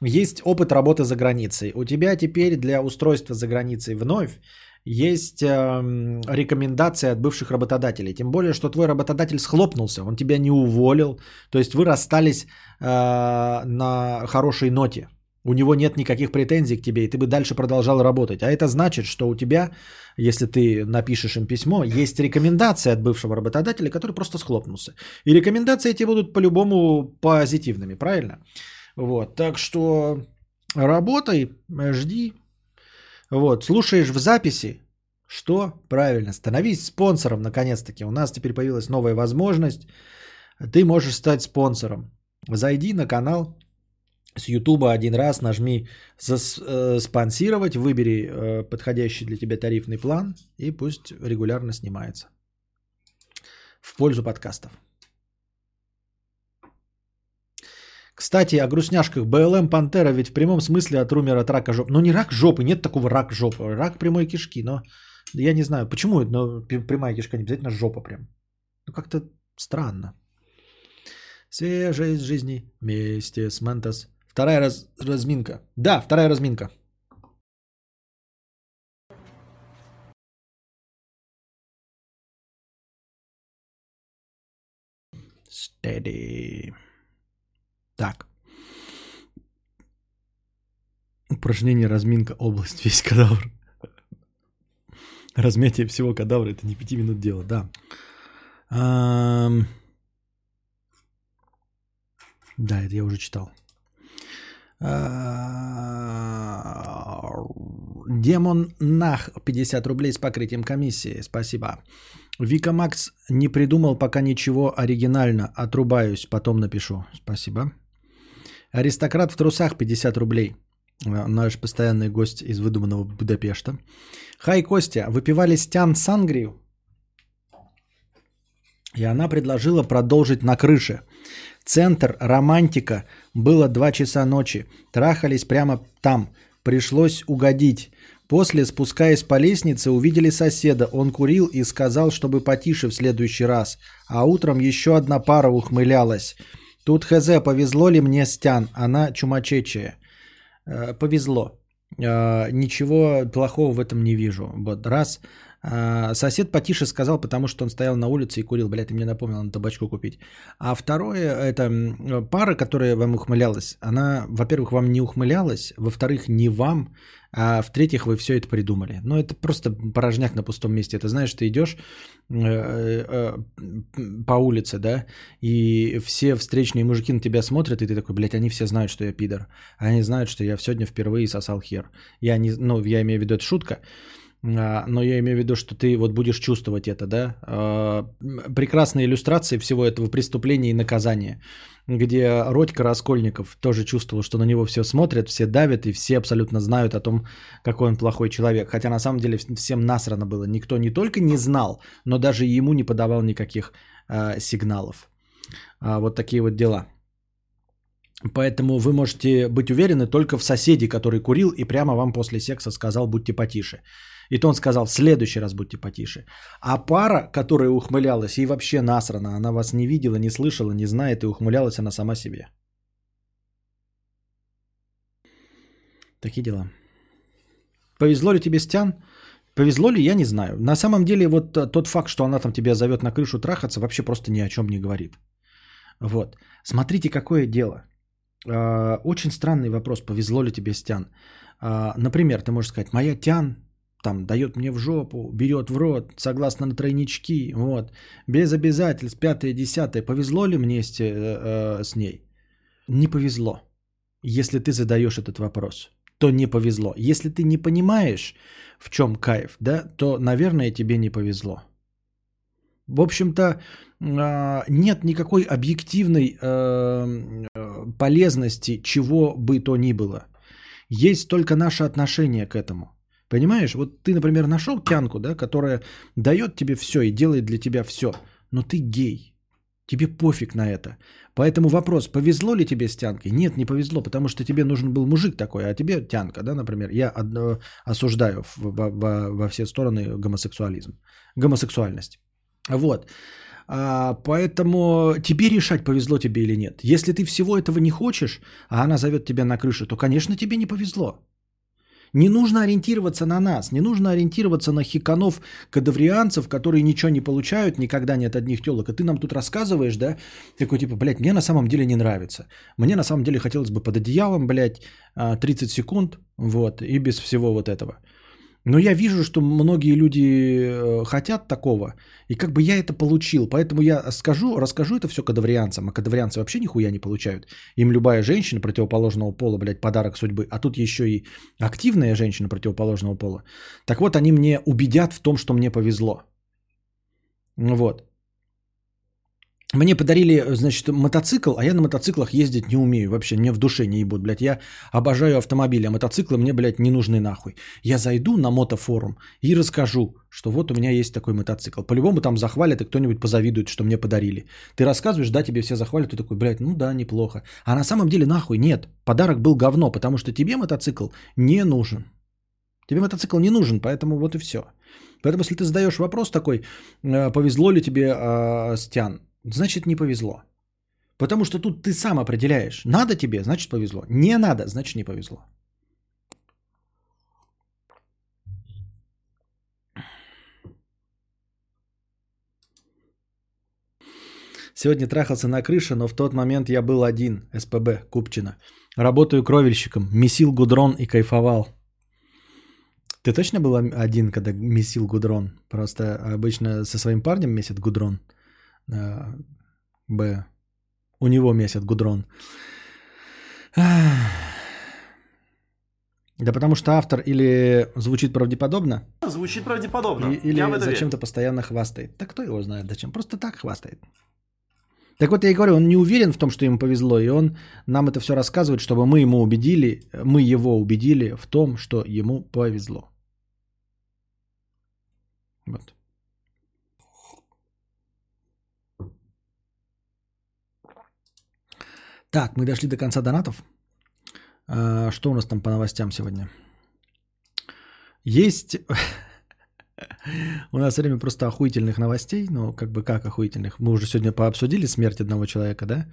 есть опыт работы за границей. У тебя теперь для устройства за границей вновь есть э, рекомендации от бывших работодателей. Тем более, что твой работодатель схлопнулся, он тебя не уволил. То есть вы расстались э, на хорошей ноте. У него нет никаких претензий к тебе, и ты бы дальше продолжал работать. А это значит, что у тебя, если ты напишешь им письмо, есть рекомендации от бывшего работодателя, который просто схлопнулся. И рекомендации эти будут по-любому позитивными, правильно? Вот, так что работай, жди. Вот, слушаешь в записи, что? Правильно, становись спонсором, наконец-таки. У нас теперь появилась новая возможность. Ты можешь стать спонсором. Зайди на канал, с Ютуба один раз нажми э, спонсировать, выбери э, подходящий для тебя тарифный план и пусть регулярно снимается. В пользу подкастов. Кстати, о грустняшках. БЛМ Пантера ведь в прямом смысле от румер от рака жопы. Ну не рак жопы, нет такого рак жопы. Рак прямой кишки, но я не знаю, почему но прямая кишка не обязательно жопа прям. Ну как-то странно. Свежая из жизни вместе с Мантас. Вторая раз, разминка. Да, вторая разминка. Steady. Так. Упражнение разминка область весь кадавр. Размятие всего кадавра это не пяти минут дело, да. Да, это я уже читал. Демон Нах 50 рублей с покрытием комиссии. Спасибо. Вика Макс не придумал пока ничего оригинально. Отрубаюсь, потом напишу. Спасибо. Аристократ в трусах 50 рублей. Наш постоянный гость из выдуманного Будапешта. Хай, Костя, выпивали стян сангрию? И она предложила продолжить на крыше. Центр, романтика. Было 2 часа ночи. Трахались прямо там. Пришлось угодить. После, спускаясь по лестнице, увидели соседа. Он курил и сказал, чтобы потише в следующий раз. А утром еще одна пара ухмылялась. Тут хз, повезло ли мне Стян? Она чумачечая. Э, повезло. Э, ничего плохого в этом не вижу. Вот раз. А, сосед потише сказал, потому что он стоял на улице и курил. Блядь, ты мне напомнил, надо табачку купить. А второе, это пара, которая вам ухмылялась. Она, во-первых, вам не ухмылялась. Во-вторых, не вам. А в-третьих, вы все это придумали. Ну, это просто порожняк на пустом месте. Это знаешь, ты идешь э, э, по улице, да, и все встречные мужики на тебя смотрят, и ты такой, блядь, они все знают, что я пидор. Они знают, что я сегодня впервые сосал хер. Я не, ну, я имею в виду, это шутка. А, но я имею в виду, что ты вот будешь чувствовать это, да. А, прекрасная иллюстрация всего этого преступления и наказания, где Родька Раскольников тоже чувствовал, что на него все смотрят, все давят и все абсолютно знают о том, какой он плохой человек. Хотя на самом деле всем насрано было. Никто не только не знал, но даже ему не подавал никаких э, сигналов. А, вот такие вот дела. Поэтому вы можете быть уверены только в соседе, который курил и прямо вам после секса сказал «будьте потише». И то он сказал, в следующий раз будьте потише. А пара, которая ухмылялась, ей вообще насрано. Она вас не видела, не слышала, не знает, и ухмылялась она сама себе. Такие дела. Повезло ли тебе, Стян? Повезло ли, я не знаю. На самом деле, вот тот факт, что она там тебя зовет на крышу трахаться, вообще просто ни о чем не говорит. Вот. Смотрите, какое дело. А, очень странный вопрос, повезло ли тебе, Стян. А, например, ты можешь сказать, моя Тян там дает мне в жопу, берет в рот, согласно на тройнички, вот, без обязательств, пятое, десятое. Повезло ли мне с, э, э, с ней? Не повезло. Если ты задаешь этот вопрос, то не повезло. Если ты не понимаешь, в чем кайф, да, то, наверное, тебе не повезло. В общем-то, э, нет никакой объективной э, полезности чего бы то ни было. Есть только наше отношение к этому – Понимаешь, вот ты, например, нашел тянку, да, которая дает тебе все и делает для тебя все, но ты гей. Тебе пофиг на это. Поэтому вопрос, повезло ли тебе с тянкой? Нет, не повезло, потому что тебе нужен был мужик такой, а тебе тянка, да, например. Я одно, осуждаю во, во, во все стороны гомосексуализм, гомосексуальность. Вот. А, поэтому тебе решать, повезло тебе или нет. Если ты всего этого не хочешь, а она зовет тебя на крышу, то, конечно, тебе не повезло. Не нужно ориентироваться на нас, не нужно ориентироваться на хиканов, кадаврианцев, которые ничего не получают никогда не от одних телок. И ты нам тут рассказываешь, да, такой типа, блядь, мне на самом деле не нравится. Мне на самом деле хотелось бы под одеялом, блядь, 30 секунд, вот, и без всего вот этого. Но я вижу, что многие люди э, хотят такого, и как бы я это получил. Поэтому я скажу, расскажу это все кадаврианцам, а кадаврианцы вообще нихуя не получают. Им любая женщина противоположного пола, блядь, подарок судьбы, а тут еще и активная женщина противоположного пола. Так вот, они мне убедят в том, что мне повезло. Вот. Мне подарили, значит, мотоцикл, а я на мотоциклах ездить не умею вообще, мне в душе не ебут, блядь. Я обожаю автомобили, а мотоциклы мне, блядь, не нужны нахуй. Я зайду на мотофорум и расскажу, что вот у меня есть такой мотоцикл. По-любому там захвалят, и кто-нибудь позавидует, что мне подарили. Ты рассказываешь, да, тебе все захвалят, ты такой, блядь, ну да, неплохо. А на самом деле нахуй нет, подарок был говно, потому что тебе мотоцикл не нужен. Тебе мотоцикл не нужен, поэтому вот и все. Поэтому если ты задаешь вопрос такой, «Э, повезло ли тебе, э, Стян, значит не повезло. Потому что тут ты сам определяешь. Надо тебе, значит повезло. Не надо, значит не повезло. Сегодня трахался на крыше, но в тот момент я был один, СПБ, Купчина. Работаю кровельщиком, месил гудрон и кайфовал. Ты точно был один, когда месил гудрон? Просто обычно со своим парнем месит гудрон. А, Б. У него месят гудрон. Да потому что автор или звучит правдеподобно, Звучит правдеподобно. и- или Я зачем-то постоянно хвастает. Так кто его знает зачем? Просто так хвастает. Так вот я и говорю, он не уверен в том, что ему повезло, и он нам это все рассказывает, чтобы мы ему убедили, мы его убедили в том, что ему повезло. Вот. Так, мы дошли до конца донатов. А, Что у нас там по новостям сегодня? Есть... <laughs> У нас время просто охуительных новостей. Ну, как бы как охуительных? Мы уже сегодня пообсудили смерть одного человека, да?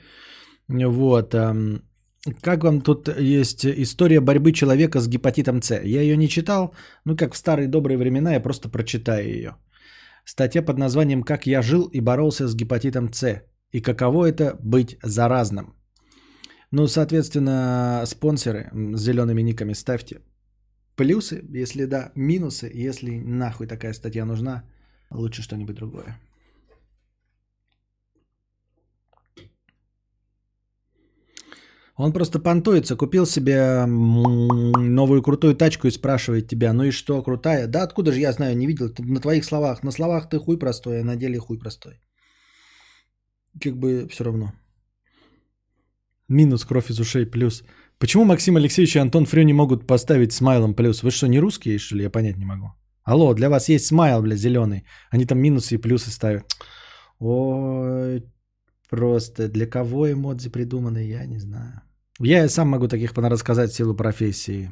Вот. Как вам тут есть история борьбы человека с гепатитом С? Я ее не читал, ну как в старые добрые времена, я просто прочитаю ее. Статья под названием «Как я жил и боролся с гепатитом С» и каково это быть заразным. Ну, соответственно, спонсоры с зелеными никами ставьте плюсы, если да, минусы, если нахуй такая статья нужна, лучше что-нибудь другое. Он просто понтуется, купил себе новую крутую тачку и спрашивает тебя, ну и что, крутая? Да откуда же я знаю, не видел, на твоих словах. На словах ты хуй простой, а на деле хуй простой. Как бы все равно. Минус кровь из ушей плюс. Почему Максим Алексеевич и Антон Фрё не могут поставить смайлом плюс? Вы что, не русские, что ли? Я понять не могу. Алло, для вас есть смайл, бля, зеленый. Они там минусы и плюсы ставят. Ой, просто для кого эмодзи придуманы, я не знаю. Я и сам могу таких рассказать силу профессии.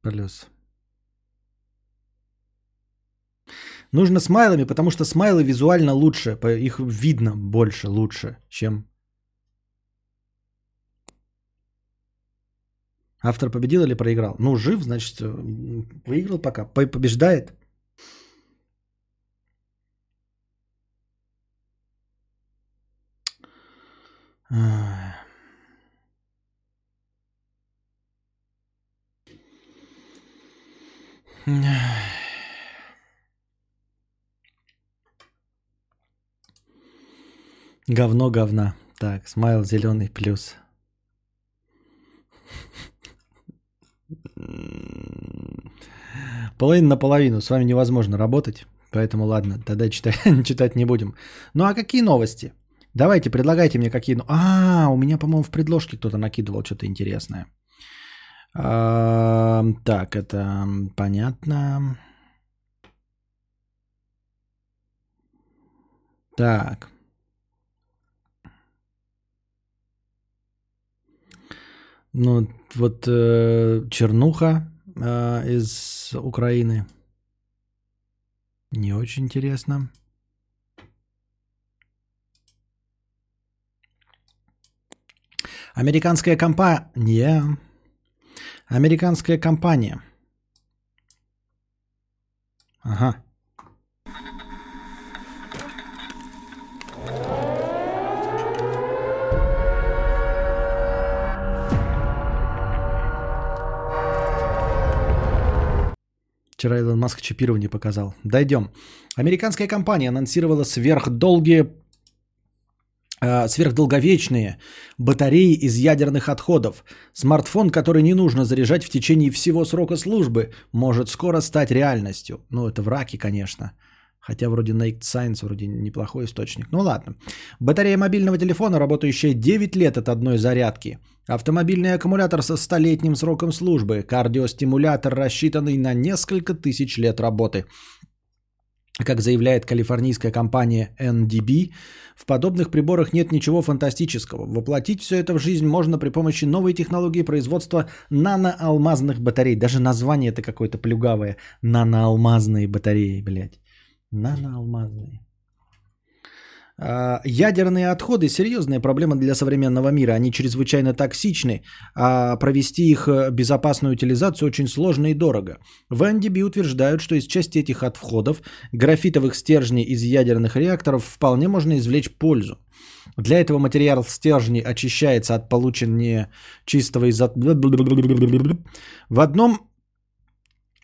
Плюс. Нужно смайлами, потому что смайлы визуально лучше, их видно больше, лучше, чем... Автор победил или проиграл? Ну, жив, значит, э, выиграл пока. По- Побеждает. Говно говна. Так, смайл зеленый плюс. Половина на половину. С вами невозможно работать. Поэтому ладно, тогда читать, <laughs> читать не будем. Ну а какие новости? Давайте, предлагайте мне какие... А, у меня, по-моему, в предложке кто-то накидывал что-то интересное. А, так, это понятно. Так. Ну, вот э, Чернуха э, из Украины. Не очень интересно. Американская компания. Американская компания. Ага. Вчера Илон Маск чипирование показал. Дойдем. Американская компания анонсировала сверхдолгие э, сверхдолговечные батареи из ядерных отходов. Смартфон, который не нужно заряжать в течение всего срока службы, может скоро стать реальностью. Ну, это враки, конечно. Хотя вроде Naked Science вроде неплохой источник. Ну ладно. Батарея мобильного телефона, работающая 9 лет от одной зарядки. Автомобильный аккумулятор со столетним сроком службы. Кардиостимулятор, рассчитанный на несколько тысяч лет работы. Как заявляет калифорнийская компания NDB, в подобных приборах нет ничего фантастического. Воплотить все это в жизнь можно при помощи новой технологии производства наноалмазных батарей. Даже название это какое-то плюгавое. Наноалмазные батареи, блядь. Наноалмазные. А, Ядерные отходы – серьезная проблема для современного мира. Они чрезвычайно токсичны, а провести их э, безопасную утилизацию очень сложно и дорого. В NDB утверждают, что из части этих отходов, графитовых стержней из ядерных реакторов, вполне можно извлечь пользу. Для этого материал стержней очищается от получения чистого изотопа. В одном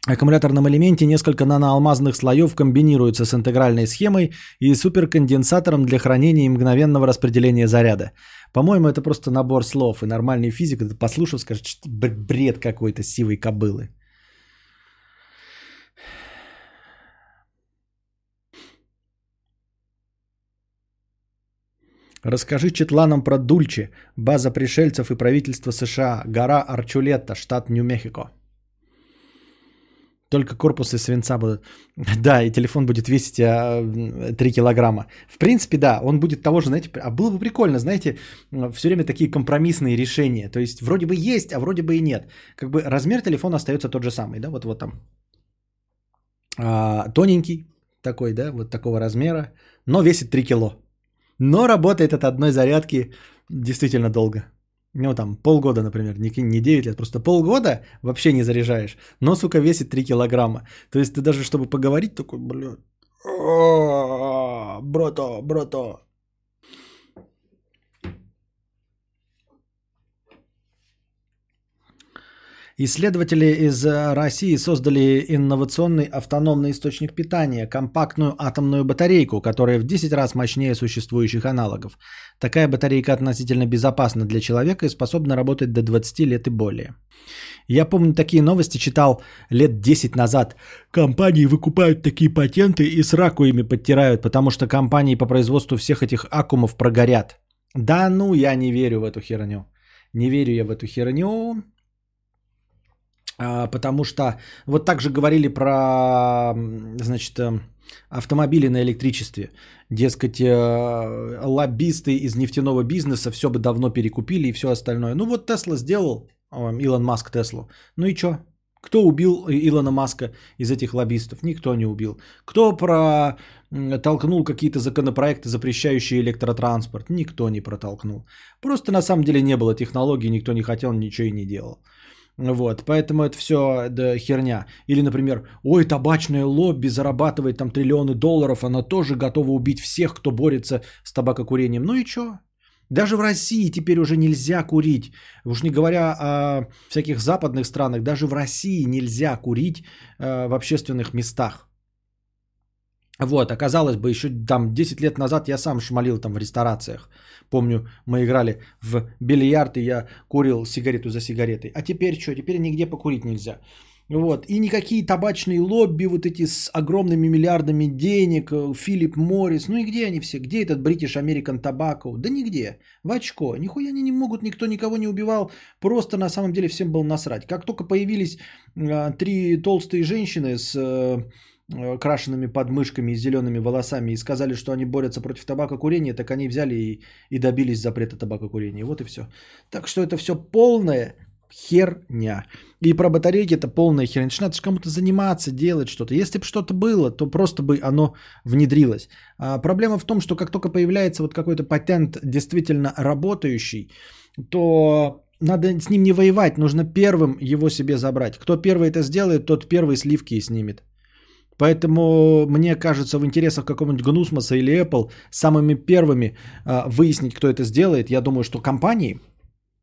аккумуляторном элементе несколько наноалмазных слоев комбинируются с интегральной схемой и суперконденсатором для хранения и мгновенного распределения заряда. По-моему, это просто набор слов, и нормальный физик, это послушав, скажет, что бред какой-то сивой кобылы. Расскажи четланам про Дульче, база пришельцев и правительство США, гора Арчулетта, штат Нью-Мехико. Только корпус из свинца будут. <laughs> Да, и телефон будет весить а, 3 килограмма. В принципе, да, он будет того же, знаете, а было бы прикольно, знаете, все время такие компромиссные решения. То есть вроде бы есть, а вроде бы и нет. Как бы размер телефона остается тот же самый, да, вот, вот там. А, тоненький такой, да, вот такого размера, но весит 3 кило. Но работает от одной зарядки действительно долго. Ну, там, полгода, например, не, не 9 лет, просто полгода вообще не заряжаешь, но, сука, весит 3 килограмма. То есть ты даже, чтобы поговорить, такой, блядь, брато, брато. Исследователи из э, России создали инновационный автономный источник питания, компактную атомную батарейку, которая в 10 раз мощнее существующих аналогов. Такая батарейка относительно безопасна для человека и способна работать до 20 лет и более. Я помню, такие новости читал лет 10 назад. Компании выкупают такие патенты и сраку ими подтирают, потому что компании по производству всех этих аккумов прогорят. Да ну, я не верю в эту херню. Не верю я в эту херню. А, потому что вот так же говорили про, значит, э, автомобили на электричестве. Дескать, э, лоббисты из нефтяного бизнеса все бы давно перекупили и все остальное. Ну вот Тесла сделал, Илон Маск Теслу. Ну и что? Кто убил Илона Маска из этих лоббистов? Никто не убил. Кто протолкнул какие-то законопроекты, запрещающие электротранспорт? Никто не протолкнул. Просто на самом деле не было технологий, никто не хотел, ничего и не делал. Вот, поэтому это все да, херня. Или, например, ой, табачное лобби зарабатывает там триллионы долларов, она тоже готова убить всех, кто борется с табакокурением. Ну и что? Даже в России теперь уже нельзя курить. Уж не говоря о всяких западных странах, даже в России нельзя курить э, в общественных местах. Вот, оказалось бы, еще там 10 лет назад я сам шмалил там в ресторациях. Помню, мы играли в бильярд, и я курил сигарету за сигаретой. А теперь что? Теперь нигде покурить нельзя. Вот. И никакие табачные лобби, вот эти с огромными миллиардами денег, э, Филипп Моррис, ну и где они все? Где этот British American Tobacco? Да нигде. В очко. Нихуя они не могут, никто никого не убивал. Просто на самом деле всем был насрать. Как только появились э, три толстые женщины с Э, крашенными подмышками и зелеными волосами и сказали, что они борются против табакокурения, так они взяли и, и добились запрета табакокурения. Вот и все. Так что это все полная херня. И про батарейки это полная херня. Надо же кому-то заниматься, делать что-то. Если бы что-то было, то просто бы оно внедрилось. А проблема в том, что как только появляется вот какой-то патент действительно работающий, то надо с ним не воевать, нужно первым его себе забрать. Кто первый это сделает, тот первый сливки и снимет. Поэтому мне кажется в интересах какого-нибудь Гнусмоса или Apple самыми первыми а, выяснить, кто это сделает. Я думаю, что компании,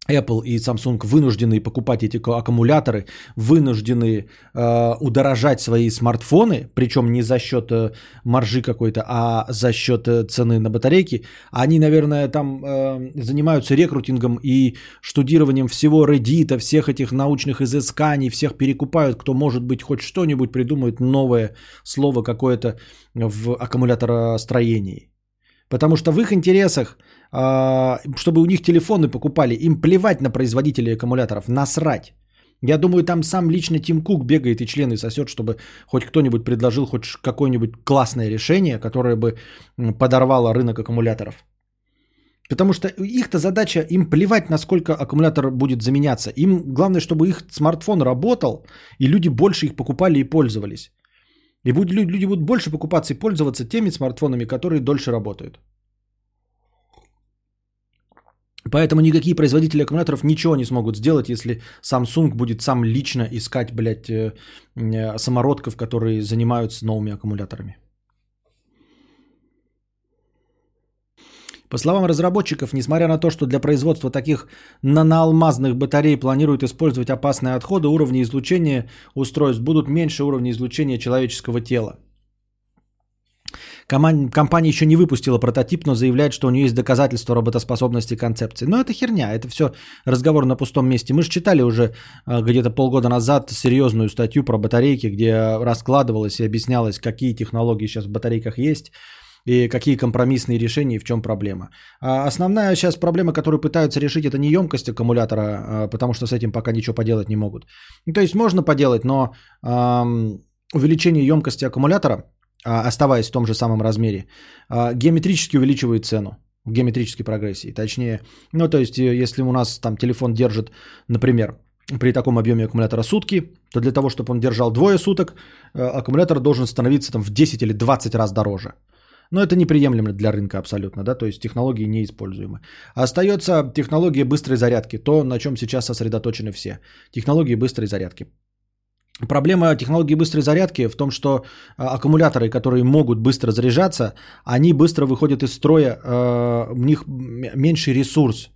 Apple и Samsung вынуждены покупать эти аккумуляторы, вынуждены э, удорожать свои смартфоны, причем не за счет э, маржи какой-то, а за счет э, цены на батарейки. Они, наверное, там э, занимаются рекрутингом и штудированием всего Reddit, всех этих научных изысканий, всех перекупают, кто может быть хоть что-нибудь придумает новое слово какое-то в аккумуляторостроении. Потому что в их интересах, чтобы у них телефоны покупали, им плевать на производителей аккумуляторов, насрать. Я думаю, там сам лично Тим Кук бегает и члены сосет, чтобы хоть кто-нибудь предложил хоть какое-нибудь классное решение, которое бы подорвало рынок аккумуляторов. Потому что их-то задача, им плевать, насколько аккумулятор будет заменяться. Им главное, чтобы их смартфон работал, и люди больше их покупали и пользовались. И люди будут больше покупаться и пользоваться теми смартфонами, которые дольше работают. Поэтому никакие производители аккумуляторов ничего не смогут сделать, если Samsung будет сам лично искать, блядь, э, э, самородков, которые занимаются новыми аккумуляторами. По словам разработчиков, несмотря на то, что для производства таких наноалмазных батарей планируют использовать опасные отходы, уровни излучения устройств будут меньше уровня излучения человеческого тела. Компания еще не выпустила прототип, но заявляет, что у нее есть доказательства работоспособности концепции. Но это херня, это все разговор на пустом месте. Мы же читали уже а, где-то полгода назад серьезную статью про батарейки, где раскладывалось и объяснялось, какие технологии сейчас в батарейках есть и какие компромиссные решения и в чем проблема. А основная сейчас проблема, которую пытаются решить, это не емкость аккумулятора, а, потому что с этим пока ничего поделать не могут. Ну, то есть можно поделать, но эм, увеличение емкости аккумулятора, э, оставаясь в том же самом размере, э, геометрически увеличивает цену в геометрической прогрессии. Точнее, ну то есть э, если у нас там телефон держит, например, при таком объеме аккумулятора сутки, то для того, чтобы он держал двое суток, э, аккумулятор должен становиться там в 10 или 20 раз дороже. Но это неприемлемо для рынка абсолютно, да, то есть технологии неиспользуемы. Остается технология быстрой зарядки, то, на чем сейчас сосредоточены все. Технологии быстрой зарядки. Проблема технологии быстрой зарядки в том, что а, аккумуляторы, которые могут быстро заряжаться, они быстро выходят из строя, у них меньший ресурс.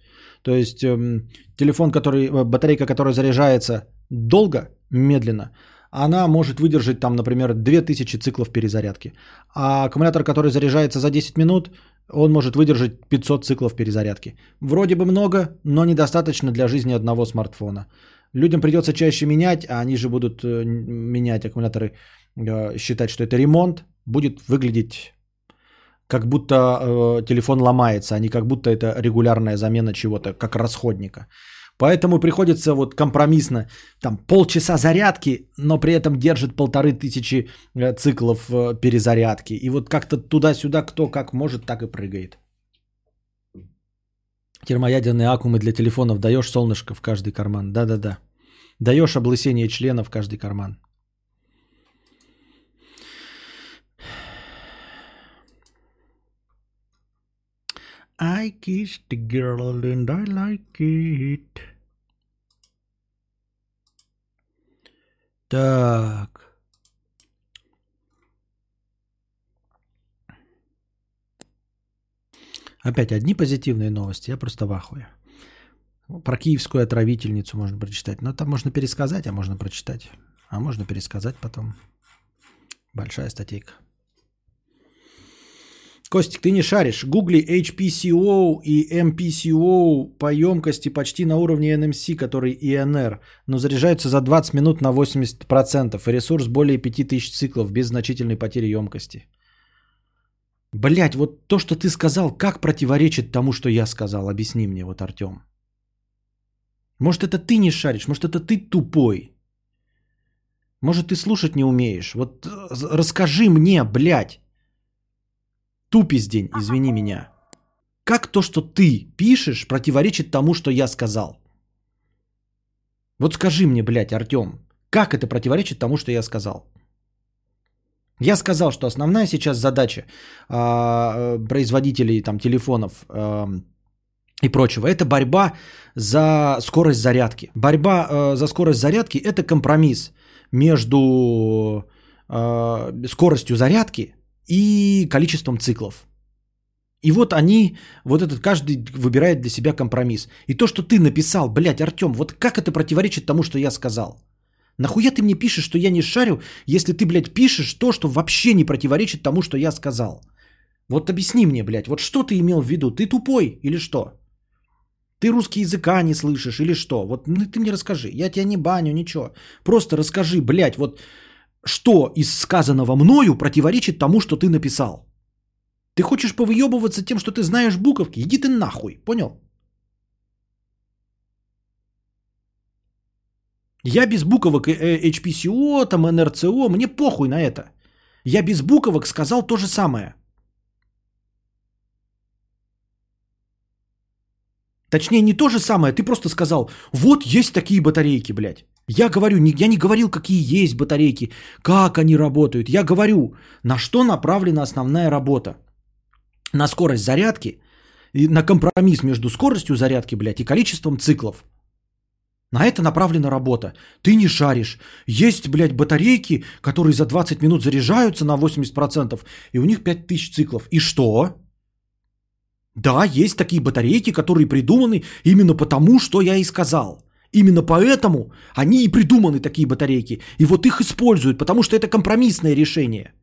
То есть эм, телефон, который, э, батарейка, которая заряжается долго, медленно, она может выдержать там, например, 2000 циклов перезарядки. А аккумулятор, который заряжается за 10 минут, он может выдержать 500 циклов перезарядки. Вроде бы много, но недостаточно для жизни одного смартфона. Людям придется чаще менять, а они же будут э, менять аккумуляторы, э, считать, что это ремонт, будет выглядеть как будто э, телефон ломается, а не как будто это регулярная замена чего-то, как расходника. Поэтому приходится вот компромиссно, там полчаса зарядки, но при этом держит полторы тысячи циклов перезарядки. И вот как-то туда-сюда кто как может, так и прыгает. Термоядерные аккумы для телефонов даешь солнышко в каждый карман. Да-да-да. Даешь облысение члена в каждый карман. I kissed the girl and I like it. Так. Опять одни позитивные новости, я просто в ахуе. Про киевскую отравительницу можно прочитать. Но там можно пересказать, а можно прочитать. А можно пересказать потом. Большая статейка. Костик, ты не шаришь. Гугли HPCO и MPCO по емкости почти на уровне NMC, который INR, но заряжаются за 20 минут на 80%, и ресурс более 5000 циклов без значительной потери емкости. Блять, вот то, что ты сказал, как противоречит тому, что я сказал? Объясни мне, вот Артем. Может, это ты не шаришь, может, это ты тупой. Может, ты слушать не умеешь. Вот э, расскажи мне, блядь. Тупиздень, извини меня. Как то, что ты пишешь, противоречит тому, что я сказал? Вот скажи мне, блядь, Артем, как это противоречит тому, что я сказал? Я сказал, что основная сейчас задача э, производителей там, телефонов, э, и прочего. Это борьба за скорость зарядки. Борьба э, за скорость зарядки – это компромисс между э, скоростью зарядки и количеством циклов. И вот они, вот этот каждый выбирает для себя компромисс. И то, что ты написал, блядь, Артем, вот как это противоречит тому, что я сказал? Нахуя ты мне пишешь, что я не шарю, если ты, блядь, пишешь то, что вообще не противоречит тому, что я сказал? Вот объясни мне, блядь, вот что ты имел в виду? Ты тупой или что? Ты русский языка не слышишь или что? Вот ну, ты мне расскажи. Я тебя не баню, ничего. Просто расскажи, блядь, вот что из сказанного мною противоречит тому, что ты написал. Ты хочешь повыебываться тем, что ты знаешь буковки? Иди ты нахуй, понял? Я без буквок э, HPCO, там НРЦО, мне похуй на это. Я без буквок сказал то же самое. Точнее, не то же самое, ты просто сказал, вот есть такие батарейки, блядь. Я говорю, я не говорил, какие есть батарейки, как они работают. Я говорю, на что направлена основная работа. На скорость зарядки, на компромисс между скоростью зарядки, блядь, и количеством циклов. На это направлена работа. Ты не шаришь. Есть, блядь, батарейки, которые за 20 минут заряжаются на 80%, и у них 5000 циклов. И что? Да, есть такие батарейки, которые придуманы именно потому, что я и сказал. Именно поэтому они и придуманы, такие батарейки. И вот их используют, потому что это компромиссное решение.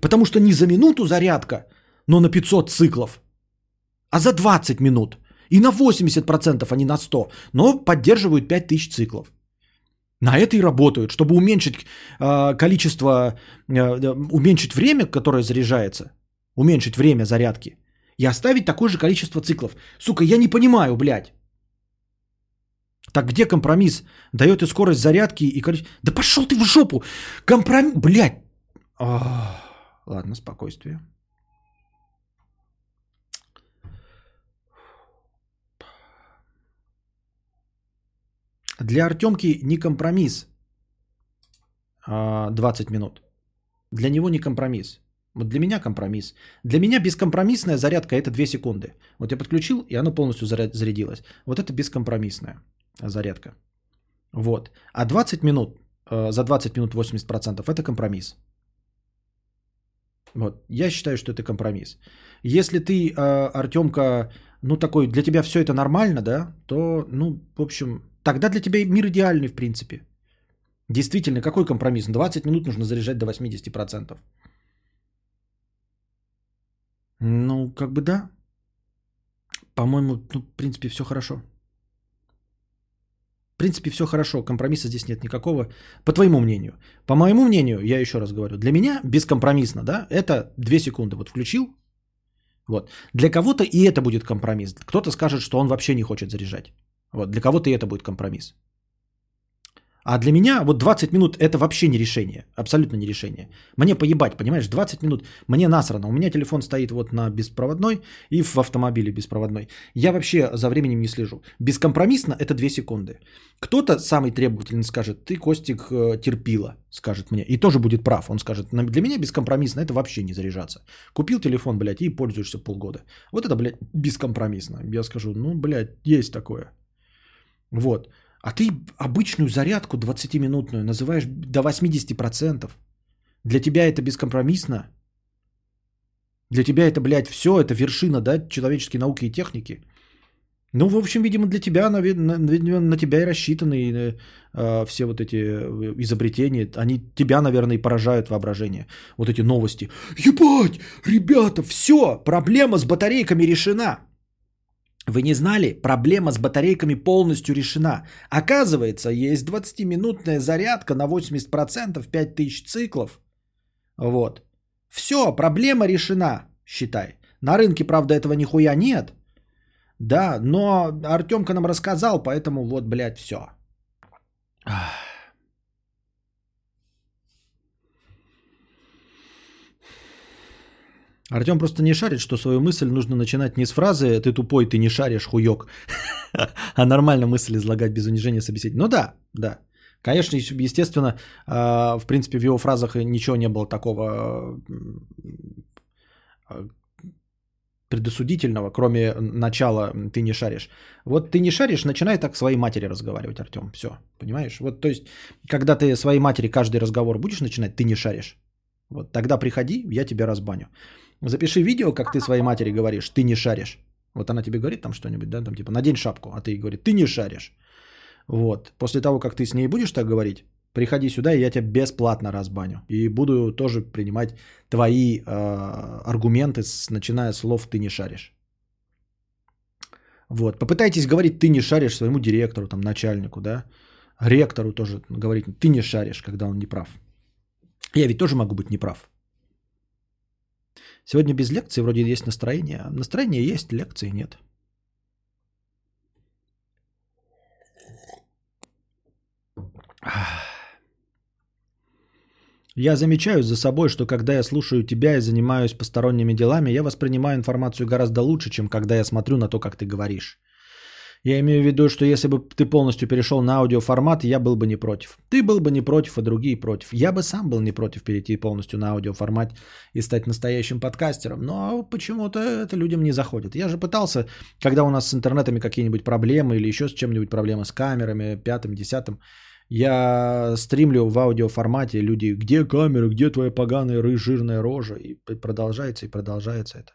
Потому что не за минуту зарядка, но на 500 циклов, а за 20 минут. И на 80%, а не на 100. Но поддерживают 5000 циклов. На это и работают, чтобы уменьшить э, количество, э, уменьшить время, которое заряжается, уменьшить время зарядки и оставить такое же количество циклов. Сука, я не понимаю, блядь. Так где компромисс? Дает и скорость зарядки, и количество... Да пошел ты в жопу! Компромисс... Блядь! Ах, ладно, спокойствие. Для Артемки не компромисс 20 минут. Для него не компромисс. Вот для меня компромисс. Для меня бескомпромиссная зарядка это 2 секунды. Вот я подключил, и оно полностью зарядилось. Вот это бескомпромиссная зарядка. Вот. А 20 минут, э, за 20 минут 80% это компромисс. Вот. Я считаю, что это компромисс. Если ты, э, Артемка, ну такой, для тебя все это нормально, да, то, ну, в общем, тогда для тебя мир идеальный, в принципе. Действительно, какой компромисс? 20 минут нужно заряжать до 80%. Ну, как бы да. По-моему, ну, в принципе, все хорошо. В принципе, все хорошо. Компромисса здесь нет никакого. По твоему мнению. По моему мнению, я еще раз говорю, для меня бескомпромиссно, да, это 2 секунды. Вот включил. Вот. Для кого-то и это будет компромисс. Кто-то скажет, что он вообще не хочет заряжать. Вот. Для кого-то это будет компромисс. А для меня вот 20 минут это вообще не решение. Абсолютно не решение. Мне поебать, понимаешь, 20 минут. Мне насрано. У меня телефон стоит вот на беспроводной и в автомобиле беспроводной. Я вообще за временем не слежу. Бескомпромиссно это 2 секунды. Кто-то самый требовательный скажет, ты, Костик, э, терпила, скажет мне. И тоже будет прав. Он скажет, для меня бескомпромиссно это вообще не заряжаться. Купил телефон, блядь, и пользуешься полгода. Вот это, блядь, бескомпромиссно. Я скажу, ну, блядь, есть такое. Вот. А ты обычную зарядку 20-минутную называешь до 80%. Для тебя это бескомпромиссно? Для тебя это, блядь, все, это вершина, да, человеческой науки и техники? Ну, в общем, видимо, для тебя, на, на, на тебя и рассчитаны э, все вот эти э, изобретения. Они тебя, наверное, и поражают воображение. Вот эти новости. Ебать, ребята, все, проблема с батарейками решена. Вы не знали? Проблема с батарейками полностью решена. Оказывается, есть 20-минутная зарядка на 80%, 5000 циклов. Вот. Все, проблема решена, считай. На рынке, правда, этого нихуя нет. Да, но Артемка нам рассказал, поэтому вот, блядь, все. Артем просто не шарит, что свою мысль нужно начинать не с фразы «ты тупой, ты не шаришь, хуёк», <laughs> а нормально мысль излагать без унижения собеседника. Ну да, да. Конечно, естественно, а, в принципе, в его фразах ничего не было такого а, предосудительного, кроме начала «ты не шаришь». Вот ты не шаришь, начинай так своей матери разговаривать, Артем. Все, понимаешь? Вот, то есть, когда ты своей матери каждый разговор будешь начинать, ты не шаришь. Вот тогда приходи, я тебя разбаню. Запиши видео, как ты своей матери говоришь, ты не шаришь. Вот она тебе говорит там что-нибудь, да, там типа надень шапку, а ты ей говорит, ты не шаришь. Вот. После того, как ты с ней будешь так говорить, приходи сюда, и я тебя бесплатно разбаню. И буду тоже принимать твои э, аргументы, с, начиная с слов «ты не шаришь». Вот. Попытайтесь говорить «ты не шаришь» своему директору, там, начальнику, да. Ректору тоже говорить «ты не шаришь», когда он не прав. Я ведь тоже могу быть неправ. Сегодня без лекции вроде есть настроение. Настроение есть, лекции нет. Я замечаю за собой, что когда я слушаю тебя и занимаюсь посторонними делами, я воспринимаю информацию гораздо лучше, чем когда я смотрю на то, как ты говоришь. Я имею в виду, что если бы ты полностью перешел на аудиоформат, я был бы не против. Ты был бы не против, а другие против. Я бы сам был не против перейти полностью на аудиоформат и стать настоящим подкастером. Но почему-то это людям не заходит. Я же пытался, когда у нас с интернетами какие-нибудь проблемы или еще с чем-нибудь проблемы с камерами, пятым, десятым, я стримлю в аудиоформате, люди, где камера, где твоя поганая ры, жирная рожа, и продолжается, и продолжается это.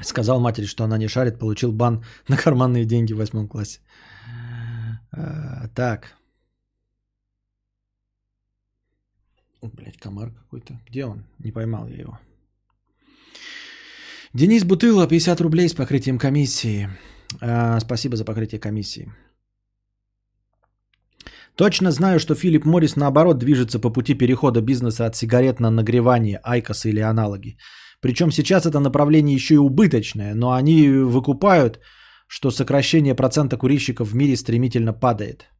Сказал матери, что она не шарит, получил бан <laughs> на карманные деньги в восьмом классе. А, так. Блять, комар какой-то. Где он? Не поймал я его. Денис Бутыло, 50 рублей с покрытием комиссии. А, спасибо за покрытие комиссии. Точно знаю, что Филипп Моррис наоборот движется по пути перехода бизнеса от сигарет на нагревание, айкосы или аналоги. Причем сейчас это направление еще и убыточное, но они выкупают, что сокращение процента курильщиков в мире стремительно падает.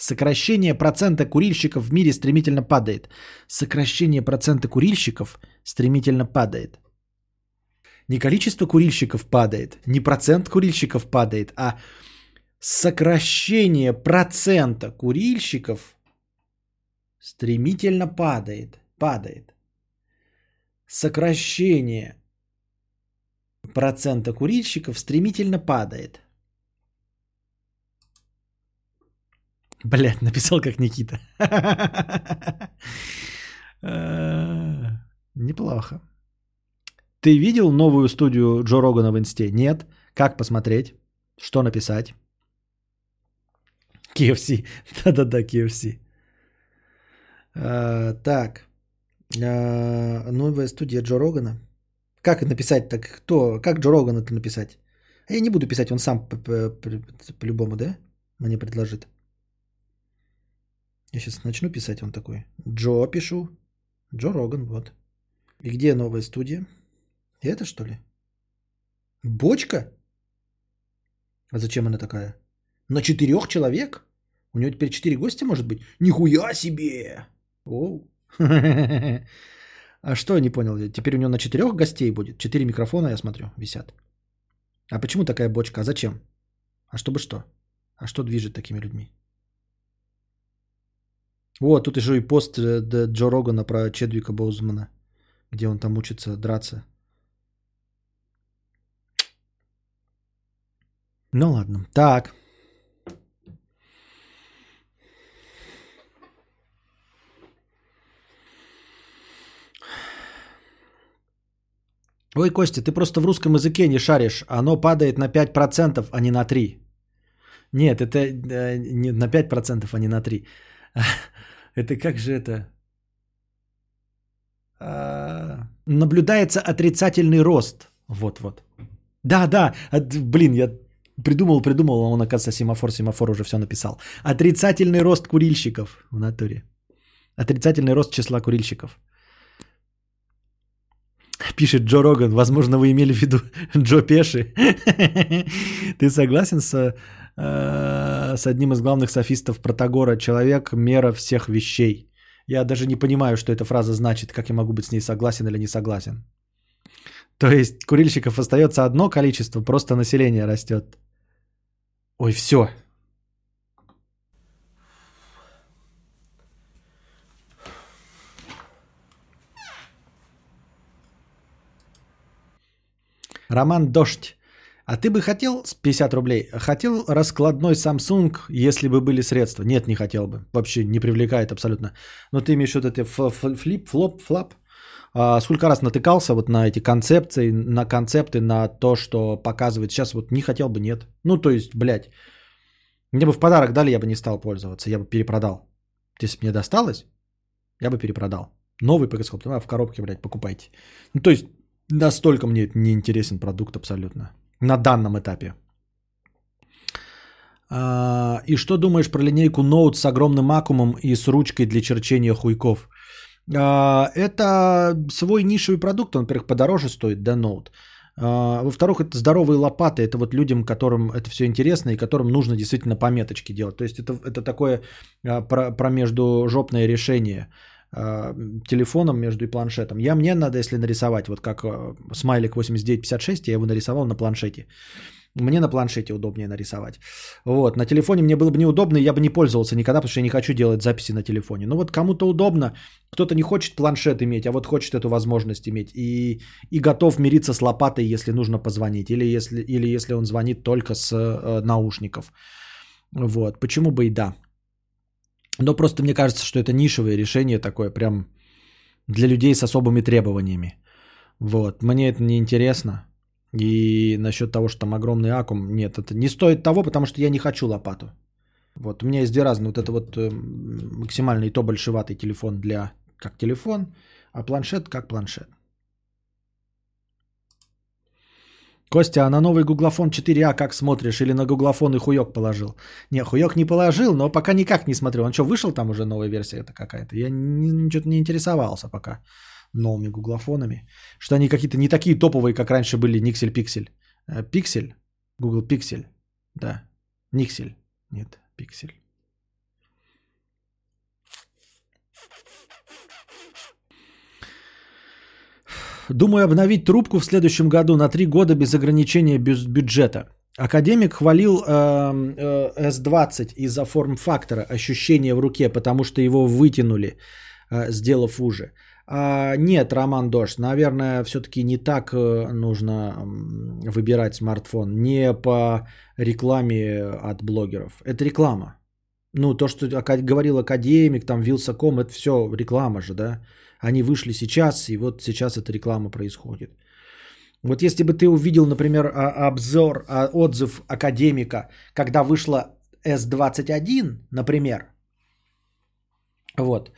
Сокращение процента курильщиков в мире стремительно падает. Сокращение процента курильщиков стремительно падает. Не количество курильщиков падает, не процент курильщиков падает, а сокращение процента курильщиков стремительно падает. Падает сокращение процента курильщиков стремительно падает. Блять, написал как Никита. <laughs> Неплохо. Ты видел новую студию Джо Рогана в Инсте? Нет. Как посмотреть? Что написать? KFC. <laughs> Да-да-да, KFC. А, так. А, новая студия Джо Рогана. Как написать так? Кто? Как Джо Роган это написать? Я не буду писать, он сам по-любому, да? Мне предложит. Я сейчас начну писать, он такой. Джо пишу. Джо Роган, вот. И где новая студия? Это что ли? Бочка? А зачем она такая? На четырех человек? У него теперь четыре гостя может быть? Нихуя себе! Оу. <laughs> А что, не понял, теперь у него на четырех гостей будет? Четыре микрофона, я смотрю, висят. А почему такая бочка? А зачем? А чтобы что? А что движет такими людьми? О, тут еще и пост э, Джо Рогана про Чедвика Боузмана, где он там учится драться. Ну ладно. Так. Ой, Костя, ты просто в русском языке не шаришь. Оно падает на 5%, а не на 3%. Нет, это э, не на 5%, а не на 3%. <laughs> Это как же это? А, наблюдается отрицательный рост. Вот-вот. Да, да, блин, я придумал, придумал, а он, оказывается, семафор, семафор уже все написал. Отрицательный рост курильщиков в натуре. Отрицательный рост числа курильщиков. Пишет Джо Роган. Возможно, вы имели в виду <laughs> Джо Пеши. <laughs> Ты согласен с, э, с одним из главных софистов Протагора? Человек – мера всех вещей. Я даже не понимаю, что эта фраза значит. Как я могу быть с ней согласен или не согласен? То есть курильщиков остается одно количество, просто население растет. Ой, все. Роман Дождь. А ты бы хотел с 50 рублей, хотел раскладной Samsung, если бы были средства? Нет, не хотел бы. Вообще не привлекает абсолютно. Но ты имеешь вот это флип, флоп, флап? А сколько раз натыкался вот на эти концепции, на концепты, на то, что показывает. Сейчас вот не хотел бы, нет. Ну, то есть, блядь, мне бы в подарок дали, я бы не стал пользоваться, я бы перепродал. Если бы мне досталось, я бы перепродал. Новый перископ, а в коробке, блядь, покупайте. Ну, то есть, настолько мне не интересен продукт абсолютно. На данном этапе. А, и что думаешь про линейку Note с огромным аккумом и с ручкой для черчения хуйков? А, это свой нишевый продукт, он, во-первых, подороже стоит, да, Note. А, во-вторых, это здоровые лопаты, это вот людям, которым это все интересно и которым нужно действительно пометочки делать. То есть это, это такое промеждужопное решение телефоном между и планшетом. Я мне надо, если нарисовать, вот как смайлик 8956, я его нарисовал на планшете. Мне на планшете удобнее нарисовать. Вот, на телефоне мне было бы неудобно, я бы не пользовался никогда, потому что я не хочу делать записи на телефоне. Но вот кому-то удобно, кто-то не хочет планшет иметь, а вот хочет эту возможность иметь. И, и готов мириться с лопатой, если нужно позвонить. Или если, или если он звонит только с э, наушников. Вот, почему бы и да. Но просто мне кажется, что это нишевое решение такое, прям для людей с особыми требованиями. Вот, мне это не интересно. И насчет того, что там огромный аккум, нет, это не стоит того, потому что я не хочу лопату. Вот, у меня есть две разные. Вот это вот э, максимально и то большеватый телефон для как телефон, а планшет как планшет. Костя, а на новый гуглофон 4А как смотришь? Или на гуглофон и хуёк положил? Не, хуёк не положил, но пока никак не смотрел. Он что, вышел там уже новая версия это какая-то? Я что-то не интересовался пока новыми гуглофонами. Что они какие-то не такие топовые, как раньше были Никсель Пиксель. Пиксель? Google Pixel. Да. Никсель. Нет, Пиксель. Думаю обновить трубку в следующем году на три года без ограничения без бюджета. Академик хвалил э, э, S20 из-за форм-фактора, ощущения в руке, потому что его вытянули, э, сделав уже. А, нет, Роман Дождь, наверное, все-таки не так э, нужно выбирать смартфон. Не по рекламе от блогеров. Это реклама. Ну, то, что говорил академик, там, Вилсаком, это все реклама же, да? Они вышли сейчас, и вот сейчас эта реклама происходит. Вот если бы ты увидел, например, обзор, а, отзыв академика, когда вышла S21, например, вот,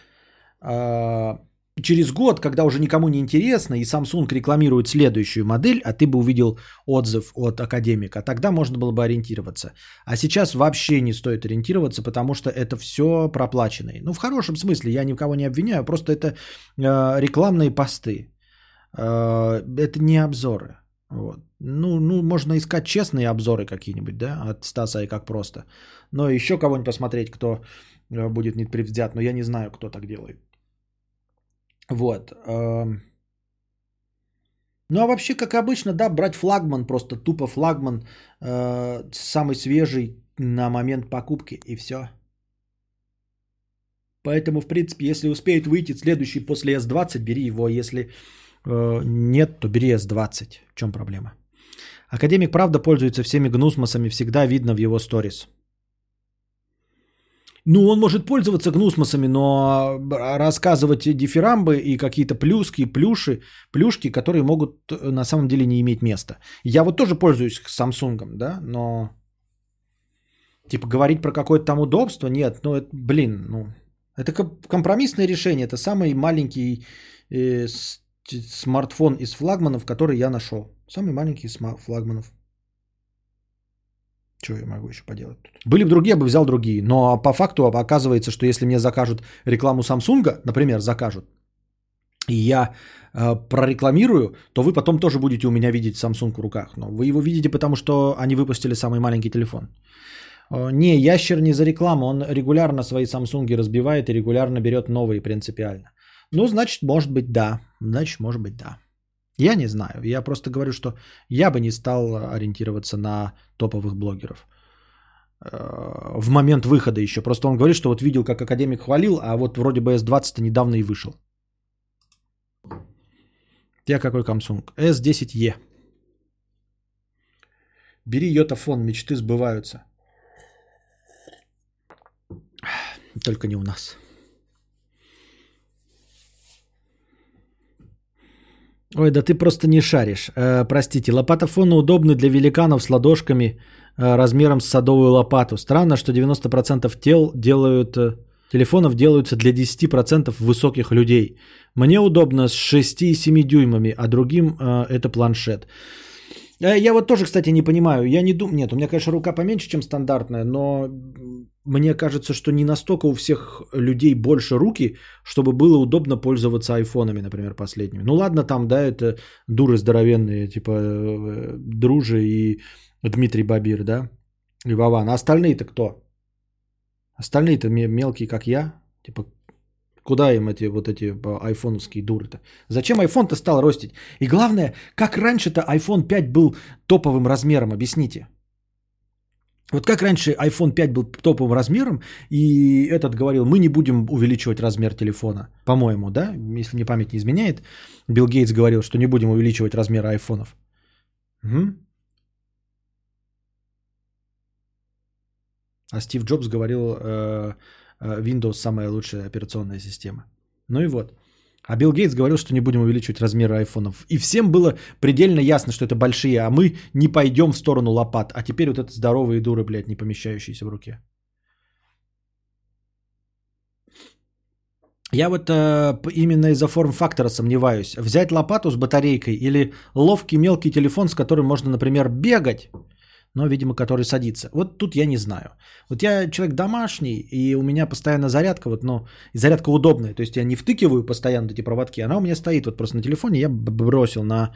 а, через год, когда уже никому не интересно, и Samsung рекламирует следующую модель, а ты бы увидел отзыв от академика, тогда можно было бы ориентироваться. А сейчас вообще не стоит ориентироваться, потому что это все проплаченные. Ну, в хорошем смысле, я никого не обвиняю, просто это э, рекламные посты. Э, это не обзоры. Вот. Ну, ну, можно искать честные обзоры какие-нибудь, да, от Стаса и как просто. Но еще кого-нибудь посмотреть, кто э, будет непредвзят, но я не знаю, кто так делает. Вот. Ну а вообще, как обычно, да, брать флагман, просто тупо флагман, э, самый свежий на момент покупки и все. Поэтому, в принципе, если успеет выйти следующий после S20, бери его. Если э, нет, то бери S20. В чем проблема? Академик правда пользуется всеми гнусмосами, всегда видно в его сторис. Ну, он может пользоваться гнусмосами, но рассказывать дифирамбы и какие-то плюски, плюши, плюшки, которые могут э, на самом деле не иметь места. Я вот тоже пользуюсь Samsung, да, но типа говорить про какое-то там удобство, нет, ну, это, блин, ну, это компромиссное решение, это самый маленький э, смартфон из флагманов, который я нашел. Самый маленький из флагманов. Что я могу еще поделать тут? Были бы другие, я бы взял другие. Но по факту оказывается, что если мне закажут рекламу Samsung, например, закажут, и я э, прорекламирую, то вы потом тоже будете у меня видеть Samsung в руках. Но вы его видите, потому что они выпустили самый маленький телефон. Э, не, ящер не за рекламу, он регулярно свои Samsung разбивает и регулярно берет новые принципиально. Ну, значит, может быть, да. Значит, может быть, да. Я не знаю. Я просто говорю, что я бы не стал ориентироваться на топовых блогеров э, в момент выхода еще. Просто он говорит, что вот видел, как академик хвалил, а вот вроде бы S20 недавно и вышел. Я какой Samsung? S10e. Бери йотафон, мечты сбываются. Только не у нас. Ой, да ты просто не шаришь. Э, простите, лопатофоны удобны для великанов с ладошками э, размером с садовую лопату. Странно, что 90% тел делают, э, телефонов делаются для 10% высоких людей. Мне удобно с 6 и 7 дюймами, а другим э, это планшет. Э, Я вот тоже, кстати, не понимаю. Я не думаю... Нет, у меня, конечно, рука поменьше, чем стандартная, но мне кажется, что не настолько у всех людей больше руки, чтобы было удобно пользоваться айфонами, например, последними. Ну ладно, там, да, это дуры здоровенные, типа э, Дружи и Дмитрий Бабир, да, и Вован. А остальные-то кто? Остальные-то ме- мелкие, как я. Типа, куда им эти вот эти э, айфоновские дуры-то? Зачем iPhone-то стал ростить? И главное, как раньше-то iPhone 5 был топовым размером, объясните. Вот как раньше iPhone 5 был топовым размером, и этот говорил, мы не будем увеличивать размер телефона, по-моему, да, если мне память не изменяет, Билл Гейтс говорил, что не будем увеличивать размер айфонов. Мгм. А Стив Джобс говорил, э, Windows самая лучшая операционная система. Ну и вот. А Билл Гейтс говорил, что не будем увеличивать размеры айфонов. И всем было предельно ясно, что это большие, а мы не пойдем в сторону лопат. А теперь вот это здоровые дуры, блядь, не помещающиеся в руке. Я вот э, именно из-за форм-фактора сомневаюсь. Взять лопату с батарейкой или ловкий мелкий телефон, с которым можно, например, бегать, но, видимо, который садится. Вот тут я не знаю. Вот я человек домашний, и у меня постоянно зарядка, вот, но и зарядка удобная. То есть я не втыкиваю постоянно эти проводки, она у меня стоит вот просто на телефоне, я бросил на,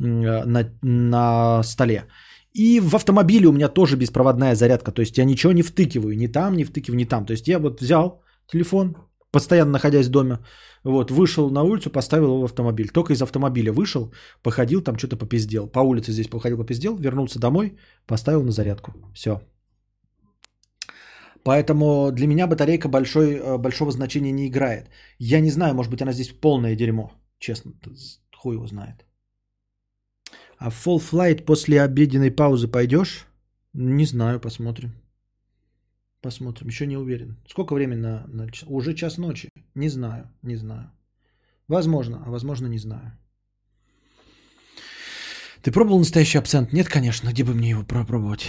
э, на, на столе. И в автомобиле у меня тоже беспроводная зарядка, то есть я ничего не втыкиваю, ни там, не втыкиваю, ни там. То есть я вот взял телефон, постоянно находясь дома, вот, вышел на улицу, поставил его в автомобиль. Только из автомобиля вышел, походил, там что-то попиздел. По улице здесь походил, попиздел, вернулся домой, поставил на зарядку. Все. Поэтому для меня батарейка большой, э, большого значения не играет. Я не знаю, может быть, она здесь полное дерьмо. Честно, хуй его знает. А в Full Flight после обеденной паузы пойдешь? Не знаю, посмотрим. Посмотрим, еще не уверен. Сколько времени на, на Уже час ночи. Не знаю, не знаю. Возможно, а возможно не знаю. Ты пробовал настоящий абсент? Нет, конечно. Где бы мне его попробовать?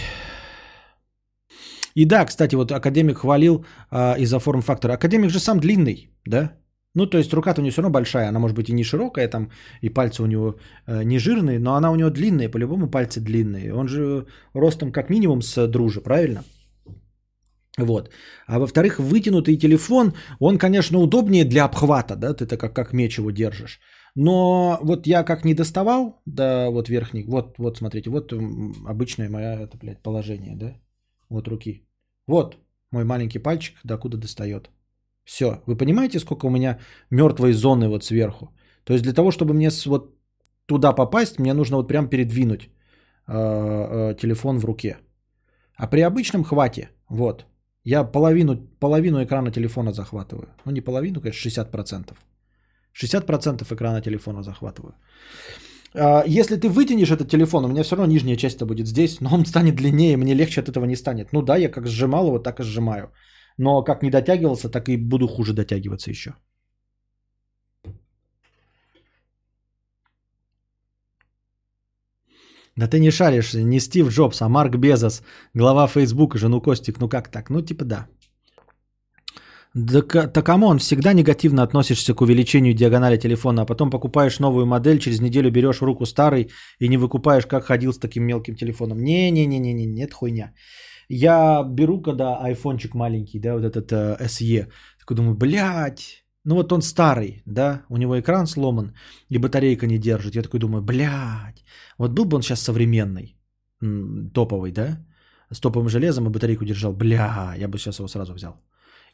И да, кстати, вот академик хвалил а, из-за форм-фактора. Академик же сам длинный, да? Ну, то есть рука-то у него все равно большая, она может быть и не широкая, там, и пальцы у него э, не жирные, но она у него длинная, по-любому пальцы длинные. Он же ростом как минимум с дружи, правильно? Вот. А во-вторых, вытянутый телефон, он, конечно, удобнее для обхвата, да, ты-то как, как меч его держишь. Но вот я как не доставал до вот верхних, вот, вот смотрите, вот обычное мое это, блядь, положение, да, вот руки. Вот мой маленький пальчик докуда достает. Все, вы понимаете, сколько у меня мертвой зоны вот сверху? То есть для того, чтобы мне вот туда попасть, мне нужно вот прям передвинуть э, э, телефон в руке. А при обычном хвате, вот, я половину, половину экрана телефона захватываю. Ну, не половину, конечно, 60%. 60% экрана телефона захватываю. А, Если ты вытянешь этот телефон, у меня все равно нижняя часть-то будет здесь, но он станет длиннее, мне легче от этого не станет. Ну да, я как сжимал его, так и сжимаю. Но как не дотягивался, так и буду хуже дотягиваться еще. Да ты не шаришь, не Стив Джобс, а Марк Безос, глава Фейсбука, же, ну, Костик. Ну как так? Ну типа да. Да, так come on, всегда негативно относишься к увеличению диагонали телефона, а потом покупаешь новую модель, через неделю берешь в руку старый и не выкупаешь, как ходил с таким мелким телефоном. Не-не-не-не-не, нет хуйня. Я беру, когда айфончик маленький, да, вот этот э, SE, такой думаю, блядь, ну вот он старый, да, у него экран сломан и батарейка не держит. Я такой думаю, блядь, вот был бы он сейчас современный, топовый, да, с топовым железом и батарейку держал, бля, я бы сейчас его сразу взял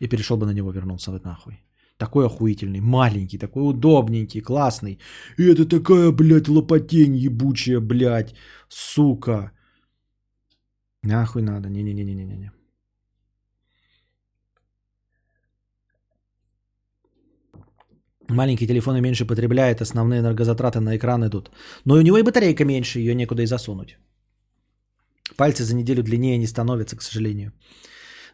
и перешел бы на него, вернулся бы нахуй. Такой охуительный, маленький, такой удобненький, классный. И это такая, блядь, лопатень ебучая, блядь, сука. Нахуй надо, не-не-не-не-не-не. Маленькие телефоны меньше потребляют, основные энергозатраты на экран идут. Но у него и батарейка меньше, ее некуда и засунуть. Пальцы за неделю длиннее не становятся, к сожалению.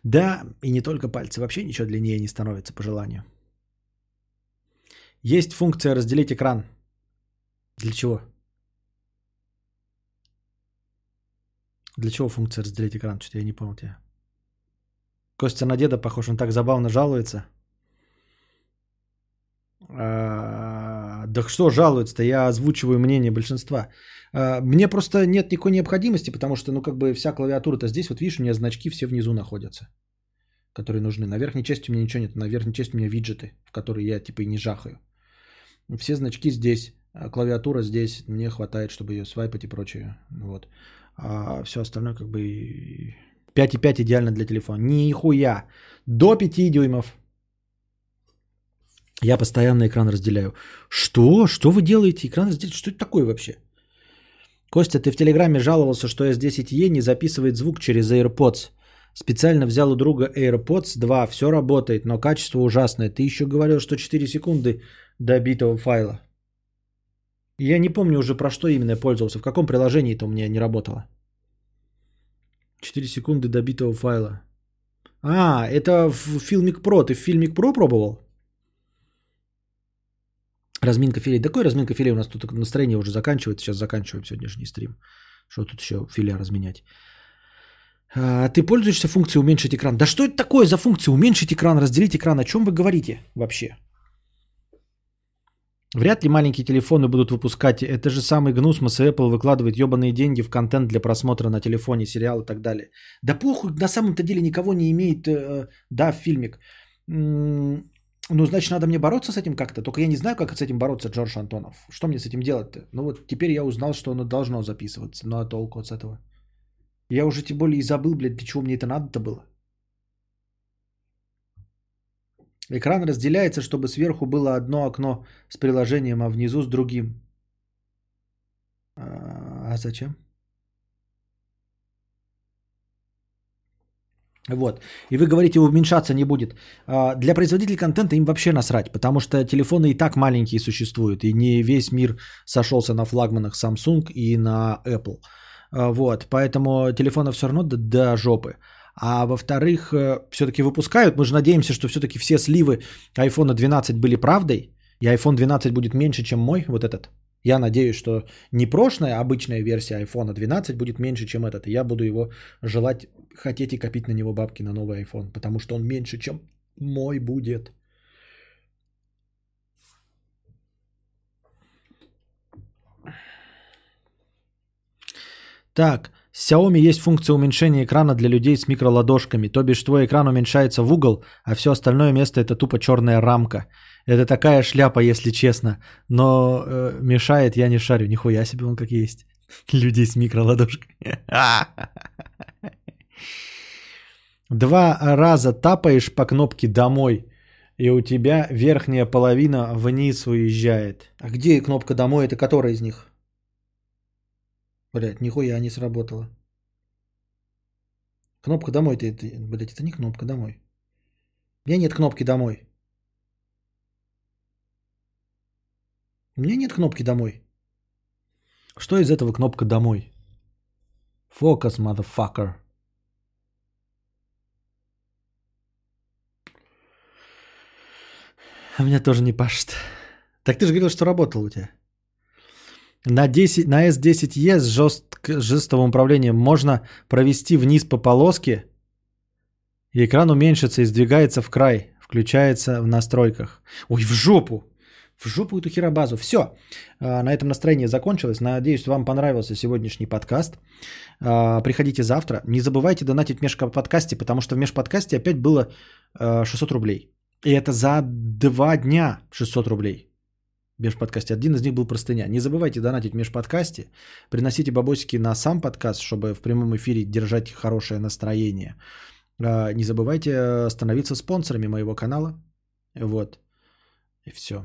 Да, и не только пальцы, вообще ничего длиннее не становится по желанию. Есть функция разделить экран. Для чего? Для чего функция разделить экран? Что-то я не понял тебя. Костя на деда похож, он так забавно жалуется. А, да что жалуется-то, я озвучиваю мнение большинства. А, мне просто нет никакой необходимости, потому что, ну, как бы вся клавиатура-то здесь, вот видишь, у меня значки все внизу находятся, которые нужны. На верхней части у меня ничего нет, на верхней части у меня виджеты, в которые я типа и не жахаю. Все значки здесь, а клавиатура здесь, мне хватает, чтобы ее свайпать и прочее. Вот. А все остальное как бы 5,5 идеально для телефона. Нихуя. До 5 дюймов. Я постоянно экран разделяю. Что? Что вы делаете? Экран разделяете? Что это такое вообще? Костя, ты в Телеграме жаловался, что S10e не записывает звук через AirPods. Специально взял у друга AirPods 2, все работает, но качество ужасное. Ты еще говорил, что 4 секунды до битого файла. Я не помню уже про что именно я пользовался, в каком приложении это у меня не работало. 4 секунды до битого файла. А, это в Filmic Pro. Ты в Filmic Pro пробовал? Разминка филе. Да какой разминка филе? У нас тут настроение уже заканчивается. Сейчас заканчиваем сегодняшний стрим. Что тут еще филе разменять? А, ты пользуешься функцией уменьшить экран? Да что это такое за функция уменьшить экран, разделить экран? О чем вы говорите вообще? Вряд ли маленькие телефоны будут выпускать. Это же самый гнус, и Apple выкладывает ебаные деньги в контент для просмотра на телефоне, сериал и так далее. Да похуй, на самом-то деле никого не имеет, э, да, фильмик. Ну, значит, надо мне бороться с этим как-то. Только я не знаю, как с этим бороться, Джордж Антонов. Что мне с этим делать-то? Ну вот теперь я узнал, что оно должно записываться. Ну а толку от этого? Я уже тем более и забыл, блядь, для чего мне это надо-то было. Экран разделяется, чтобы сверху было одно окно с приложением, а внизу с другим. А, а зачем? Вот. И вы говорите, уменьшаться не будет. А, для производителей контента им вообще насрать, потому что телефоны и так маленькие существуют, и не весь мир сошелся на флагманах Samsung и на Apple. А, вот. Поэтому телефонов все равно до, до жопы. А во-вторых, э, все-таки выпускают. Мы же надеемся, что все-таки все сливы iPhone 12 были правдой. И iPhone 12 будет меньше, чем мой, вот этот. Я надеюсь, что не прошлая, обычная версия iPhone 12 будет меньше, чем этот. И я буду его желать, хотеть и копить на него бабки на новый iPhone. Потому что он меньше, чем мой будет. Так, Xiaomi есть функция уменьшения экрана для людей с микроладошками, то бишь твой экран уменьшается в угол, а все остальное место это тупо черная рамка. Это такая шляпа, если честно, но э, мешает, я не шарю. Нихуя себе он как есть. <laughs> Людей с микроладошками. <laughs> Два раза тапаешь по кнопке «Домой», и у тебя верхняя половина вниз уезжает. А где кнопка «Домой»? Это которая из них? Блять, нихуя не сработало. Кнопка домой, это, это, блядь, это не кнопка домой. У меня нет кнопки домой. У меня нет кнопки домой. Что из этого кнопка домой? Фокус, motherfucker. А меня тоже не пашет. Так ты же говорил, что работал у тебя. На, 10, на S10e с жест, жестовым управлением можно провести вниз по полоске, и экран уменьшится и сдвигается в край, включается в настройках. Ой, в жопу! В жопу эту херобазу. Все. А, на этом настроение закончилось. Надеюсь, вам понравился сегодняшний подкаст. А, приходите завтра. Не забывайте донатить в межподкасте, потому что в межподкасте опять было 600 а, рублей. И это за два дня 600 рублей межподкасте. Один из них был простыня. Не забывайте донатить в межподкасте. Приносите бабосики на сам подкаст, чтобы в прямом эфире держать хорошее настроение. Не забывайте э, становиться спонсорами моего канала. Вот. И все.